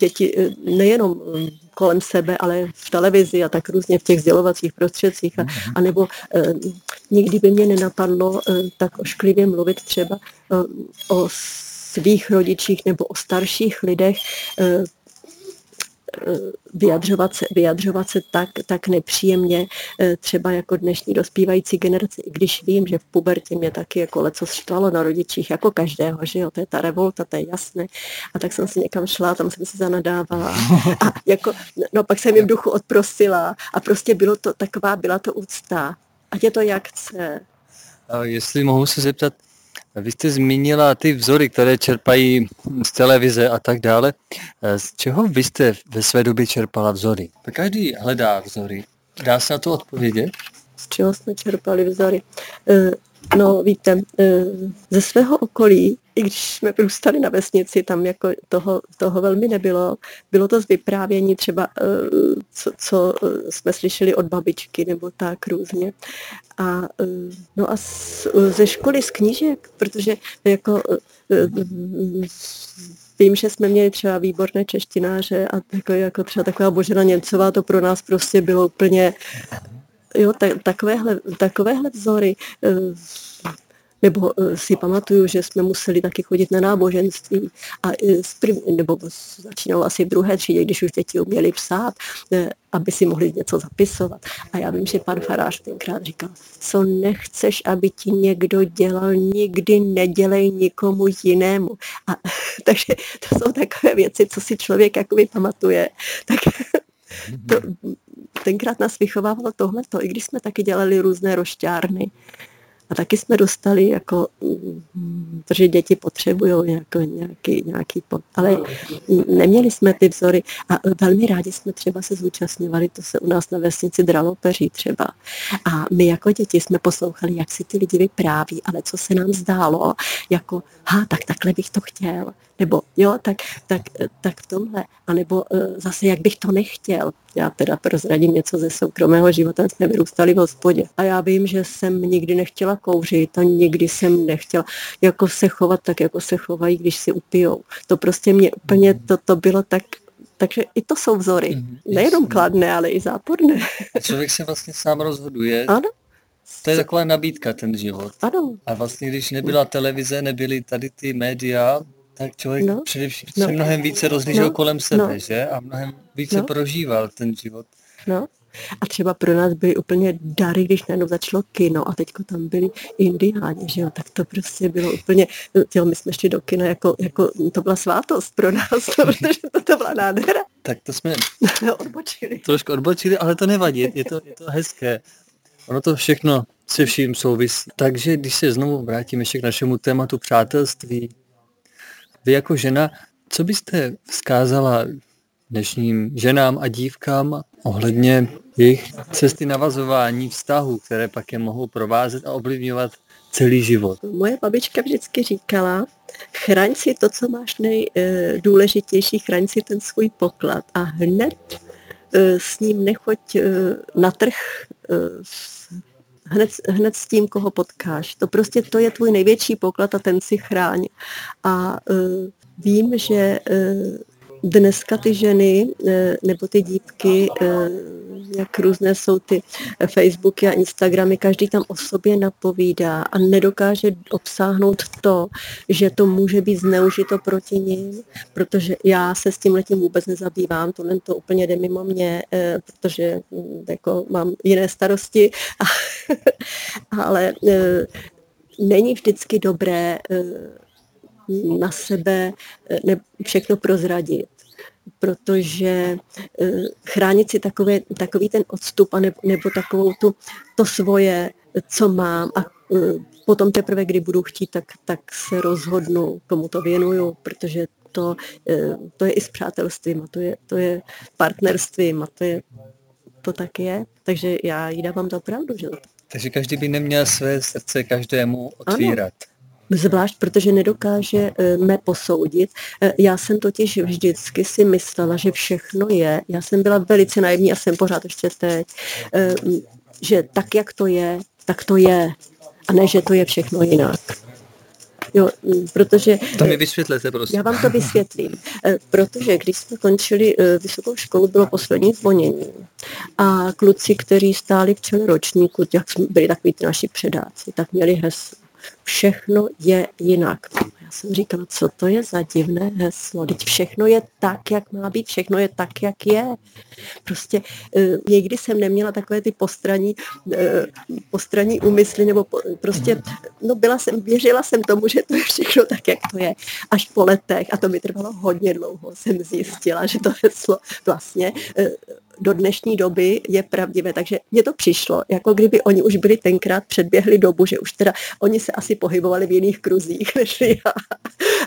děti nejenom hm, kolem sebe, ale v televizi a tak různě v těch sdělovacích prostředcích. A, mhm. a nebo nikdy by mě nenapadlo tak ošklivě mluvit třeba o svých rodičích nebo o starších lidech, vyjadřovat se, vyjadřovat se tak, tak nepříjemně, eh, třeba jako dnešní dospívající generace, i když vím, že v pubertě mě taky jako leco štvalo na rodičích, jako každého, že jo, to je ta revolta, to je jasné. A tak jsem si někam šla, tam jsem si zanadávala. A jako, no pak jsem jim duchu odprosila a prostě bylo to taková, byla to úcta. Ať je to jak chce. A jestli mohu se zeptat, vy jste zmínila ty vzory, které čerpají z televize a tak dále. Z čeho vy jste ve své době čerpala vzory? Každý hledá vzory. Dá se na to odpovědět? Z čeho jsme čerpali vzory? No víte, eh, ze svého okolí i když jsme vyrůstali na vesnici, tam jako toho, toho velmi nebylo. Bylo to z vyprávění třeba, eh, co, co eh, jsme slyšeli od babičky nebo tak různě. A, no a z, ze školy z knížek, protože jako Vím, že jsme měli třeba výborné češtináře a jako, jako třeba taková Božena Němcová, to pro nás prostě bylo úplně jo, takovéhle, takovéhle vzory nebo eh, si pamatuju, že jsme museli taky chodit na náboženství a eh, prv, nebo začínalo asi v druhé třídě, když už děti uměli psát, eh, aby si mohli něco zapisovat. A já vím, že pan farář tenkrát říkal, co nechceš, aby ti někdo dělal, nikdy nedělej nikomu jinému. A, takže to jsou takové věci, co si člověk jakoby pamatuje. Tak to, tenkrát nás vychovávalo tohleto, i když jsme taky dělali různé rošťárny A taky jsme dostali jako, mm, protože děti potřebují jako nějaký, nějaký pot. Ale neměli jsme ty vzory a velmi rádi jsme třeba se zúčastňovali, to se u nás na vesnici dralo peří třeba. A my jako děti jsme poslouchali, jak si ty lidi vypráví, ale co se nám zdálo, jako, ha, tak takhle bych to chtěl nebo jo, tak, tak, tak v tomhle, anebo uh, zase, jak bych to nechtěl. Já teda prozradím něco ze soukromého života, jsme vyrůstali v hospodě. A já vím, že jsem nikdy nechtěla kouřit a nikdy jsem nechtěla jako se chovat tak, jako se chovají, když si upijou. To prostě mě úplně, to, to bylo tak takže i to jsou vzory. Mm, Nejenom kladné, ale i záporné. A člověk se vlastně sám rozhoduje. Ano. To je taková nabídka, ten život. Ano. A vlastně, když nebyla televize, nebyly tady ty média, tak člověk no, především no, se mnohem více rozlížel no, kolem sebe, no, že? A mnohem více no, prožíval ten život. No. A třeba pro nás byly úplně dary, když najednou začalo kino a teďko tam byli indiáni, že jo, tak to prostě bylo úplně, jo, my jsme šli do kina, jako, jako to byla svátost pro nás, protože to, to byla nádhera. Tak to jsme odbočili. trošku odbočili, ale to nevadí, je to, je to hezké. Ono to všechno se vším souvisí. Takže když se znovu vrátíme ještě k našemu tématu přátelství, vy jako žena, co byste vzkázala dnešním ženám a dívkám ohledně jejich cesty navazování vztahů, které pak je mohou provázet a ovlivňovat celý život? Moje babička vždycky říkala, chraň si to, co máš nejdůležitější, chraň si ten svůj poklad a hned eh, s ním nechoď eh, na trh eh, hned, hned s tím, koho potkáš. To prostě to je tvůj největší poklad a ten si chráň. A uh, vím, že uh, dneska ty ženy eh, nebo ty dívky, eh, jak různé jsou ty Facebooky a Instagramy, každý tam o sobě napovídá a nedokáže obsáhnout to, že to může být zneužito proti ním, protože já se s tím letím vůbec nezabývám, to to úplně jde mimo mě, eh, protože hm, jako mám jiné starosti, ale není vždycky dobré na sebe eh, ne, všechno prozradit, protože eh, chránit si takový, takový ten odstup a nebo, nebo takovou tu, to svoje, co mám a eh, potom teprve, kdy budu chtít, tak, tak se rozhodnu, komu to věnuju, protože to, to je i s přátelstvím a to je, to je partnerstvím a to je to tak je. Takže já jí dávám to pravdu. Že? Takže každý by neměl své srdce každému otvírat. Ano zvlášť protože nedokáže eh, posoudit. Eh, já jsem totiž vždycky si myslela, že všechno je, já jsem byla velice naivní a jsem pořád ještě teď, eh, že tak, jak to je, tak to je. A ne, že to je všechno jinak. Jo, protože... To mi vysvětlete, prosím. Já vám to vysvětlím. Protože když jsme končili vysokou školu, bylo poslední zvonění. A kluci, kteří stáli v čele ročníku, jak byli takový ty naši předáci, tak měli heslo všechno je jinak. Já jsem říkala, co to je za divné heslo, teď všechno je tak, jak má být, všechno je tak, jak je. Prostě e, někdy jsem neměla takové ty postraní, e, postraní úmysly, nebo po, prostě, no byla jsem, věřila jsem tomu, že to je všechno tak, jak to je. Až po letech, a to mi trvalo hodně dlouho, jsem zjistila, že to heslo vlastně e, do dnešní doby je pravdivé. Takže mně to přišlo, jako kdyby oni už byli tenkrát předběhli dobu, že už teda oni se asi pohybovali v jiných kruzích než já.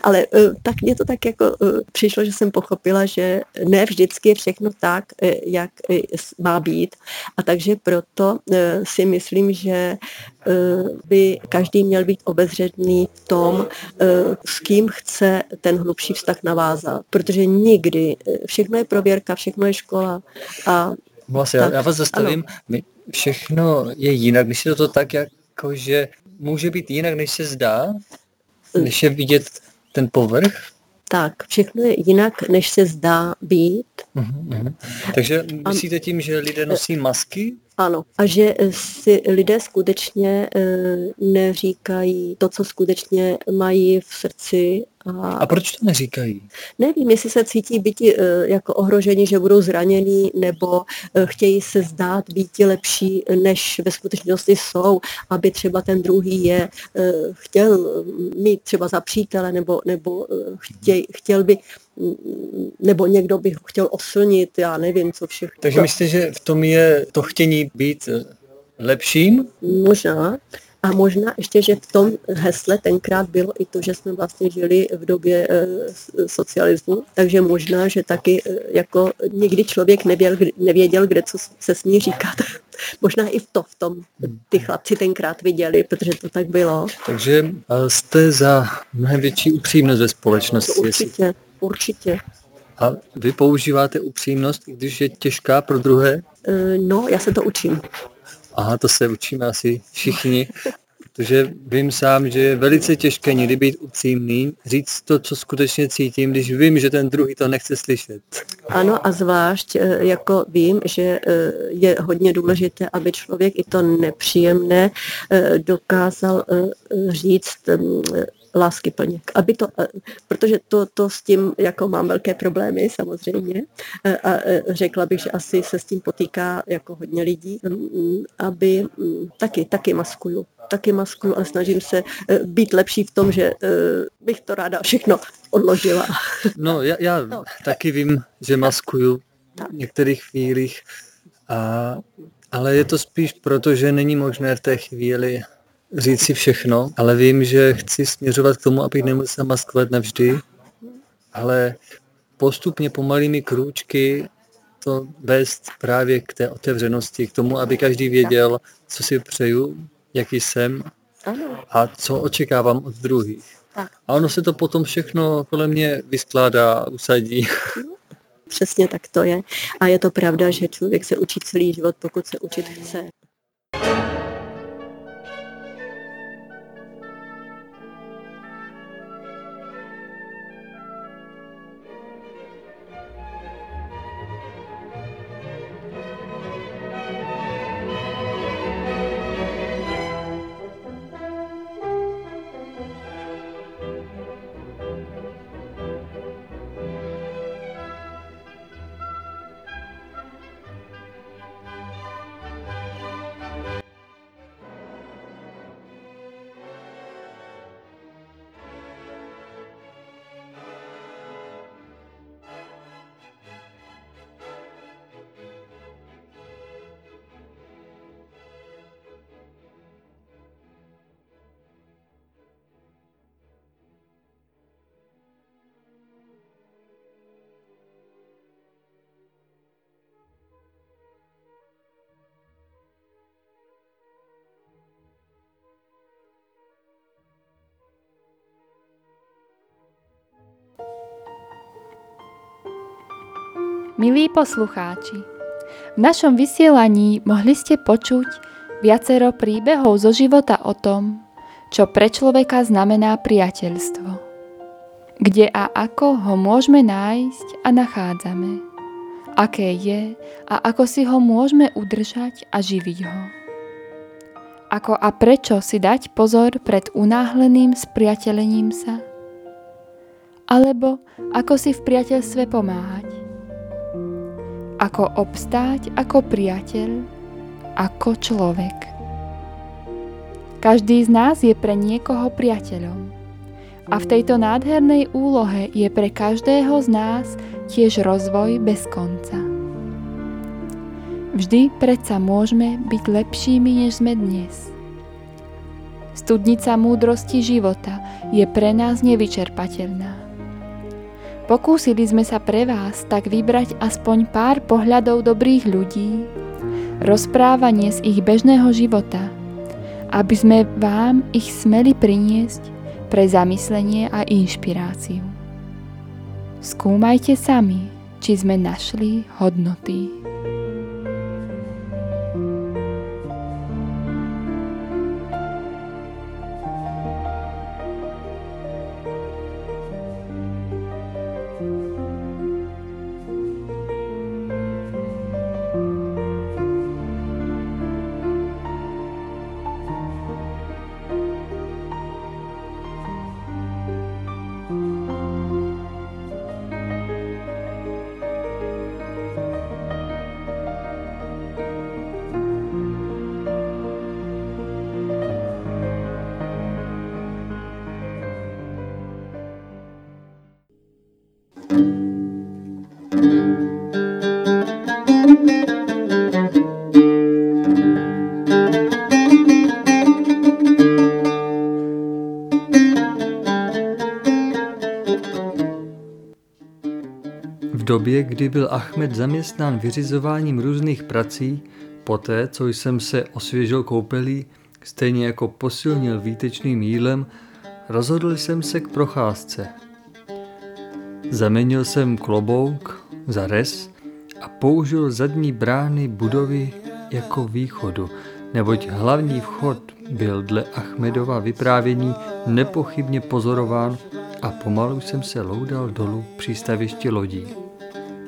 Ale eh, tak mně to tak jako eh, přišlo, že jsem pochopila, že ne vždycky je všechno tak, eh, jak má být. A takže proto si myslím, že by každý měl být obezřetný v tom, s kým chce ten hlubší vztah navázat. Protože nikdy, všechno je prověrka, všechno je škola a Vlastně, tak, já vás zastavím. My, všechno je jinak. Myslíte to tak, jako, že může být jinak, než se zdá? Než je vidět ten povrch? Tak, všechno je jinak, než se zdá být. Uh-huh. Takže myslíte tím, že lidé nosí masky? Ano, a že si lidé skutečně eh, neříkají to, co skutečně mají v srdci. A, a proč to neříkají? Nevím, jestli se cítí být eh, jako ohrožení, že budou zranění, nebo eh, chtějí se zdát být lepší, než ve skutečnosti jsou, aby třeba ten druhý je chtěl mít třeba za přítele, nebo, nebo chtěj, chtěl by nebo někdo by ho chtěl oslnit, já nevím, co všechno. Takže myslíte, že v tom je to chtění být lepším? Možná. A možná ještě, že v tom hesle tenkrát bylo i to, že jsme vlastně žili v době e, socialismu, takže možná, že taky e, jako někdy člověk nevěděl, nevěděl, kde co se smí říkat. možná i v to v tom ty chlapci tenkrát viděli, protože to tak bylo. Takže jste za mnohem větší upřímnost ve společnosti. To určitě, určitě. A vy používáte upřímnost, když je těžká pro druhé? No, já se to učím. Aha, to se učíme asi všichni, protože vím sám, že je velice těžké někdy být upřímný, říct to, co skutečně cítím, když vím, že ten druhý to nechce slyšet. Ano a zvlášť eh, jako vím, že eh, je hodně důležité, aby člověk i to nepříjemné dokázal říct lásky plně. Aby to, protože to, to s tím jako mám velké problémy samozřejmě a řekla bych, že asi se s tím potýká jako hodně lidí, mm, aby mm, taky, taky maskuju taky maskuju a snažím se být lepší v tom, že bych to ráda všechno odložila. No, já, já no. taky vím, že maskuju v některých chvílích, a, ale je to spíš proto, že není možné v té chvíli říct si všechno, ale vím, že chci směřovat k tomu, abych nemusel maskovat navždy, ale postupně pomalými krůčky to vést právě k té otevřenosti, k tomu, aby každý věděl, co si přeju, jaký jsem a co očekávám od druhých. A ono se to potom všechno kolem mě vyskládá usadí. Přesně tak to je. A je to pravda, že člověk se učí celý život, pokud se učit chce. Milí poslucháči, v našom vysielaní mohli ste počuť viacero príbehov zo života o tom, čo pre človeka znamená priateľstvo. Kde a ako ho môžeme nájsť a nachádzame. Aké je a ako si ho môžeme udržať a živiť ho. Ako a prečo si dať pozor pred unáhleným spriateľením sa. Alebo ako si v priateľstve pomáhať ako obstáť ako priateľ, ako človek. Každý z nás je pre niekoho priateľom. A v tejto nádhernej úlohe je pre každého z nás tiež rozvoj bez konca. Vždy predsa môžeme byť lepšími, než sme dnes. Studnica múdrosti života je pre nás nevyčerpateľná. Pokúsili sme sa pre vás tak vybrať aspoň pár pohľadov dobrých ľudí, rozprávanie z ich bežného života, aby sme vám ich smeli priniesť pre zamyslenie a inšpiráciu. Skúmajte sami, či sme našli hodnoty. Době, kdy byl Ahmed zaměstnán vyřizováním různých prací, poté, co jsem se osvěžil koupelí, stejně jako posilnil výtečným jídlem, rozhodl jsem se k procházce. Zamenil jsem klobouk za res a použil zadní brány budovy jako východu, neboť hlavní vchod byl dle Achmedova vyprávění nepochybně pozorován a pomalu jsem se loudal dolů přístavišti lodí.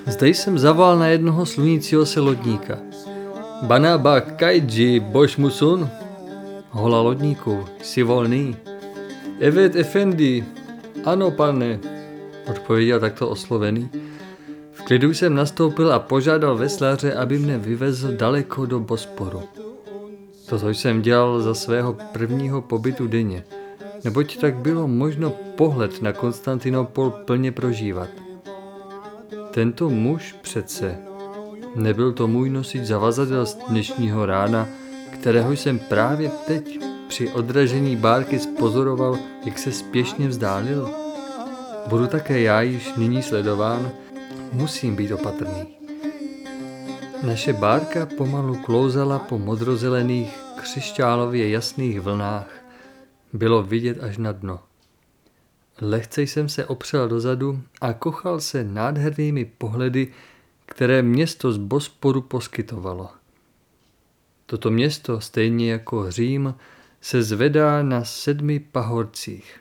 Zde jsem zaval na jednoho slunícího se lodníka. Banaba Kaiji Boš Musun? Hola lodníku, jsi volný? Evet Efendi, ano pane, odpověděl takto oslovený. V klidu jsem nastoupil a požádal vesláře, aby mne vyvezl daleko do Bosporu. Toto jsem dělal za svého prvního pobytu denně, neboť tak bylo možno pohled na Konstantinopol plně prožívat. Tento muž přece nebyl to můj nosič zavazadel z dnešního rána, kterého jsem právě teď při odražení bárky spozoroval, jak se spěšně vzdálil. Budu také já již nyní sledován, musím být opatrný. Naše bárka pomalu klouzala po modrozelených, křišťálově jasných vlnách. Bylo vidět až na dno. Lehce jsem se opřel dozadu a kochal se nádhernými pohledy, které město z Bosporu poskytovalo. Toto město, stejně jako Řím, se zvedá na sedmi pahorcích.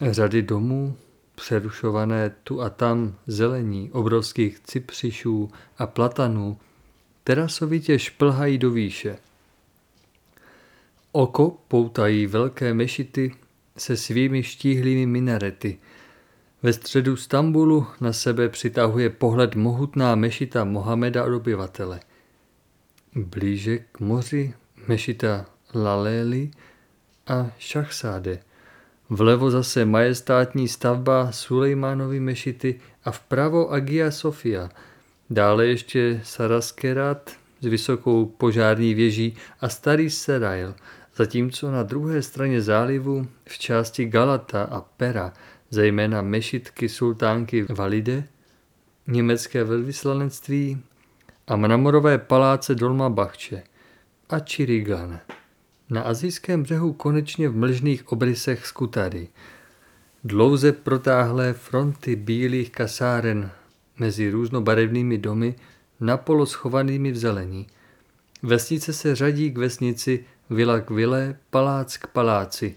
Řady domů, přerušované tu a tam zelení obrovských cypřišů a platanů, terasovitě šplhají do výše. Oko poutají velké mešity se svými štíhlými minarety. Ve středu Stambulu na sebe přitahuje pohled mohutná mešita Mohameda obyvatele. Blíže k moři mešita Laleli a Šachsáde. Vlevo zase majestátní stavba Sulejmánovy mešity a vpravo Agia Sofia. Dále ještě Saraskerat s vysokou požární věží a starý Serail – zatímco na druhé straně zálivu v části Galata a Pera, zejména mešitky sultánky Valide, německé velvyslanectví a mramorové paláce Dolma Bachče a Čirigan. Na azijském břehu konečně v mlžných obrysech skutary. Dlouze protáhlé fronty bílých kasáren mezi různobarevnými domy napolo schovanými v zelení. Vesnice se řadí k vesnici vila k vile, palác k paláci.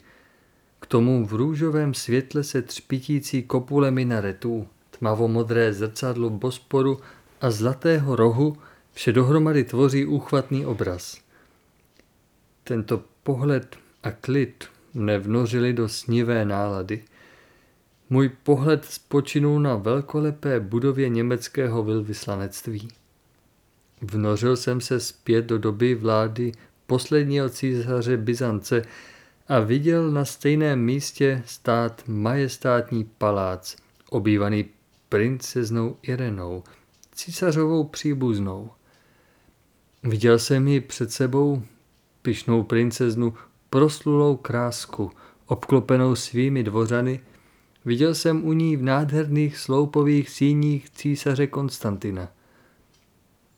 K tomu v růžovém světle se třpitící kopule minaretů, tmavomodré zrcadlo Bosporu a zlatého rohu vše dohromady tvoří úchvatný obraz. Tento pohled a klid mne vnořili do snivé nálady. Můj pohled spočinul na velkolepé budově německého velvyslanectví. Vnořil jsem se zpět do doby vlády posledního císaře Byzance a viděl na stejném místě stát majestátní palác, obývaný princeznou Irenou, císařovou příbuznou. Viděl jsem ji před sebou, pišnou princeznu, proslulou krásku, obklopenou svými dvořany, viděl jsem u ní v nádherných sloupových síních císaře Konstantina –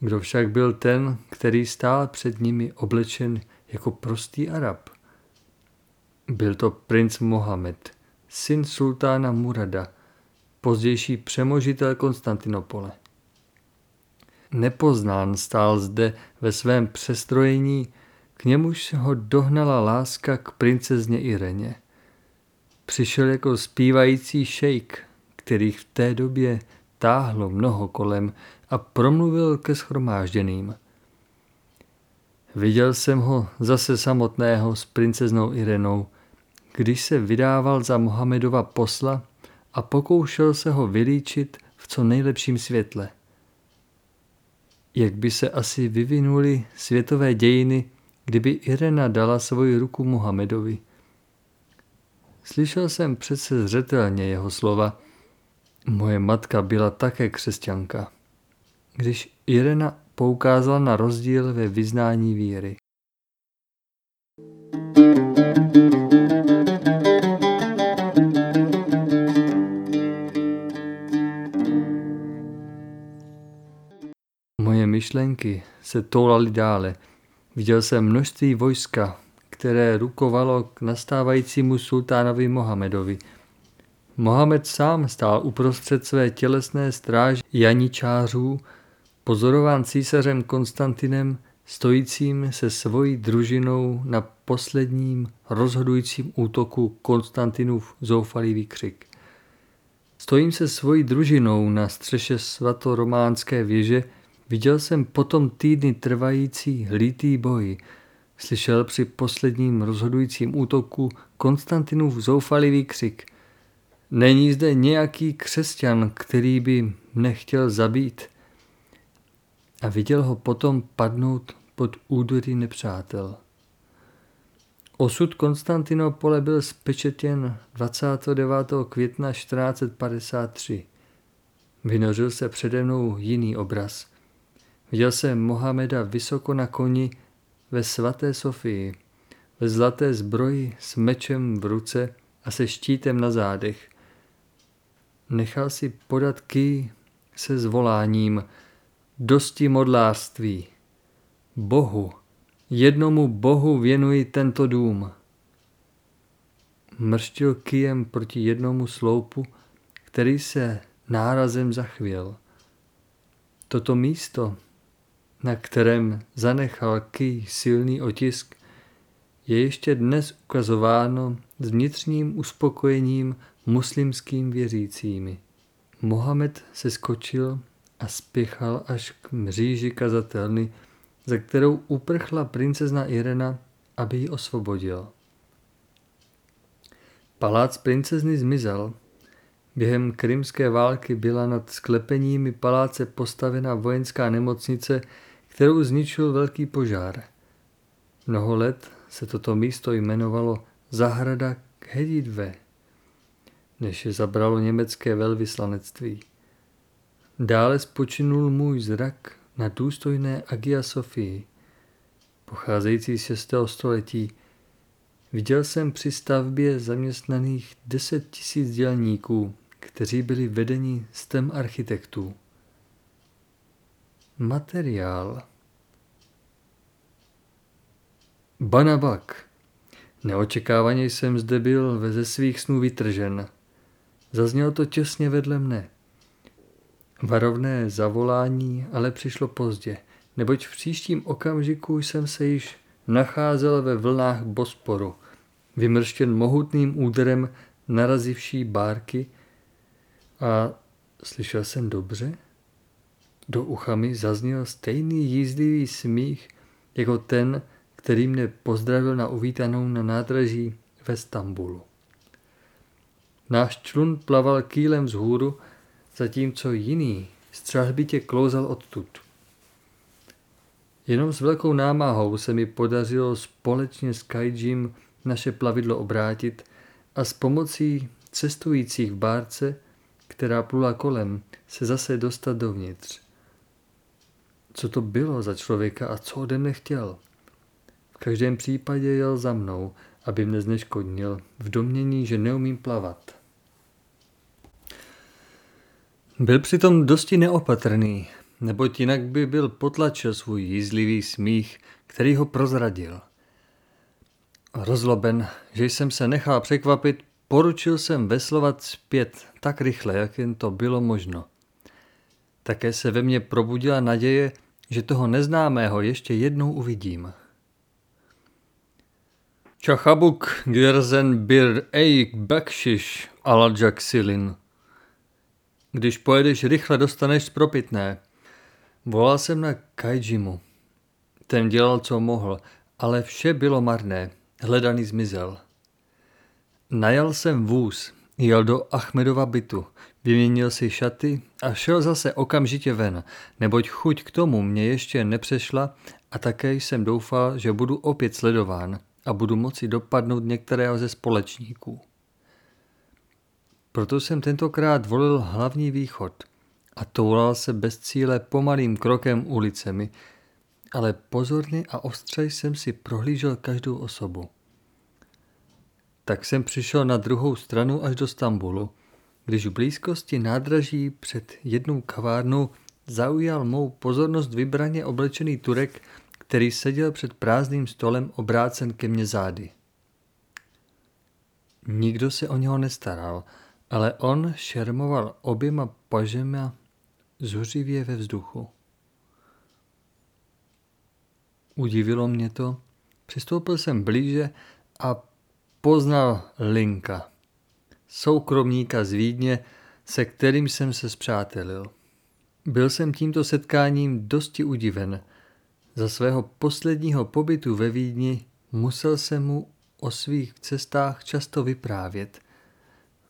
kdo však byl ten, který stál před nimi oblečen jako prostý Arab? Byl to princ Mohamed, syn sultána Murada, pozdější přemožitel Konstantinopole. Nepoznán stál zde ve svém přestrojení, k němuž ho dohnala láska k princezně Ireně. Přišel jako zpívající šejk, kterých v té době táhlo mnoho kolem a promluvil ke schromážděným. Viděl jsem ho zase samotného s princeznou Irenou, když se vydával za Mohamedova posla a pokoušel se ho vylíčit v co nejlepším světle. Jak by se asi vyvinuly světové dějiny, kdyby Irena dala svoji ruku Mohamedovi. Slyšel jsem přece zřetelně jeho slova. Moje matka byla také křesťanka když Irena poukázala na rozdíl ve vyznání víry. myšlenky se toulaly dále. Viděl jsem množství vojska, které rukovalo k nastávajícímu sultánovi Mohamedovi. Mohamed sám stál uprostřed své tělesné stráže janičářů, pozorován císařem Konstantinem, stojícím se svojí družinou na posledním rozhodujícím útoku Konstantinův zoufalý výkřik. Stojím se svojí družinou na střeše svatorománské věže, viděl jsem potom týdny trvající hlítý boj, slyšel při posledním rozhodujícím útoku Konstantinův zoufalý výkřik. Není zde nějaký křesťan, který by mne chtěl zabít. A viděl ho potom padnout pod údory nepřátel. Osud Konstantinopole byl spečetěn 29. května 1453. Vynořil se přede mnou jiný obraz. Viděl jsem Mohameda vysoko na koni ve svaté Sofii, ve zlaté zbroji s mečem v ruce a se štítem na zádech. Nechal si podat ký se zvoláním dosti modlářství. Bohu, Jednomu bohu věnuji tento dům. Mrštil kijem proti jednomu sloupu, který se nárazem zachvěl. Toto místo, na kterém zanechal ký silný otisk, je ještě dnes ukazováno s vnitřním uspokojením muslimským věřícími. Mohamed se skočil a spěchal až k mříži kazatelny, za kterou uprchla princezna Irena, aby ji osvobodil. Palác princezny zmizel. Během krymské války byla nad sklepeními paláce postavena vojenská nemocnice, kterou zničil velký požár. Mnoho let se toto místo jmenovalo Zahrada Hedidve, než je zabralo německé velvyslanectví. Dále spočinul můj zrak na důstojné Agia Sofii, pocházející z 6. století, viděl jsem při stavbě zaměstnaných 10 tisíc dělníků, kteří byli vedeni stem architektů. Materiál Banabak. Neočekávaně jsem zde byl ve ze svých snů vytržen. Zaznělo to těsně vedle mne. Varovné zavolání ale přišlo pozdě, neboť v příštím okamžiku jsem se již nacházel ve vlnách Bosporu, vymrštěn mohutným úderem narazivší bárky a slyšel jsem dobře? Do ucha mi zazněl stejný jízdivý smích jako ten, který mne pozdravil na uvítanou na nádraží ve Stambulu. Náš člun plaval kýlem vzhůru zatímco jiný střelbitě klouzal odtud. Jenom s velkou námahou se mi podařilo společně s Kaijim naše plavidlo obrátit a s pomocí cestujících v bárce, která plula kolem, se zase dostat dovnitř. Co to bylo za člověka a co ode mne chtěl? V každém případě jel za mnou, aby mne zneškodnil, v domění, že neumím plavat. Byl přitom dosti neopatrný, neboť jinak by byl potlačil svůj jízlivý smích, který ho prozradil. Rozloben, že jsem se nechal překvapit, poručil jsem veslovat zpět tak rychle, jak jen to bylo možno. Také se ve mně probudila naděje, že toho neznámého ještě jednou uvidím. Čachabuk Gerzen bir eik bakshish aladjak silin – když pojedeš rychle, dostaneš propitné. Volal jsem na Kaijimu. Ten dělal, co mohl, ale vše bylo marné. Hledaný zmizel. Najal jsem vůz, jel do Achmedova bytu, vyměnil si šaty a šel zase okamžitě ven, neboť chuť k tomu mě ještě nepřešla a také jsem doufal, že budu opět sledován a budu moci dopadnout některého ze společníků. Proto jsem tentokrát volil hlavní východ a toulal se bez cíle pomalým krokem ulicemi, ale pozorně a ostře jsem si prohlížel každou osobu. Tak jsem přišel na druhou stranu až do Stambulu, když v blízkosti nádraží před jednou kavárnou zaujal mou pozornost vybraně oblečený Turek, který seděl před prázdným stolem obrácen ke mně zády. Nikdo se o něho nestaral, ale on šermoval oběma pažema zuřivě ve vzduchu. Udivilo mě to, přistoupil jsem blíže a poznal Linka, soukromníka z Vídně, se kterým jsem se zpřátelil. Byl jsem tímto setkáním dosti udiven. Za svého posledního pobytu ve Vídni musel jsem mu o svých cestách často vyprávět.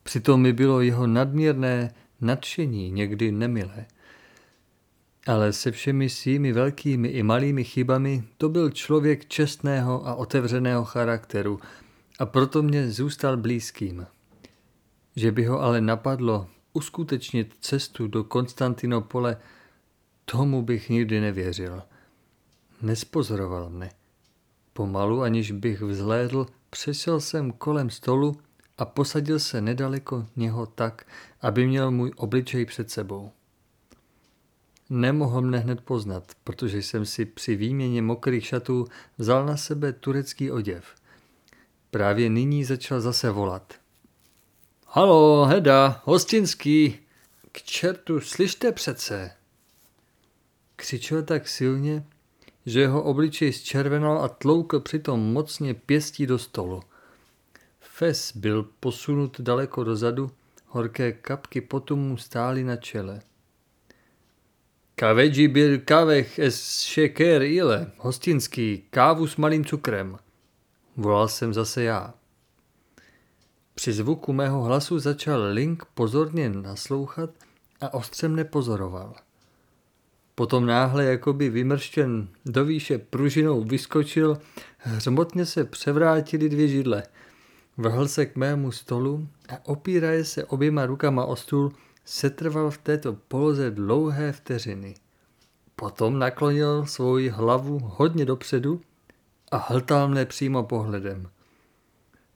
Přitom mi bylo jeho nadměrné nadšení někdy nemilé. Ale se všemi svými velkými i malými chybami to byl člověk čestného a otevřeného charakteru a proto mě zůstal blízkým. Že by ho ale napadlo uskutečnit cestu do Konstantinopole, tomu bych nikdy nevěřil. Nespozoroval mne. Pomalu, aniž bych vzhlédl, přešel jsem kolem stolu a posadil se nedaleko něho tak, aby měl můj obličej před sebou. Nemohl mne hned poznat, protože jsem si při výměně mokrých šatů vzal na sebe turecký oděv. Právě nyní začal zase volat. Halo, Heda, hostinský. K čertu, slyšte přece. Křičel tak silně, že jeho obličej zčervenal a tloukl přitom mocně pěstí do stolu. Fes byl posunut daleko dozadu, horké kapky potu mu stály na čele. Kavedži byl kavech es šeker ile, hostinský, kávu s malým cukrem. Volal jsem zase já. Při zvuku mého hlasu začal Link pozorně naslouchat a ostře mne pozoroval. Potom náhle jakoby vymrštěn do výše pružinou vyskočil, hřmotně se převrátili dvě židle. Vrhl se k mému stolu a opíraje se oběma rukama o stůl, setrval v této poloze dlouhé vteřiny. Potom naklonil svoji hlavu hodně dopředu a hltal mne přímo pohledem.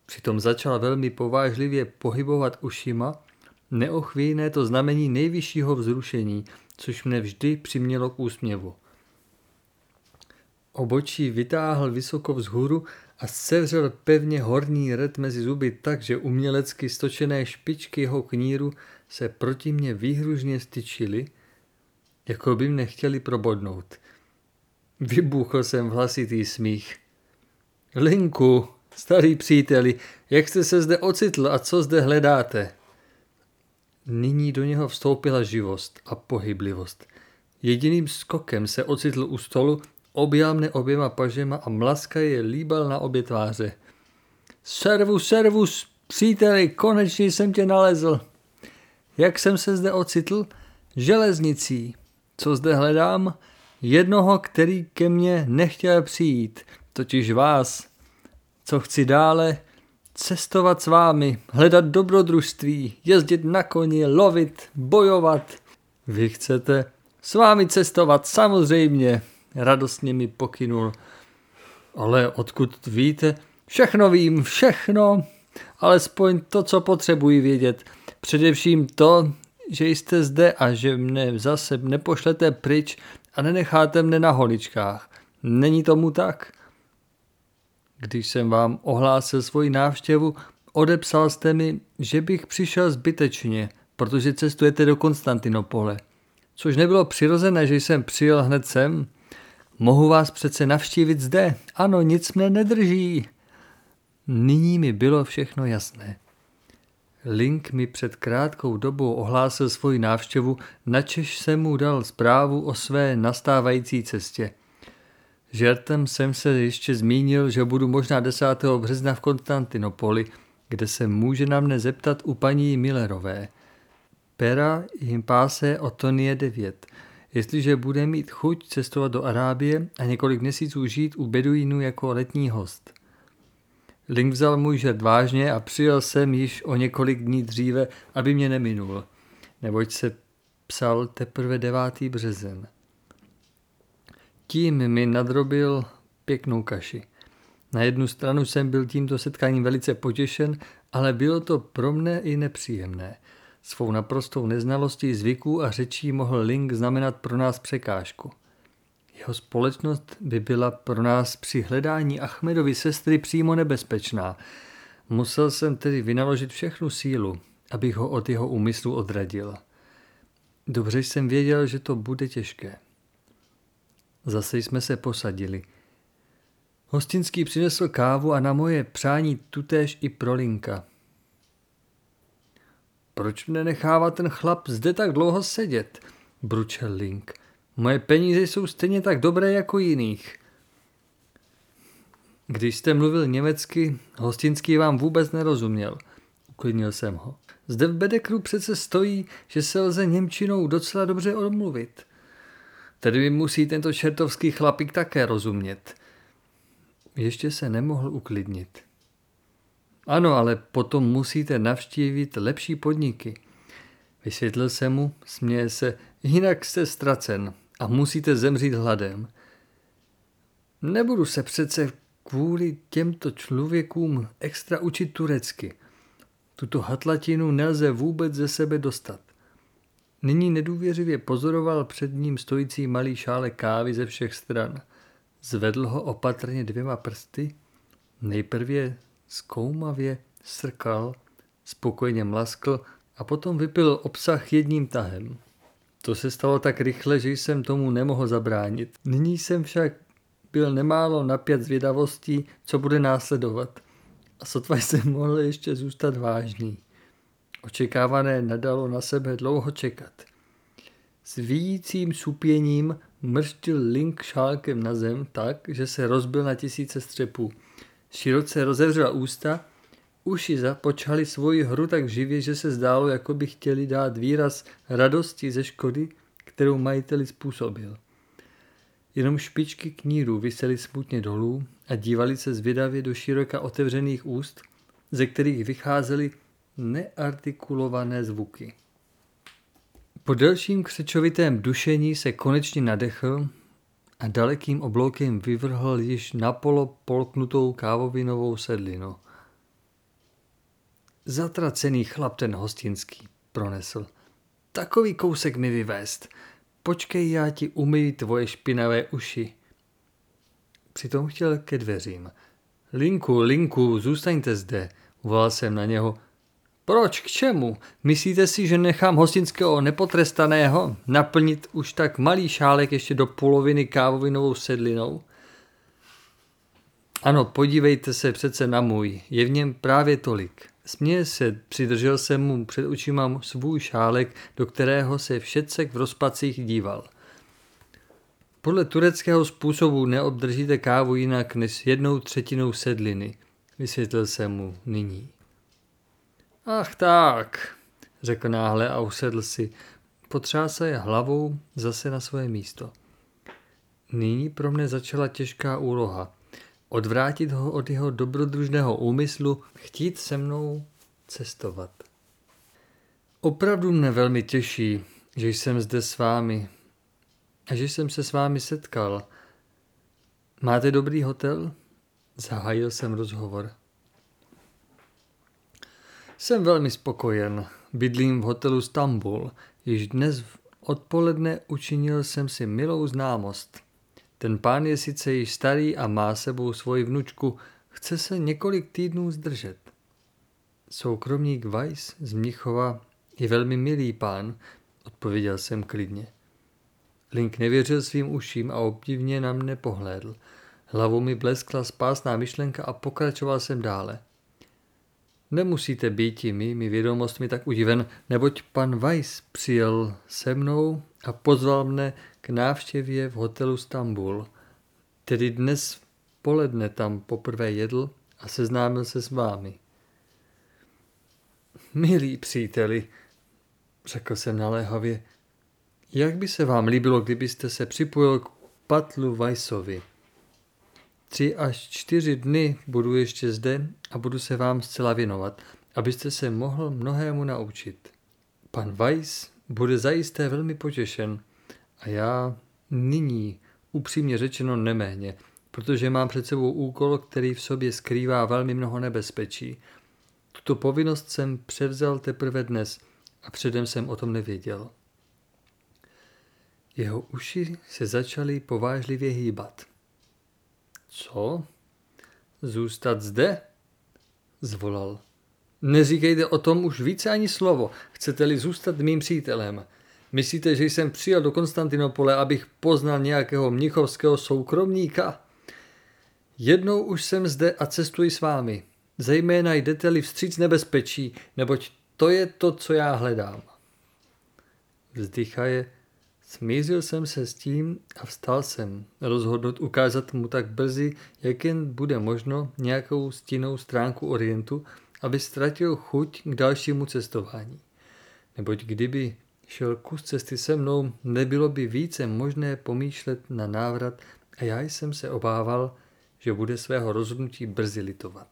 Přitom začal velmi povážlivě pohybovat ušima, neochvějné to znamení nejvyššího vzrušení, což mne vždy přimělo k úsměvu. Obočí vytáhl vysoko vzhůru a sevřel pevně horní red mezi zuby tak, že umělecky stočené špičky jeho kníru se proti mně výhružně styčily, jako by mne chtěli probodnout. Vybuchl jsem v hlasitý smích. Linku, starý příteli, jak jste se zde ocitl a co zde hledáte? Nyní do něho vstoupila živost a pohyblivost. Jediným skokem se ocitl u stolu, objal mne oběma pažema a mlaska je líbal na obě tváře. Servus, servus, příteli, konečně jsem tě nalezl. Jak jsem se zde ocitl? Železnicí. Co zde hledám? Jednoho, který ke mně nechtěl přijít, totiž vás. Co chci dále? Cestovat s vámi, hledat dobrodružství, jezdit na koni, lovit, bojovat. Vy chcete s vámi cestovat, samozřejmě, radostně mi pokynul. Ale odkud víte? Všechno vím, všechno, alespoň to, co potřebuji vědět. Především to, že jste zde a že mne zase nepošlete pryč a nenecháte mne na holičkách. Není tomu tak? Když jsem vám ohlásil svoji návštěvu, odepsal jste mi, že bych přišel zbytečně, protože cestujete do Konstantinopole. Což nebylo přirozené, že jsem přijel hned sem. Mohu vás přece navštívit zde. Ano, nic mne nedrží. Nyní mi bylo všechno jasné. Link mi před krátkou dobou ohlásil svoji návštěvu, načež jsem mu dal zprávu o své nastávající cestě. Žertem jsem se ještě zmínil, že budu možná 10. března v Konstantinopoli, kde se může na mne zeptat u paní Millerové. Pera jim páse o Tonie 9. Jestliže bude mít chuť cestovat do Arábie a několik měsíců žít u Beduínů jako letní host. Link vzal můj žert vážně a přijel jsem již o několik dní dříve, aby mě neminul, neboť se psal teprve 9. březen. Tím mi nadrobil pěknou kaši. Na jednu stranu jsem byl tímto setkáním velice potěšen, ale bylo to pro mne i nepříjemné. Svou naprostou neznalostí zvyků a řečí mohl Link znamenat pro nás překážku. Jeho společnost by byla pro nás při hledání Achmedovi sestry přímo nebezpečná. Musel jsem tedy vynaložit všechnu sílu, abych ho od jeho úmyslu odradil. Dobře jsem věděl, že to bude těžké. Zase jsme se posadili. Hostinský přinesl kávu a na moje přání tutéž i prolinka. Proč mne nechává ten chlap zde tak dlouho sedět? bručel Link. Moje peníze jsou stejně tak dobré jako jiných. Když jste mluvil německy, hostinský vám vůbec nerozuměl. Uklidnil jsem ho. Zde v Bedekru přece stojí, že se lze Němčinou docela dobře odmluvit. Tedy mi musí tento čertovský chlapík také rozumět. Ještě se nemohl uklidnit. Ano, ale potom musíte navštívit lepší podniky. Vysvětlil jsem mu, směje se, jinak jste ztracen a musíte zemřít hladem. Nebudu se přece kvůli těmto člověkům extra učit turecky. Tuto hatlatinu nelze vůbec ze sebe dostat. Nyní nedůvěřivě pozoroval před ním stojící malý šále kávy ze všech stran. Zvedl ho opatrně dvěma prsty, nejprve zkoumavě srkal, spokojeně mlaskl a potom vypil obsah jedním tahem. To se stalo tak rychle, že jsem tomu nemohl zabránit. Nyní jsem však byl nemálo napět zvědavostí, co bude následovat. A sotva jsem mohl ještě zůstat vážný. Očekávané nadalo na sebe dlouho čekat. S víjícím supěním mrštil Link šálkem na zem tak, že se rozbil na tisíce střepů. Široce rozevřela ústa, uši započali svoji hru tak živě, že se zdálo, jako by chtěli dát výraz radosti ze škody, kterou majiteli způsobil. Jenom špičky kníru vysely smutně dolů a dívali se zvědavě do široka otevřených úst, ze kterých vycházely neartikulované zvuky. Po delším křečovitém dušení se konečně nadechl a dalekým obloukem vyvrhl již napolo polknutou kávovinovou sedlinu. Zatracený chlap ten hostinský, pronesl. Takový kousek mi vyvést. Počkej, já ti umyji tvoje špinavé uši. Přitom chtěl ke dveřím. Linku, Linku, zůstaňte zde, volal jsem na něho. Proč, k čemu? Myslíte si, že nechám hostinského nepotrestaného naplnit už tak malý šálek ještě do poloviny kávovinovou sedlinou? Ano, podívejte se přece na můj, je v něm právě tolik. Směje se, přidržel jsem mu před očima svůj šálek, do kterého se všetcek v rozpacích díval. Podle tureckého způsobu neobdržíte kávu jinak než jednou třetinou sedliny, vysvětlil jsem mu nyní. Ach tak, řekl náhle a usedl si. Potřásal je hlavou zase na svoje místo. Nyní pro mne začala těžká úloha. Odvrátit ho od jeho dobrodružného úmyslu, chtít se mnou cestovat. Opravdu mne velmi těší, že jsem zde s vámi a že jsem se s vámi setkal. Máte dobrý hotel? Zahájil jsem rozhovor. Jsem velmi spokojen. Bydlím v hotelu Stambul. Již dnes odpoledne učinil jsem si milou známost. Ten pán je sice již starý a má sebou svoji vnučku, chce se několik týdnů zdržet. Soukromník Weiss z Mnichova je velmi milý pán, odpověděl jsem klidně. Link nevěřil svým uším a obdivně na mne pohlédl. Hlavou mi bleskla spásná myšlenka a pokračoval jsem dále. Nemusíte být mými vědomostmi tak udiven, neboť pan Weiss přijel se mnou a pozval mne k návštěvě v hotelu Stambul. Tedy dnes poledne tam poprvé jedl a seznámil se s vámi. Milí příteli, řekl jsem naléhavě, jak by se vám líbilo, kdybyste se připojil k Patlu Weissovi? Tři až čtyři dny budu ještě zde a budu se vám zcela věnovat, abyste se mohl mnohému naučit. Pan Weiss bude zajisté velmi potěšen a já nyní, upřímně řečeno, neméně, protože mám před sebou úkol, který v sobě skrývá velmi mnoho nebezpečí. Tuto povinnost jsem převzal teprve dnes a předem jsem o tom nevěděl. Jeho uši se začaly povážlivě hýbat. Co? Zůstat zde? Zvolal. Neříkejte o tom už více ani slovo. Chcete-li zůstat mým přítelem? Myslíte, že jsem přijel do Konstantinopole, abych poznal nějakého mnichovského soukromníka? Jednou už jsem zde a cestuji s vámi. Zejména jdete-li vstříc nebezpečí, neboť to je to, co já hledám. Vzdychaje, smířil jsem se s tím a vstal jsem, rozhodnut ukázat mu tak brzy, jak jen bude možno nějakou stinnou stránku Orientu, aby ztratil chuť k dalšímu cestování. Neboť kdyby šel kus cesty se mnou, nebylo by více možné pomýšlet na návrat a já jsem se obával, že bude svého rozhodnutí brzy litovat.